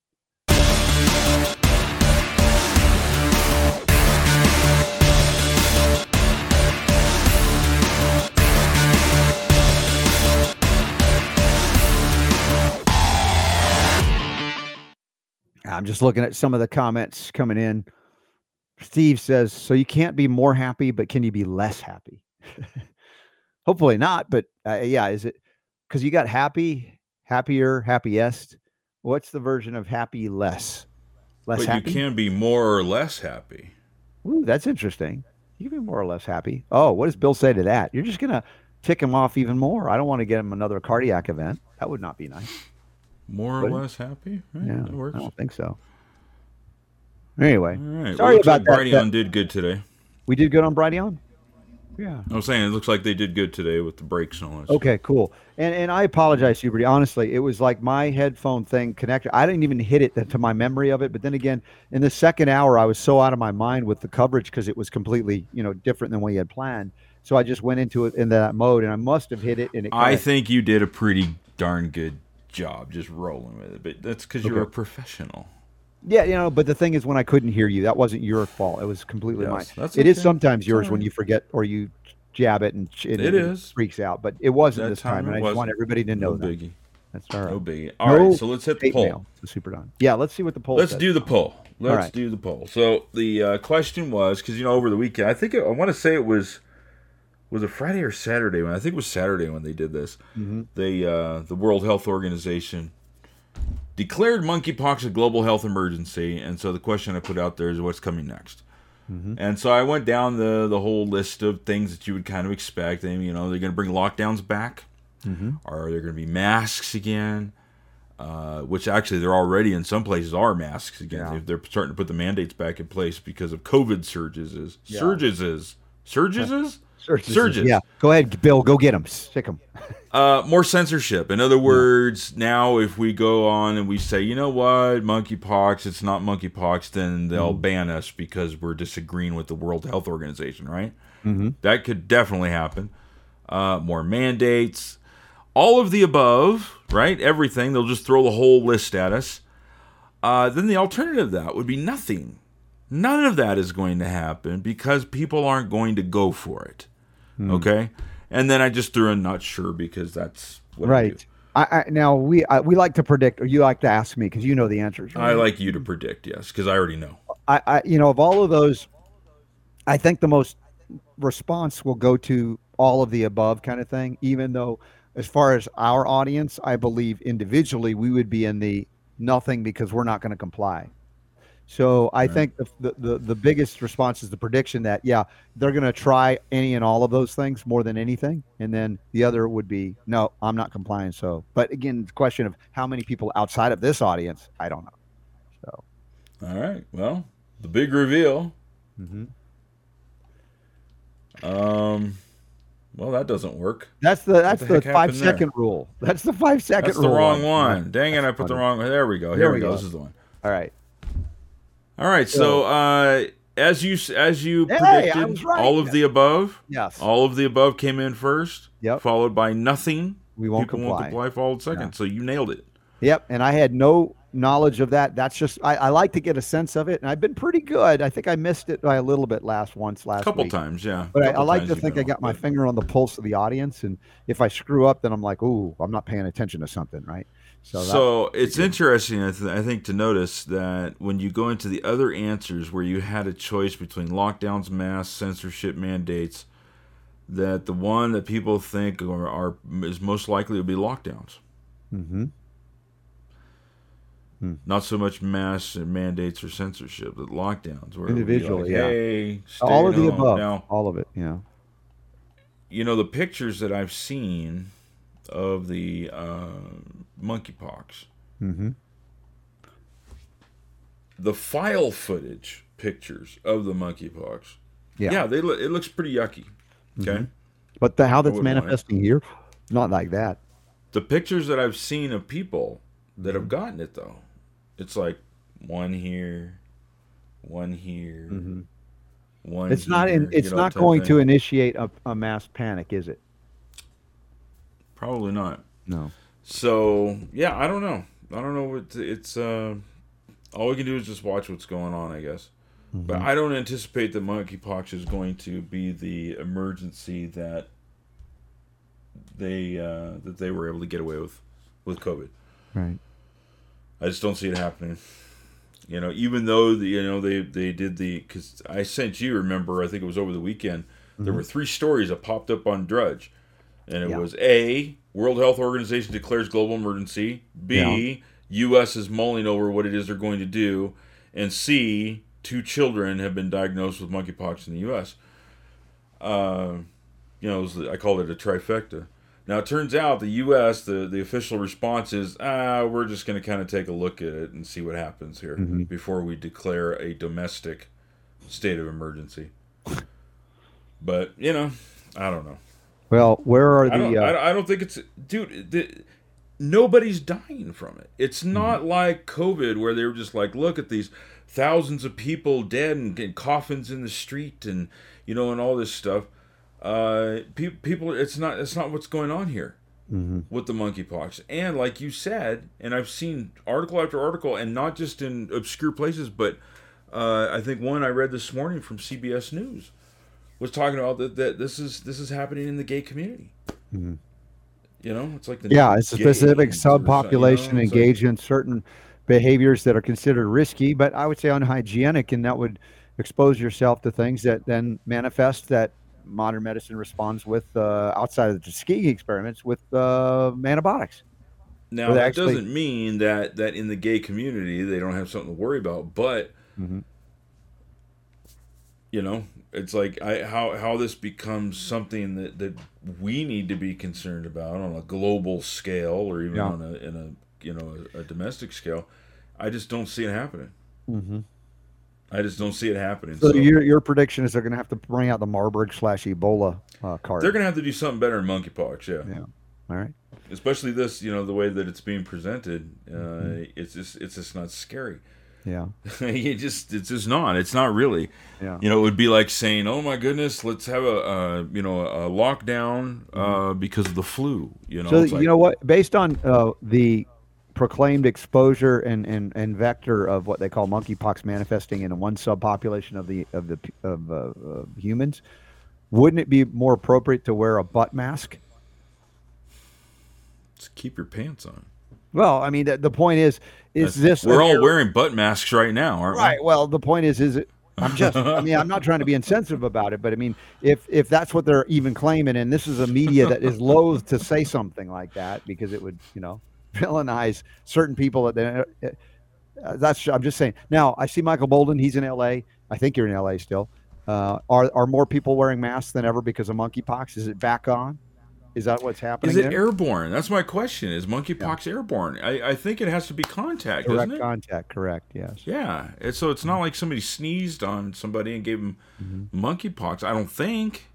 I'm just looking at some of the comments coming in. Steve says, So you can't be more happy, but can you be less happy? *laughs* Hopefully not, but uh, yeah, is it because you got happy, happier, happiest? What's the version of happy less? Less but happy. you can be more or less happy. Ooh, that's interesting. You can be more or less happy. Oh, what does Bill say to that? You're just gonna tick him off even more. I don't want to get him another cardiac event. That would not be nice. More or less happy? Right, Yeah, that works. I don't think so. Anyway, All right. Sorry well, about like that, Brighteon did good today. we did good on Brighteon. Yeah. I'm saying it looks like they did good today with the breaks and all that. Okay, cool. And and I apologize, Hubert. Honestly, it was like my headphone thing connected. I didn't even hit it to my memory of it. But then again, in the second hour, I was so out of my mind with the coverage because it was completely, you know, different than what we had planned. So I just went into it in that mode, and I must have hit it. And it I kinda- think you did a pretty darn good job just rolling with it, but that's because you're a professional. Yeah, you know, but the thing is, when I couldn't hear you, that wasn't your fault. It was completely Yes, mine. that's It is okay. sometimes yours when you forget or you jab it and it, It is. freaks out. But it wasn't That this time time, and I just want everybody to know No that. biggie. That's all right. No biggie. All right, No so let's hit the poll. mail to Super Don. Yeah, let's see what the poll. Let's says. do the poll. Let's right. do the poll. So the uh, question was because you know over the weekend, I think it, I want to say it was was it Friday or Saturday when I think it was Saturday when they did this. Mm-hmm. They uh, the World Health Organization declared monkeypox a global health emergency, and so the question I put out there is what's coming next. Mm-hmm. And so I went down the the whole list of things that you would kind of expect. And you know they're going to bring lockdowns back. Mm-hmm. Are there going to be masks again? Uh, which actually they're already in some places are masks again. Yeah. They're starting to put the mandates back in place because of COVID surges. Surges is surges is Surges. Surges. Yeah, go ahead, Bill. Go get him. Sick him. *laughs* uh, more censorship. In other words, now if we go on and we say, you know what, monkeypox, it's not monkeypox, then they'll ban us because we're disagreeing with the World Health Organization, right? Mm-hmm. That could definitely happen. Uh, more mandates, all of the above, right? Everything. They'll just throw the whole list at us. Uh, then the alternative to that would be nothing. None of that is going to happen because people aren't going to go for it. Hmm. Okay? And then I just threw in not sure because that's what I Right. I, I now we I, we like to predict, or you like to ask me because you know the answers. I like you to predict, yes, because I already know. I, I you know of all of those, I think the most response will go to all of the above kind of thing. Even though, as far as our audience, I believe individually we would be in the nothing because we're not going to comply. So I Right. think the, the the the biggest response is the prediction that yeah they're going to try any and all of those things more than anything, and then the other would be no I'm not complying. So, but again, the question of how many people outside of this audience I don't know. So. All right. Well, the big reveal. Mm-hmm. Um, well, that doesn't work. That's the that's the the, heck five happened there? rule. That's the five second That's the rule. wrong one. one. Dang it! I put the wrong. There we go. There Here we we go. go. This is the one. All right. All right. So, uh, as you as you Hey, predicted, right. all of the above, Yes. all of the above came in first. Yep. Followed by nothing. We won't People comply. won't comply followed second. So you nailed it. Yep. And I had no knowledge of that. That's just I, I like to get a sense of it, and I've been pretty good. I think I missed it by a little bit last once last couple week. times, yeah. But I, I like to think I got my finger on the pulse of the audience, and if I screw up, then I'm like, ooh, I'm not paying attention to something, right? So, So, that, it's interesting, I, th- I think, to notice that when you go into the other answers where you had a choice between lockdowns, masks, censorship mandates, that the one that people think are, are is most likely to be lockdowns, Mm-hmm. not so much masks and mandates or censorship, but lockdowns. Where it would be Individually, yeah. hey, stay all of the home." above, Now, all of it. Yeah. you know the pictures that I've seen of the uh, monkeypox. hmm the file footage pictures of the monkeypox. Yeah. Yeah, they look. It looks pretty yucky. Okay, But the, how that's wouldn't want it. manifesting here, not like that. the pictures that I've seen of people that Mm-hmm. have gotten it though, it's like one here, one here, one. It's not in. It's you know, not going thing. to initiate a, a mass panic, is it? Probably not. No. So yeah, I don't know. I don't know what it's. Uh, all we can do is just watch what's going on, I guess. But Mm-hmm. I don't anticipate that monkeypox is going to be the emergency that they uh, that they were able to get away with with COVID. Right. I just don't see it happening. You know, even though the, you know they they did the because I sent you remember I think it was over the weekend there were three stories that popped up on Drudge, and it Yeah. was a World Health Organization declares global emergency. B U.S. is mulling over what it is they're going to do, and C two children have been diagnosed with monkeypox in the U.S. Uh, you know, it was, I called it a trifecta. Now it turns out the U.S. the the official response is ah we're just going to kind of take a look at it and see what happens here Mhm. before we declare a domestic state of emergency. But you know, I don't know. Well, where are I don't. the? I, Uh, don't- I don't think it's dude. The, nobody's dying from it. It's Mm-hmm. not like COVID where they were just like, look at these thousands of people dead and, and coffins in the street and you know and all this stuff. Uh, pe- people, it's not. It's not what's going on here mhm. with the monkeypox. And like you said, and I've seen article after article, and not just in obscure places, but uh, I think one I read this morning from CBS News was talking about that, that this is this is happening in the gay community. Mhm. You know, it's like the Yeah, it's a specific something, you know? subpopulation engaged in certain behaviors that are considered risky, but I would say unhygienic, and that would expose yourself to things that then manifest that modern medicine responds with uh, outside of the Tuskegee experiments with uh, antibiotics. Now that actually- doesn't mean that that in the gay community they don't have something to worry about, but Mhm. you know, it's like I how how this becomes something that that we need to be concerned about on a global scale or even Yeah. on a in a you know a, a domestic scale. I just don't see it happening. Mm-hmm. I just don't see it happening. So So, your your prediction is they're going to have to bring out the Marburg slash Ebola uh, card. they're gonna have to do something better than monkeypox. Yeah. Yeah. All right. especially this. You know the way that it's being presented. Uh, Mm-hmm. It's just it's just not scary. Yeah. *laughs* it just it's just not it's not really Yeah. you know it would be like saying oh my goodness let's have a uh, you know a lockdown uh, because of the flu you know Mm-hmm. So It's you know what? Based on uh, the proclaimed exposure and, and, and vector of what they call monkeypox manifesting in one subpopulation of the of the of, uh, of humans, wouldn't it be more appropriate to wear a butt mask? just keep your pants on Well, I mean, the, the point is, is That's- this we're all wearing butt masks right now aren't we? right? Well, the point is, is it? I'm just. *laughs* I mean, I'm not trying to be insensitive about it, but I mean, if if that's what they're even claiming, and this is a media that is *laughs* loath to say something like that because it would, you know, *laughs* villainize certain people that they. Uh, that's. I'm just saying. Now, I see Michael Bolden. He's in L.A. I think you're in L.A. still. Uh, are are more people wearing masks than ever because of monkeypox? Is it back on? Is that what's happening? is it there? airborne that's my question is monkeypox airborne I, I think it has to be contact Direct doesn't it contact. Correct. Yes. yeah it's, so it's not like somebody sneezed on somebody and gave them Mm-hmm. monkeypox i don't think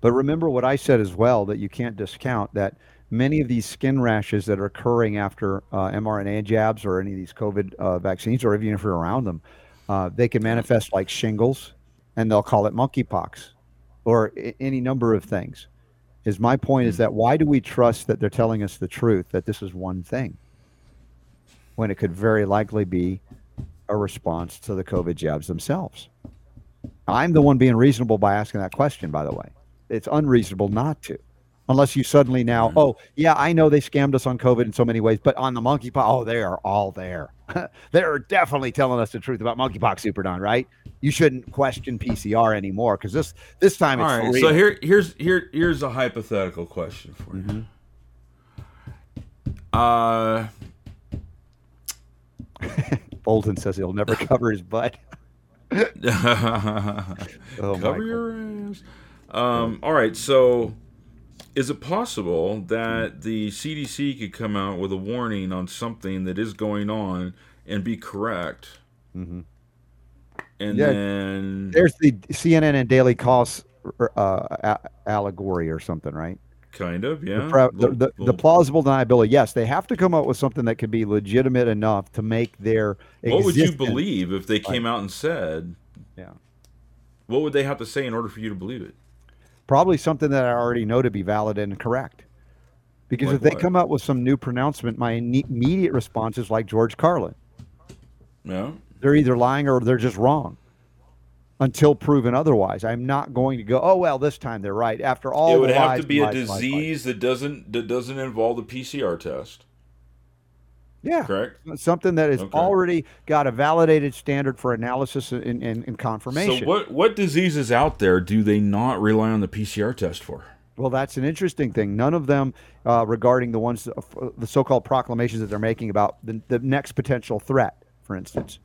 But remember what I said as well that you can't discount that many of these skin rashes that are occurring after uh, mRNA jabs or any of these COVID uh, vaccines, or even if you're around them, uh, they can manifest like shingles, and they'll call it monkeypox, or I- any number of things. Is my point is hmm. that why do we trust that they're telling us the truth that this is one thing, when it could very likely be a response to the COVID jabs themselves? I'm the one being reasonable by asking that question, by the way. It's unreasonable not to. Unless you suddenly now hmm. oh yeah i know they scammed us on covid in so many ways but on the monkeypox oh they are all there. *laughs* They're definitely telling us the truth about monkeypox super don right you shouldn't question pcr anymore because this this time it's all for so here here's here here's a hypothetical question for you Mm-hmm. uh *laughs* bolton says he'll never *laughs* cover his butt *laughs* oh Cover Michael. your ass. Um, all right, so is it possible that the CDC could come out with a warning on something that is going on and be correct? Mhm. And Yeah, then there's the cnn and daily Kos uh, a- allegory or something right kind of, yeah. the, the, the, the plausible deniability. Yes, they have to come up with something that could be legitimate enough to make their. what would you believe if they came out and said, Yeah, what would they have to say in order for you to believe it? probably something that I already know to be valid and correct. Because Like if they what? come out with some new pronouncement, my immediate response is like George Carlin. No? They're either lying or they're just wrong. Until proven otherwise, I'm not going to go. Oh well, this time they're right. After all, it would have lies, to be a lies, lies, lies." disease that doesn't that doesn't involve the PCR test. Yeah. Correct. Something that has Okay. already got a validated standard for analysis and, and, and confirmation. So what what diseases out there do they not rely on the PCR test for? Well, that's an interesting thing. None of them uh, regarding the ones, uh, the so-called proclamations that they're making about the, the next potential threat, for instance,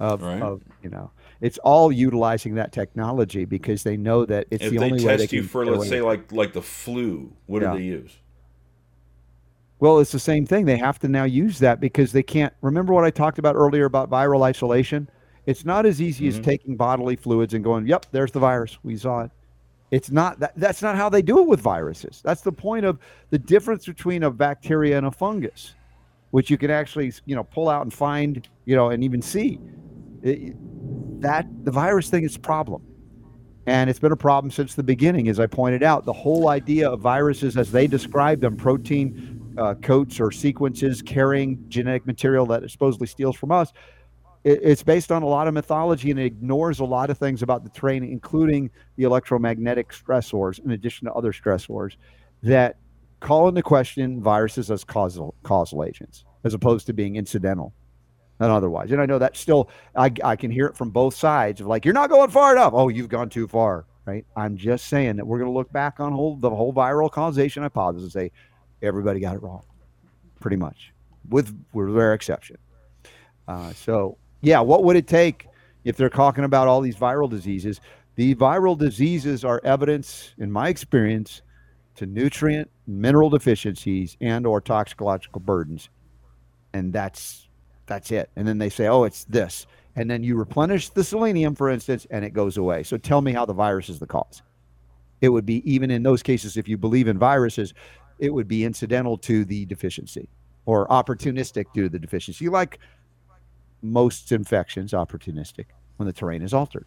of, Right. of you know, it's all utilizing that technology because they know that it's If the only way they test you for let's say like like the flu, what Yeah. do they use? Well, it's the same thing. They have to now use that because they can't remember what I talked about earlier about viral isolation. It's not as easy as Mhm. taking bodily fluids and going, "Yep, there's the virus. We saw it." It's not that that's not how they do it with viruses. That's the point of the difference between a bacteria and a fungus, which you can actually, you know, pull out and find, you know, and even see. It- that the virus thing is a problem. And it's been a problem since the beginning, as I pointed out. The whole idea of viruses, as they describe them, protein uh, coats or sequences carrying genetic material that supposedly steals from us, it, it's based on a lot of mythology and it ignores a lot of things about the terrain, including the electromagnetic stressors, in addition to other stressors that call into question viruses as causal causal agents, as opposed to being incidental and otherwise. And I know that still, I, I can hear it from both sides of like, you're not going far enough. Oh, you've gone too far, right? I'm just saying that we're going to look back on whole, the whole viral causation hypothesis and say everybody got it wrong, pretty much, with with rare exception. Uh, so, yeah, what would it take if they're talking about all these viral diseases? The viral diseases are evidence, in my experience, to nutrient, mineral deficiencies, and or toxicological burdens, and that's that's it. And then they say, oh, it's this. And then you replenish the selenium, for instance, and it goes away. So tell me how the virus is the cause. It would be, even in those cases, if you believe in viruses, it would be incidental to the deficiency or opportunistic due to the deficiency, like most infections, opportunistic when the terrain is altered.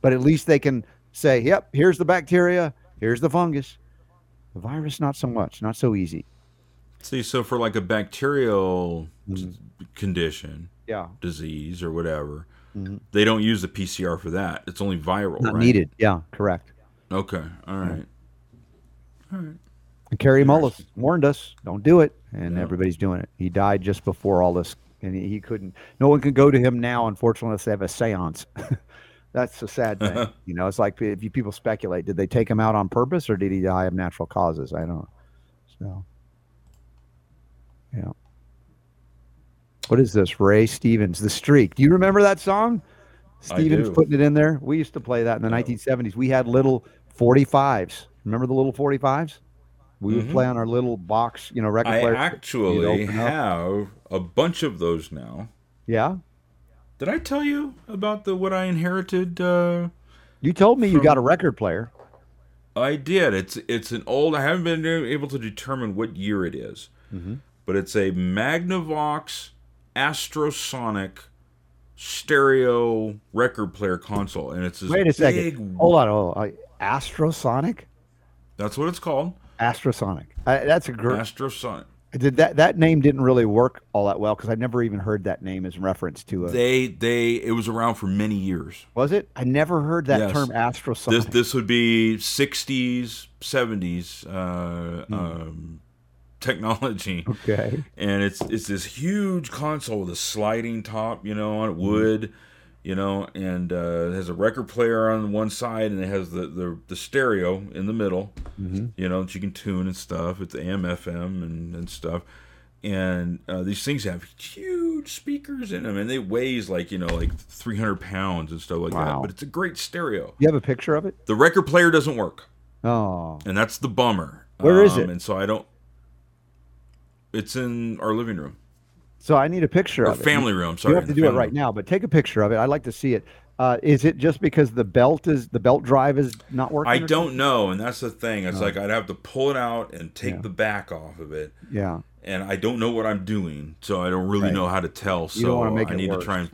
But at least they can say, yep, here's the bacteria, here's the fungus. The virus, not so much, not so easy. See, so for like a bacterial Mhm. condition, Yeah. disease or whatever, Mhm. they don't use the PCR for that. It's only viral, Not right? needed. Yeah, correct. Okay, all right. All right. And Kary Mullis warned us, don't do it. And Yeah. everybody's doing it. He died just before all this. And he, couldn't, no one can go to him now, unfortunately, unless they have a seance. *laughs* That's a sad thing. *laughs* you know, it's like if you, people speculate, did they take him out on purpose or did he die of natural causes? I don't know. So, yeah. What is this? Ray Stevens, The Streak. Do you remember that song? Stevens putting it in there. We used to play that in the Yeah. 1970s. We had little 45s. Remember the little 45s? We would Mhm. play on our little box, you know, record I player. I actually You'd open up. have a bunch of those now. Yeah. Did I tell you about the what I inherited? Uh, You told me you got a record player. I did. It's it's an old. I haven't been able to determine what year it is, Mhm. But it's a Magnavox Astrosonic stereo record player console, and it's this Wait a second. big- Hold on. Hold on. Astrosonic? That's what it's called. Astrosonic. I, that's a great. Astrosonic. Did that that name didn't really work all that well because I never even heard that name as reference to a. They they it was around for many years. was it? I never heard that Yes. term Astrosonic. This this would be 60s, 70s uh, Hmm. um, technology. *laughs* okay. and it's it's this huge console with a sliding top, you know, on it, wood, you know, and uh, it has a record player on one side, and it has the the, the stereo in the middle, Mhm. you know, that you can tune and stuff. It's AM, FM, and and stuff. And uh, these things have huge speakers in them, and they weighs like you know like 300 pounds and stuff like Wow. that. But it's a great stereo. You have a picture of it? The record player doesn't work, Oh. and that's the bummer. Where is Um, it? And so I don't. It's in our living room. So I need a picture Or of it. family room. Sorry, you have to do it right room. now, but take a picture of it. I'd like to see it. Uh, is it just because the belt is the belt drive is not working? I don't know, and that's the thing. It's like I'd have to pull it out and take Yeah. the back off of it, Yeah. and I don't know what I'm doing, so I don't really Right. know how to tell. So I need worse. to try and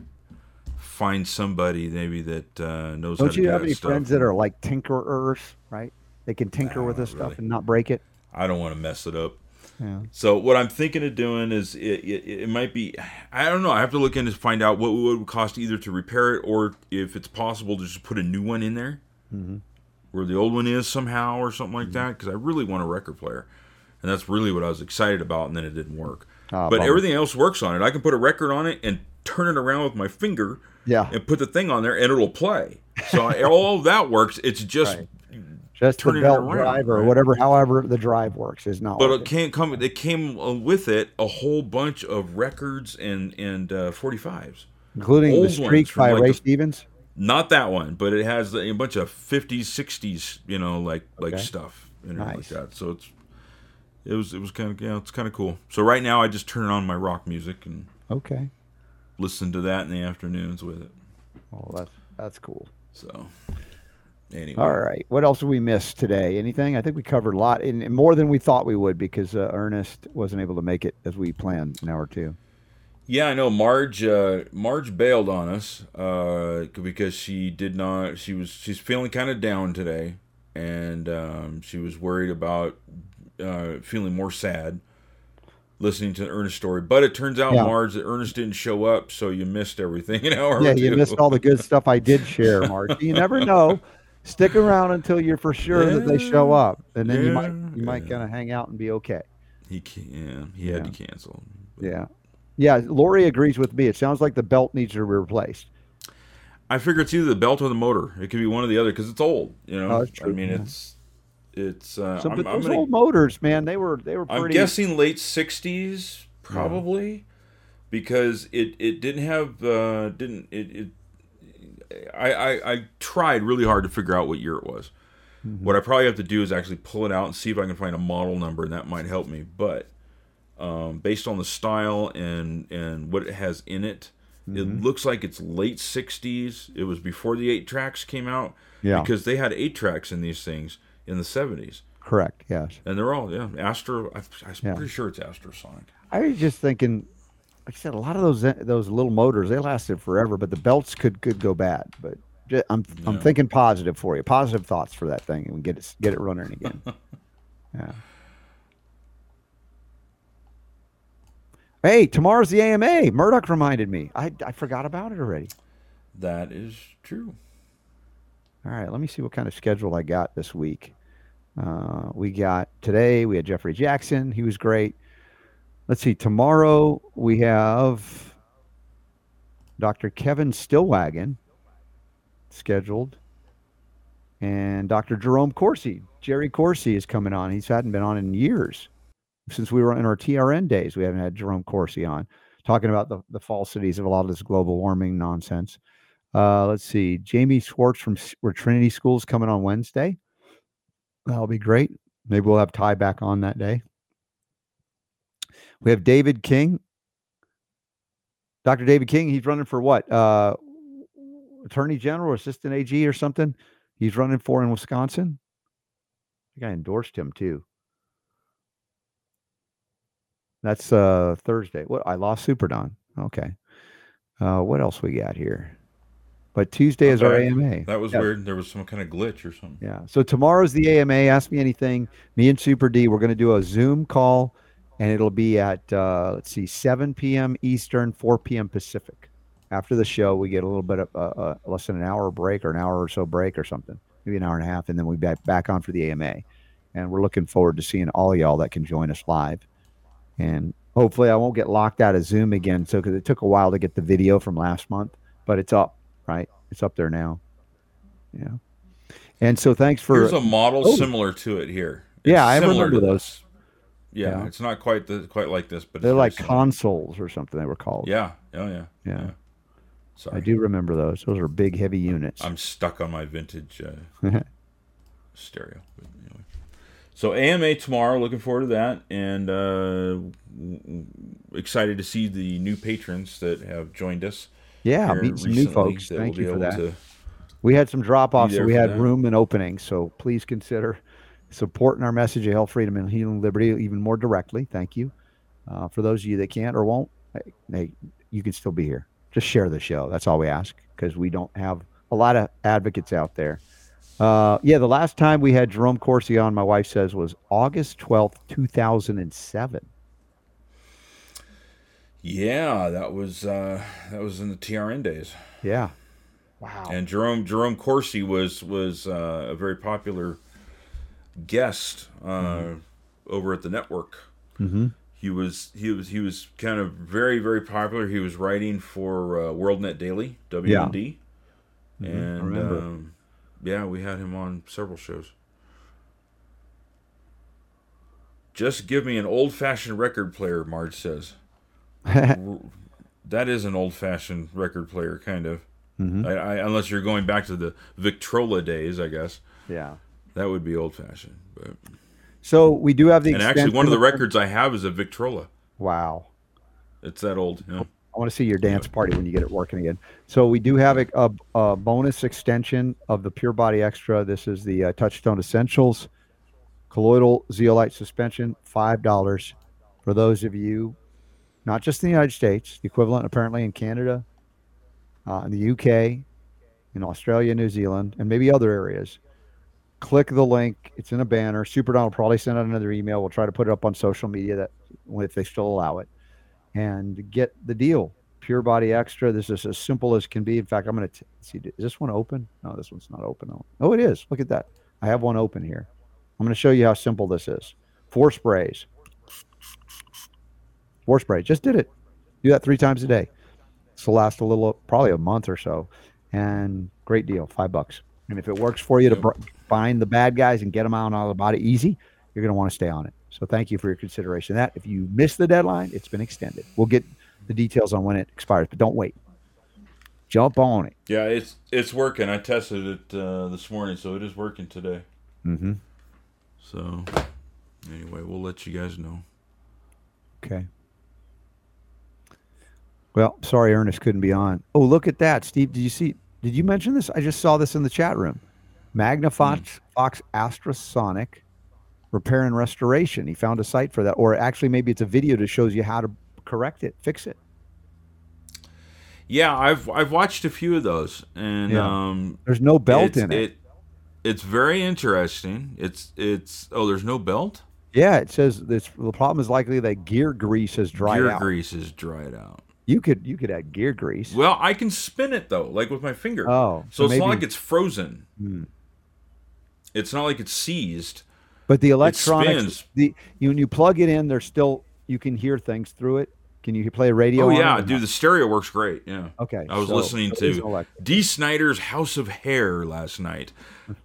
find somebody maybe that uh, knows Don't to you do have any stuff. friends that are like tinkerers, right? They can tinker with this not stuff and not break it. I don't want to mess it up. Yeah. So what I'm thinking of doing is it, it, it might be I don't know I have to look in to find out what, what it would cost either to repair it or if it's possible to just put a new one in there Mm-hmm. where the old one is somehow or something like that because I really want a record player and that's really what I was excited about and then it didn't work. Ah, but bummer. everything else works on it. I can put a record on it and turn it around with my finger Yeah, and put the thing on there, and it'll play. So I- *laughs* all that works. It's just, Right. Just the belt around, drive or right? whatever, however the drive works is not. but it can't come. It came with it a whole bunch of records and and uh, 45s. including the old ones streak by like, Ray the- Stevens. Not that one, but it has a bunch of 50s, 60s, you know, like like stuff and Nice. like that. So it's it was it was kind of yeah, it's kind of cool. So right now I just turn on my rock music and Okay, listen to that in the afternoons with it. well that's that's cool. So anyway, All right, what else did we miss today? Anything? I think we covered a lot and more than we thought we would because uh, Ernest wasn't able to make it as we planned an hour or two. Yeah, I know Marge. Uh, Marge bailed on us uh, because she did not. She was she's feeling kind of down today, and um, she was worried about uh, feeling more sad listening to the Ernest story. But it turns out, Yeah. Marge, that Ernest didn't show up, so you missed everything. You know, Yeah, you missed all the good stuff I did share, Marge. *laughs* You never know. Stick around until you're for sure that they show up, and then you might you might yeah. kind of hang out and be okay. He can, yeah, he had to cancel. Yeah, yeah. Lori agrees with me. It sounds like the belt needs to be replaced. I figure it's either the belt or the motor. It could be one or the other because it's old. You know, Oh, I mean, yeah. it's it's. Uh, So, I'm, but I'm those gonna old motors, man, they were they were Pretty... I'm guessing late '60s, probably, because it it didn't have uh, didn't it. it I, I I tried really hard to figure out what year it was. Mm-hmm. What I probably have to do is actually pull it out and see if I can find a model number, and that might help me. But um, based on the style and and what it has in it, Mm-hmm. it looks like it's late '60s. It was before the eight tracks came out. Yeah. Because they had eight tracks in these things in the '70s. Correct. Yes. And they're all yeah, Astro. I, I'm Yeah. pretty sure it's Astrosonic. I was just thinking, like I said, a lot of those those little motors they lasted forever, but the belts could could go bad. But ju- I'm I'm thinking positive for you, positive thoughts for that thing, and get it get it running again. *laughs* yeah. Hey, tomorrow's the AMA. Murdoch reminded me. I I forgot about it already. That is true. All right, let me see what kind of schedule I got this week. Uh, we got today, we had Jefferey Jaxen. He was great. Let's see, tomorrow we have Dr. Kevin Stillwagon scheduled and Dr. Jerome Corsi. Jerry Corsi is coming on. He's hadn't been on in years. Since we were in our TRN days, we haven't had Jerome Corsi on talking about the, the falsities of a lot of this global warming nonsense. Uh, let's see. Jamie Schwartz from where Trinity School's coming on Wednesday. That'll be great. Maybe we'll have Ty back on that day. We have David King. Dr. David King, he's running for what? Uh, Attorney General, Assistant AG or something. He's running for in Wisconsin. I think I endorsed him too. That's uh Thursday. What I lost Super Don. Okay. Uh what else we got here? But Tuesday is our AMA. That was Yeah. weird. There was some kind of glitch or something. Yeah. So tomorrow's the AMA. Ask me anything. Me and Super D, we're going to do a Zoom call, and it'll be at uh, let's see, 7 p.m. Eastern, 4 p.m. Pacific. After the show, we get a little bit of uh, uh, less than an hour break or an hour or so break or something, maybe an hour and a half, and then we back back on for the AMA. And we're looking forward to seeing all y'all that can join us live. And hopefully, I won't get locked out of Zoom again. So, because it took a while to get the video from last month, but it's up, right? It's up there now. Yeah. And so, thanks for Here's a model Oh. similar to it here. Yeah, I remember those. Yeah, Yeah. it's not quite the quite like this, but They're it's like similar. consoles or something they were called. Yeah. Oh yeah. Yeah. Sorry. I do remember those. Those are big, heavy units. I'm stuck on my vintage uh, *laughs* stereo. But anyway. So AMA tomorrow. Looking forward to that, and uh, excited to see the new patrons that have joined us. yeah, meet some new folks. Thank you for that. We had some drop offs, so we had that. room and opening. So please consider supporting our message of health, freedom, and healing liberty even more directly. Thank you. Uh, for those of you that can't or won't, hey, hey, you can still be here. Just share the show. That's all we ask because we don't have a lot of advocates out there. Uh, yeah, the last time we had Jerome Corsi on, my wife says, was August 12th, 2007. Yeah, that was uh, that was in the TRN days. Yeah. Wow. And Jerome Jerome Corsi was was uh, a very popular guest uh, over at the network. mm-hmm. he was he was he was kind of very very popular. He was writing for uh, WorldNet Daily WND, Mhm, I and um, yeah, we had him on several shows. Just give me an old fashioned record player, Marge says. *laughs* that is an old fashioned record player, kind of. Mhm. I, I, unless you're going back to the Victrola days, I guess Yeah. That would be old fashioned. But So we do have the and actually, one of the records I have is a Victrola. Wow. It's that old. I want to see your dance party when you get it working again. So we do have a, a, a bonus extension of the Pure Body Extra. This is the uh, Touchstone Essentials colloidal zeolite suspension, five dollars for those of you, not just in the United States, the equivalent apparently in Canada, uh, in the UK, in Australia, New Zealand, and maybe other areas. Click the link. It's in a banner. Super Don will probably send out another email. We'll try to put it up on social media that if they still allow it and get the deal. Pure Body Extra. This is as simple as can be. In fact, I'm going to see. Is this one open? No, this one's not open. Oh, oh, it is. Look at that. I have one open here. I'm going to show you how simple this is. Four sprays. Four spray. Just did it. Do that three times a day. This will last a little, probably a month or so. And great deal. Five bucks. And if it works for you to br- find the bad guys and get them out of the body easy, you're going to want to stay on it. So thank you for your consideration. That if you miss the deadline, it's been extended. We'll get the details on when it expires, but don't wait. Jump on it. Yeah, it's it's working. I tested it uh, this morning, so it is working today. Mm-hmm. So anyway, we'll let you guys know. Okay. Well, sorry, Ernest couldn't be on. Oh, look at that, Steve. Did you see? Did you mention this? I just saw this in the chat room. Magnavox Fox Astrosonic repair and restoration. He found a site for that, or actually, maybe it's a video that shows you how to correct it, fix it. Yeah, I've I've watched a few of those, and Yeah. um, There's no belt in it. It's very interesting. It's it's oh, there's no belt. Yeah, it says this. The problem is likely that gear grease has dried Gear out. Gear grease is dried out. You could you could add gear grease. Well, I can spin it though, like with my finger. Oh, so, so it's not like it's frozen. Hmm. It's not like it's seized. But the electronics, the you, when you plug it in, there's still you can hear things through it. Can you play a radio? Oh yeah, dude, not? the stereo works great. Yeah. Okay, I was so- listening to. Dee Snider's House of Hair last night,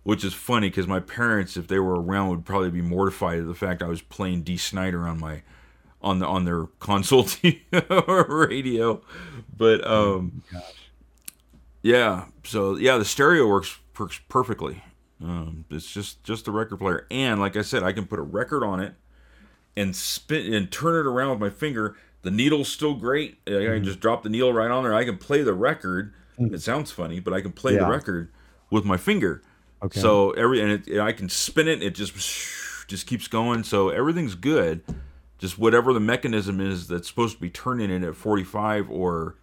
which is funny because my parents, if they were around, would probably be mortified at the fact I was playing Dee Snider on my on the on their *laughs* console radio. But um, yeah, so yeah, the stereo works per- perfectly. Um, it's just just a record player, and like I said, I can put a record on it and spin and turn it around with my finger. The needle's still great. I Mm-hmm. can just drop the needle right on there. I can play the record. It sounds funny, but I can play the record with my finger. Okay. So every and it, I can spin it. It just just keeps going. So everything's good. Just whatever the mechanism is that's supposed to be turning it at 45 or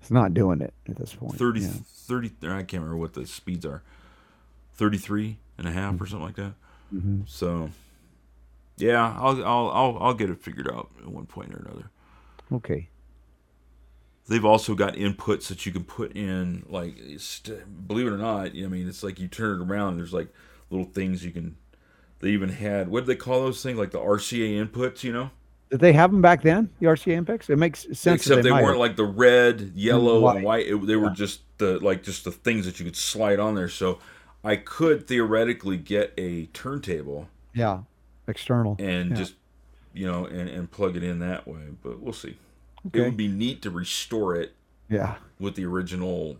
It's not doing it at this point. 30, Yeah. 30 I can't remember what the speeds are. 33 and a half or something like that. Mm-hmm. So yeah, I'll, I'll I'll I'll get it figured out at one point or another. Okay. They've also got inputs that you can put in, like, believe it or not, I mean, it's like you turn it around. And there's like little things you can. They even had what do they call those things, like the RCA inputs, you know? Did they have them back then? The RCA inputs. It makes sense. that Except they, might weren't like the red, yellow, white. and white. It, they were Yeah. just the like just the things that you could slide on there. So I could theoretically get a turntable yeah, external. and Yeah. just you know and, and plug it in that way. But we'll see. It would be neat to restore it Yeah, with the original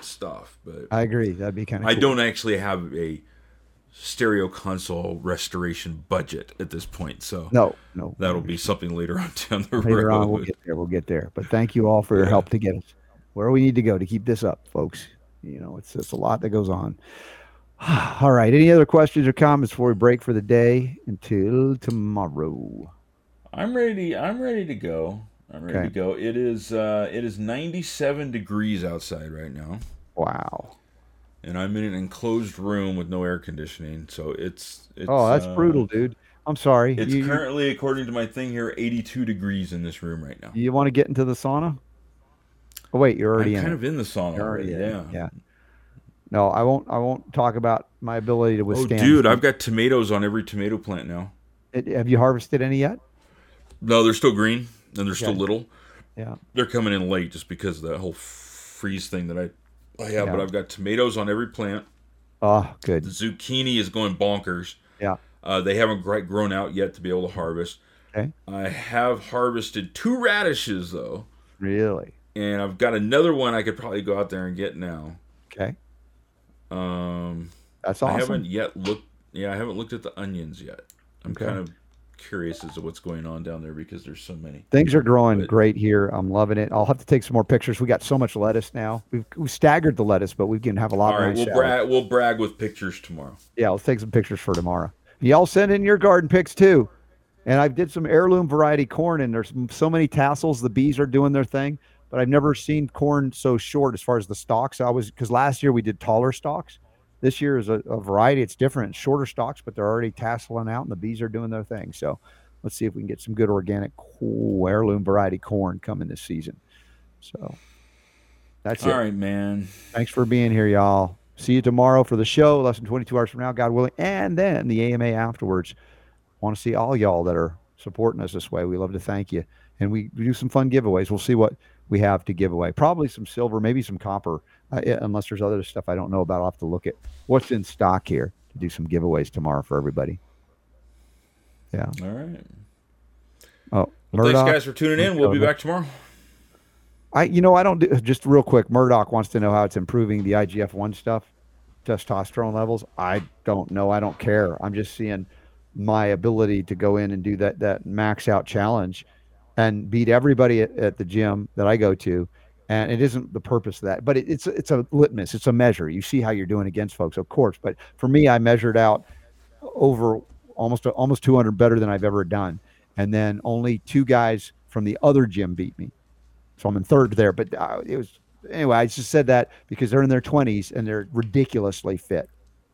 stuff, but I agree. That'd be kind of. I don't actually have a stereo console restoration budget at this point, so No, no. that'll be something later on *laughs* down the later road. on. We'll get there. We'll get there. But thank you all for your Yeah. help to get us where we need to go to keep this up, folks. You know, it's it's a lot that goes on. *sighs* All right. Any other questions or comments before we break for the day until tomorrow? I'm ready. I'm ready to go. I'm ready Okay. to go. It is uh, it is 97 degrees outside right now, Wow. and I'm in an enclosed room with no air conditioning, so it's, it's oh, that's uh, brutal, dude. I'm sorry. It's you, currently, according to my thing here, 82 degrees in this room right now. you want to get into the sauna? Oh wait, you're already I'm in. kind it. of in the sauna You're already. already in Yeah. Yeah. No, I won't. I won't talk about my ability to withstand. Oh, dude, I've got tomatoes on every tomato plant now. It- Have you harvested any yet? No, they're still green and they're still little. Yeah. They're coming in late just because of that whole freeze thing that I I have. But I've got tomatoes on every plant. Oh, good. The zucchini is going bonkers. Yeah. Uh, they haven't quite grown out yet to be able to harvest. Okay. I have harvested two radishes though, Really? and I've got another one I could probably go out there and get now. Okay. Um, That's I haven't yet looked. Yeah, I haven't looked at the onions yet. I'm Okay. kind of curious as to what's going on down there because there's so many. Things are growing But- great here. I'm loving it. I'll have to take some more pictures. We got so much lettuce now. We've, we've staggered the lettuce, but we can have a lot All right, we'll brag. We'll brag with pictures tomorrow. Yeah, let's take some pictures for tomorrow. Y'all send in your garden pics too. And I did some heirloom variety corn, and there's so many tassels. The bees are doing their thing, but I've never seen corn so short as far as the stalks. I was because last year we did taller stalks. This year is a, a variety. It's different, shorter stalks, but they're already tasseling out, and the bees are doing their thing. So let's see if we can get some good organic cool heirloom variety corn coming this season. So that's All it. All right, man. Thanks for being here, y'all. See you tomorrow for the show, less than 22 hours from now, God willing, and then the AMA afterwards. Want to see all y'all that are supporting us this way. We love to thank you. And we, we do some fun giveaways. We'll see what we have to give away. Probably some silver, maybe some copper, uh, unless there's other stuff I don't know about. I'll have to look at what's in stock here to do some giveaways tomorrow for everybody. Yeah. All right. Oh, Well, thanks, guys, for tuning in. We'll be back tomorrow. I, you know, I don't do just real quick. Murdoch wants to know how it's improving the IGF one stuff, testosterone levels. I don't know. I don't care. I'm just seeing my ability to go in and do that that max out challenge, and beat everybody at, at the gym that I go to. And it isn't the purpose of that, but it, it's it's a litmus. It's a measure. You see how you're doing against folks, of course. But for me, I measured out over almost almost 200 better than I've ever done, and then only two guys from the other gym beat me. So I'm in third there. But uh, it was anyway. I just said that because they're in their 20s and they're ridiculously fit.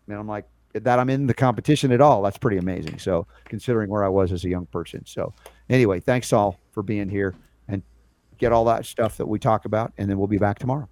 And I'm like that. I'm in the competition at all. That's pretty amazing. So considering where I was as a young person. So anyway, thanks all for being here and get all that stuff that we talk about. And then we'll be back tomorrow.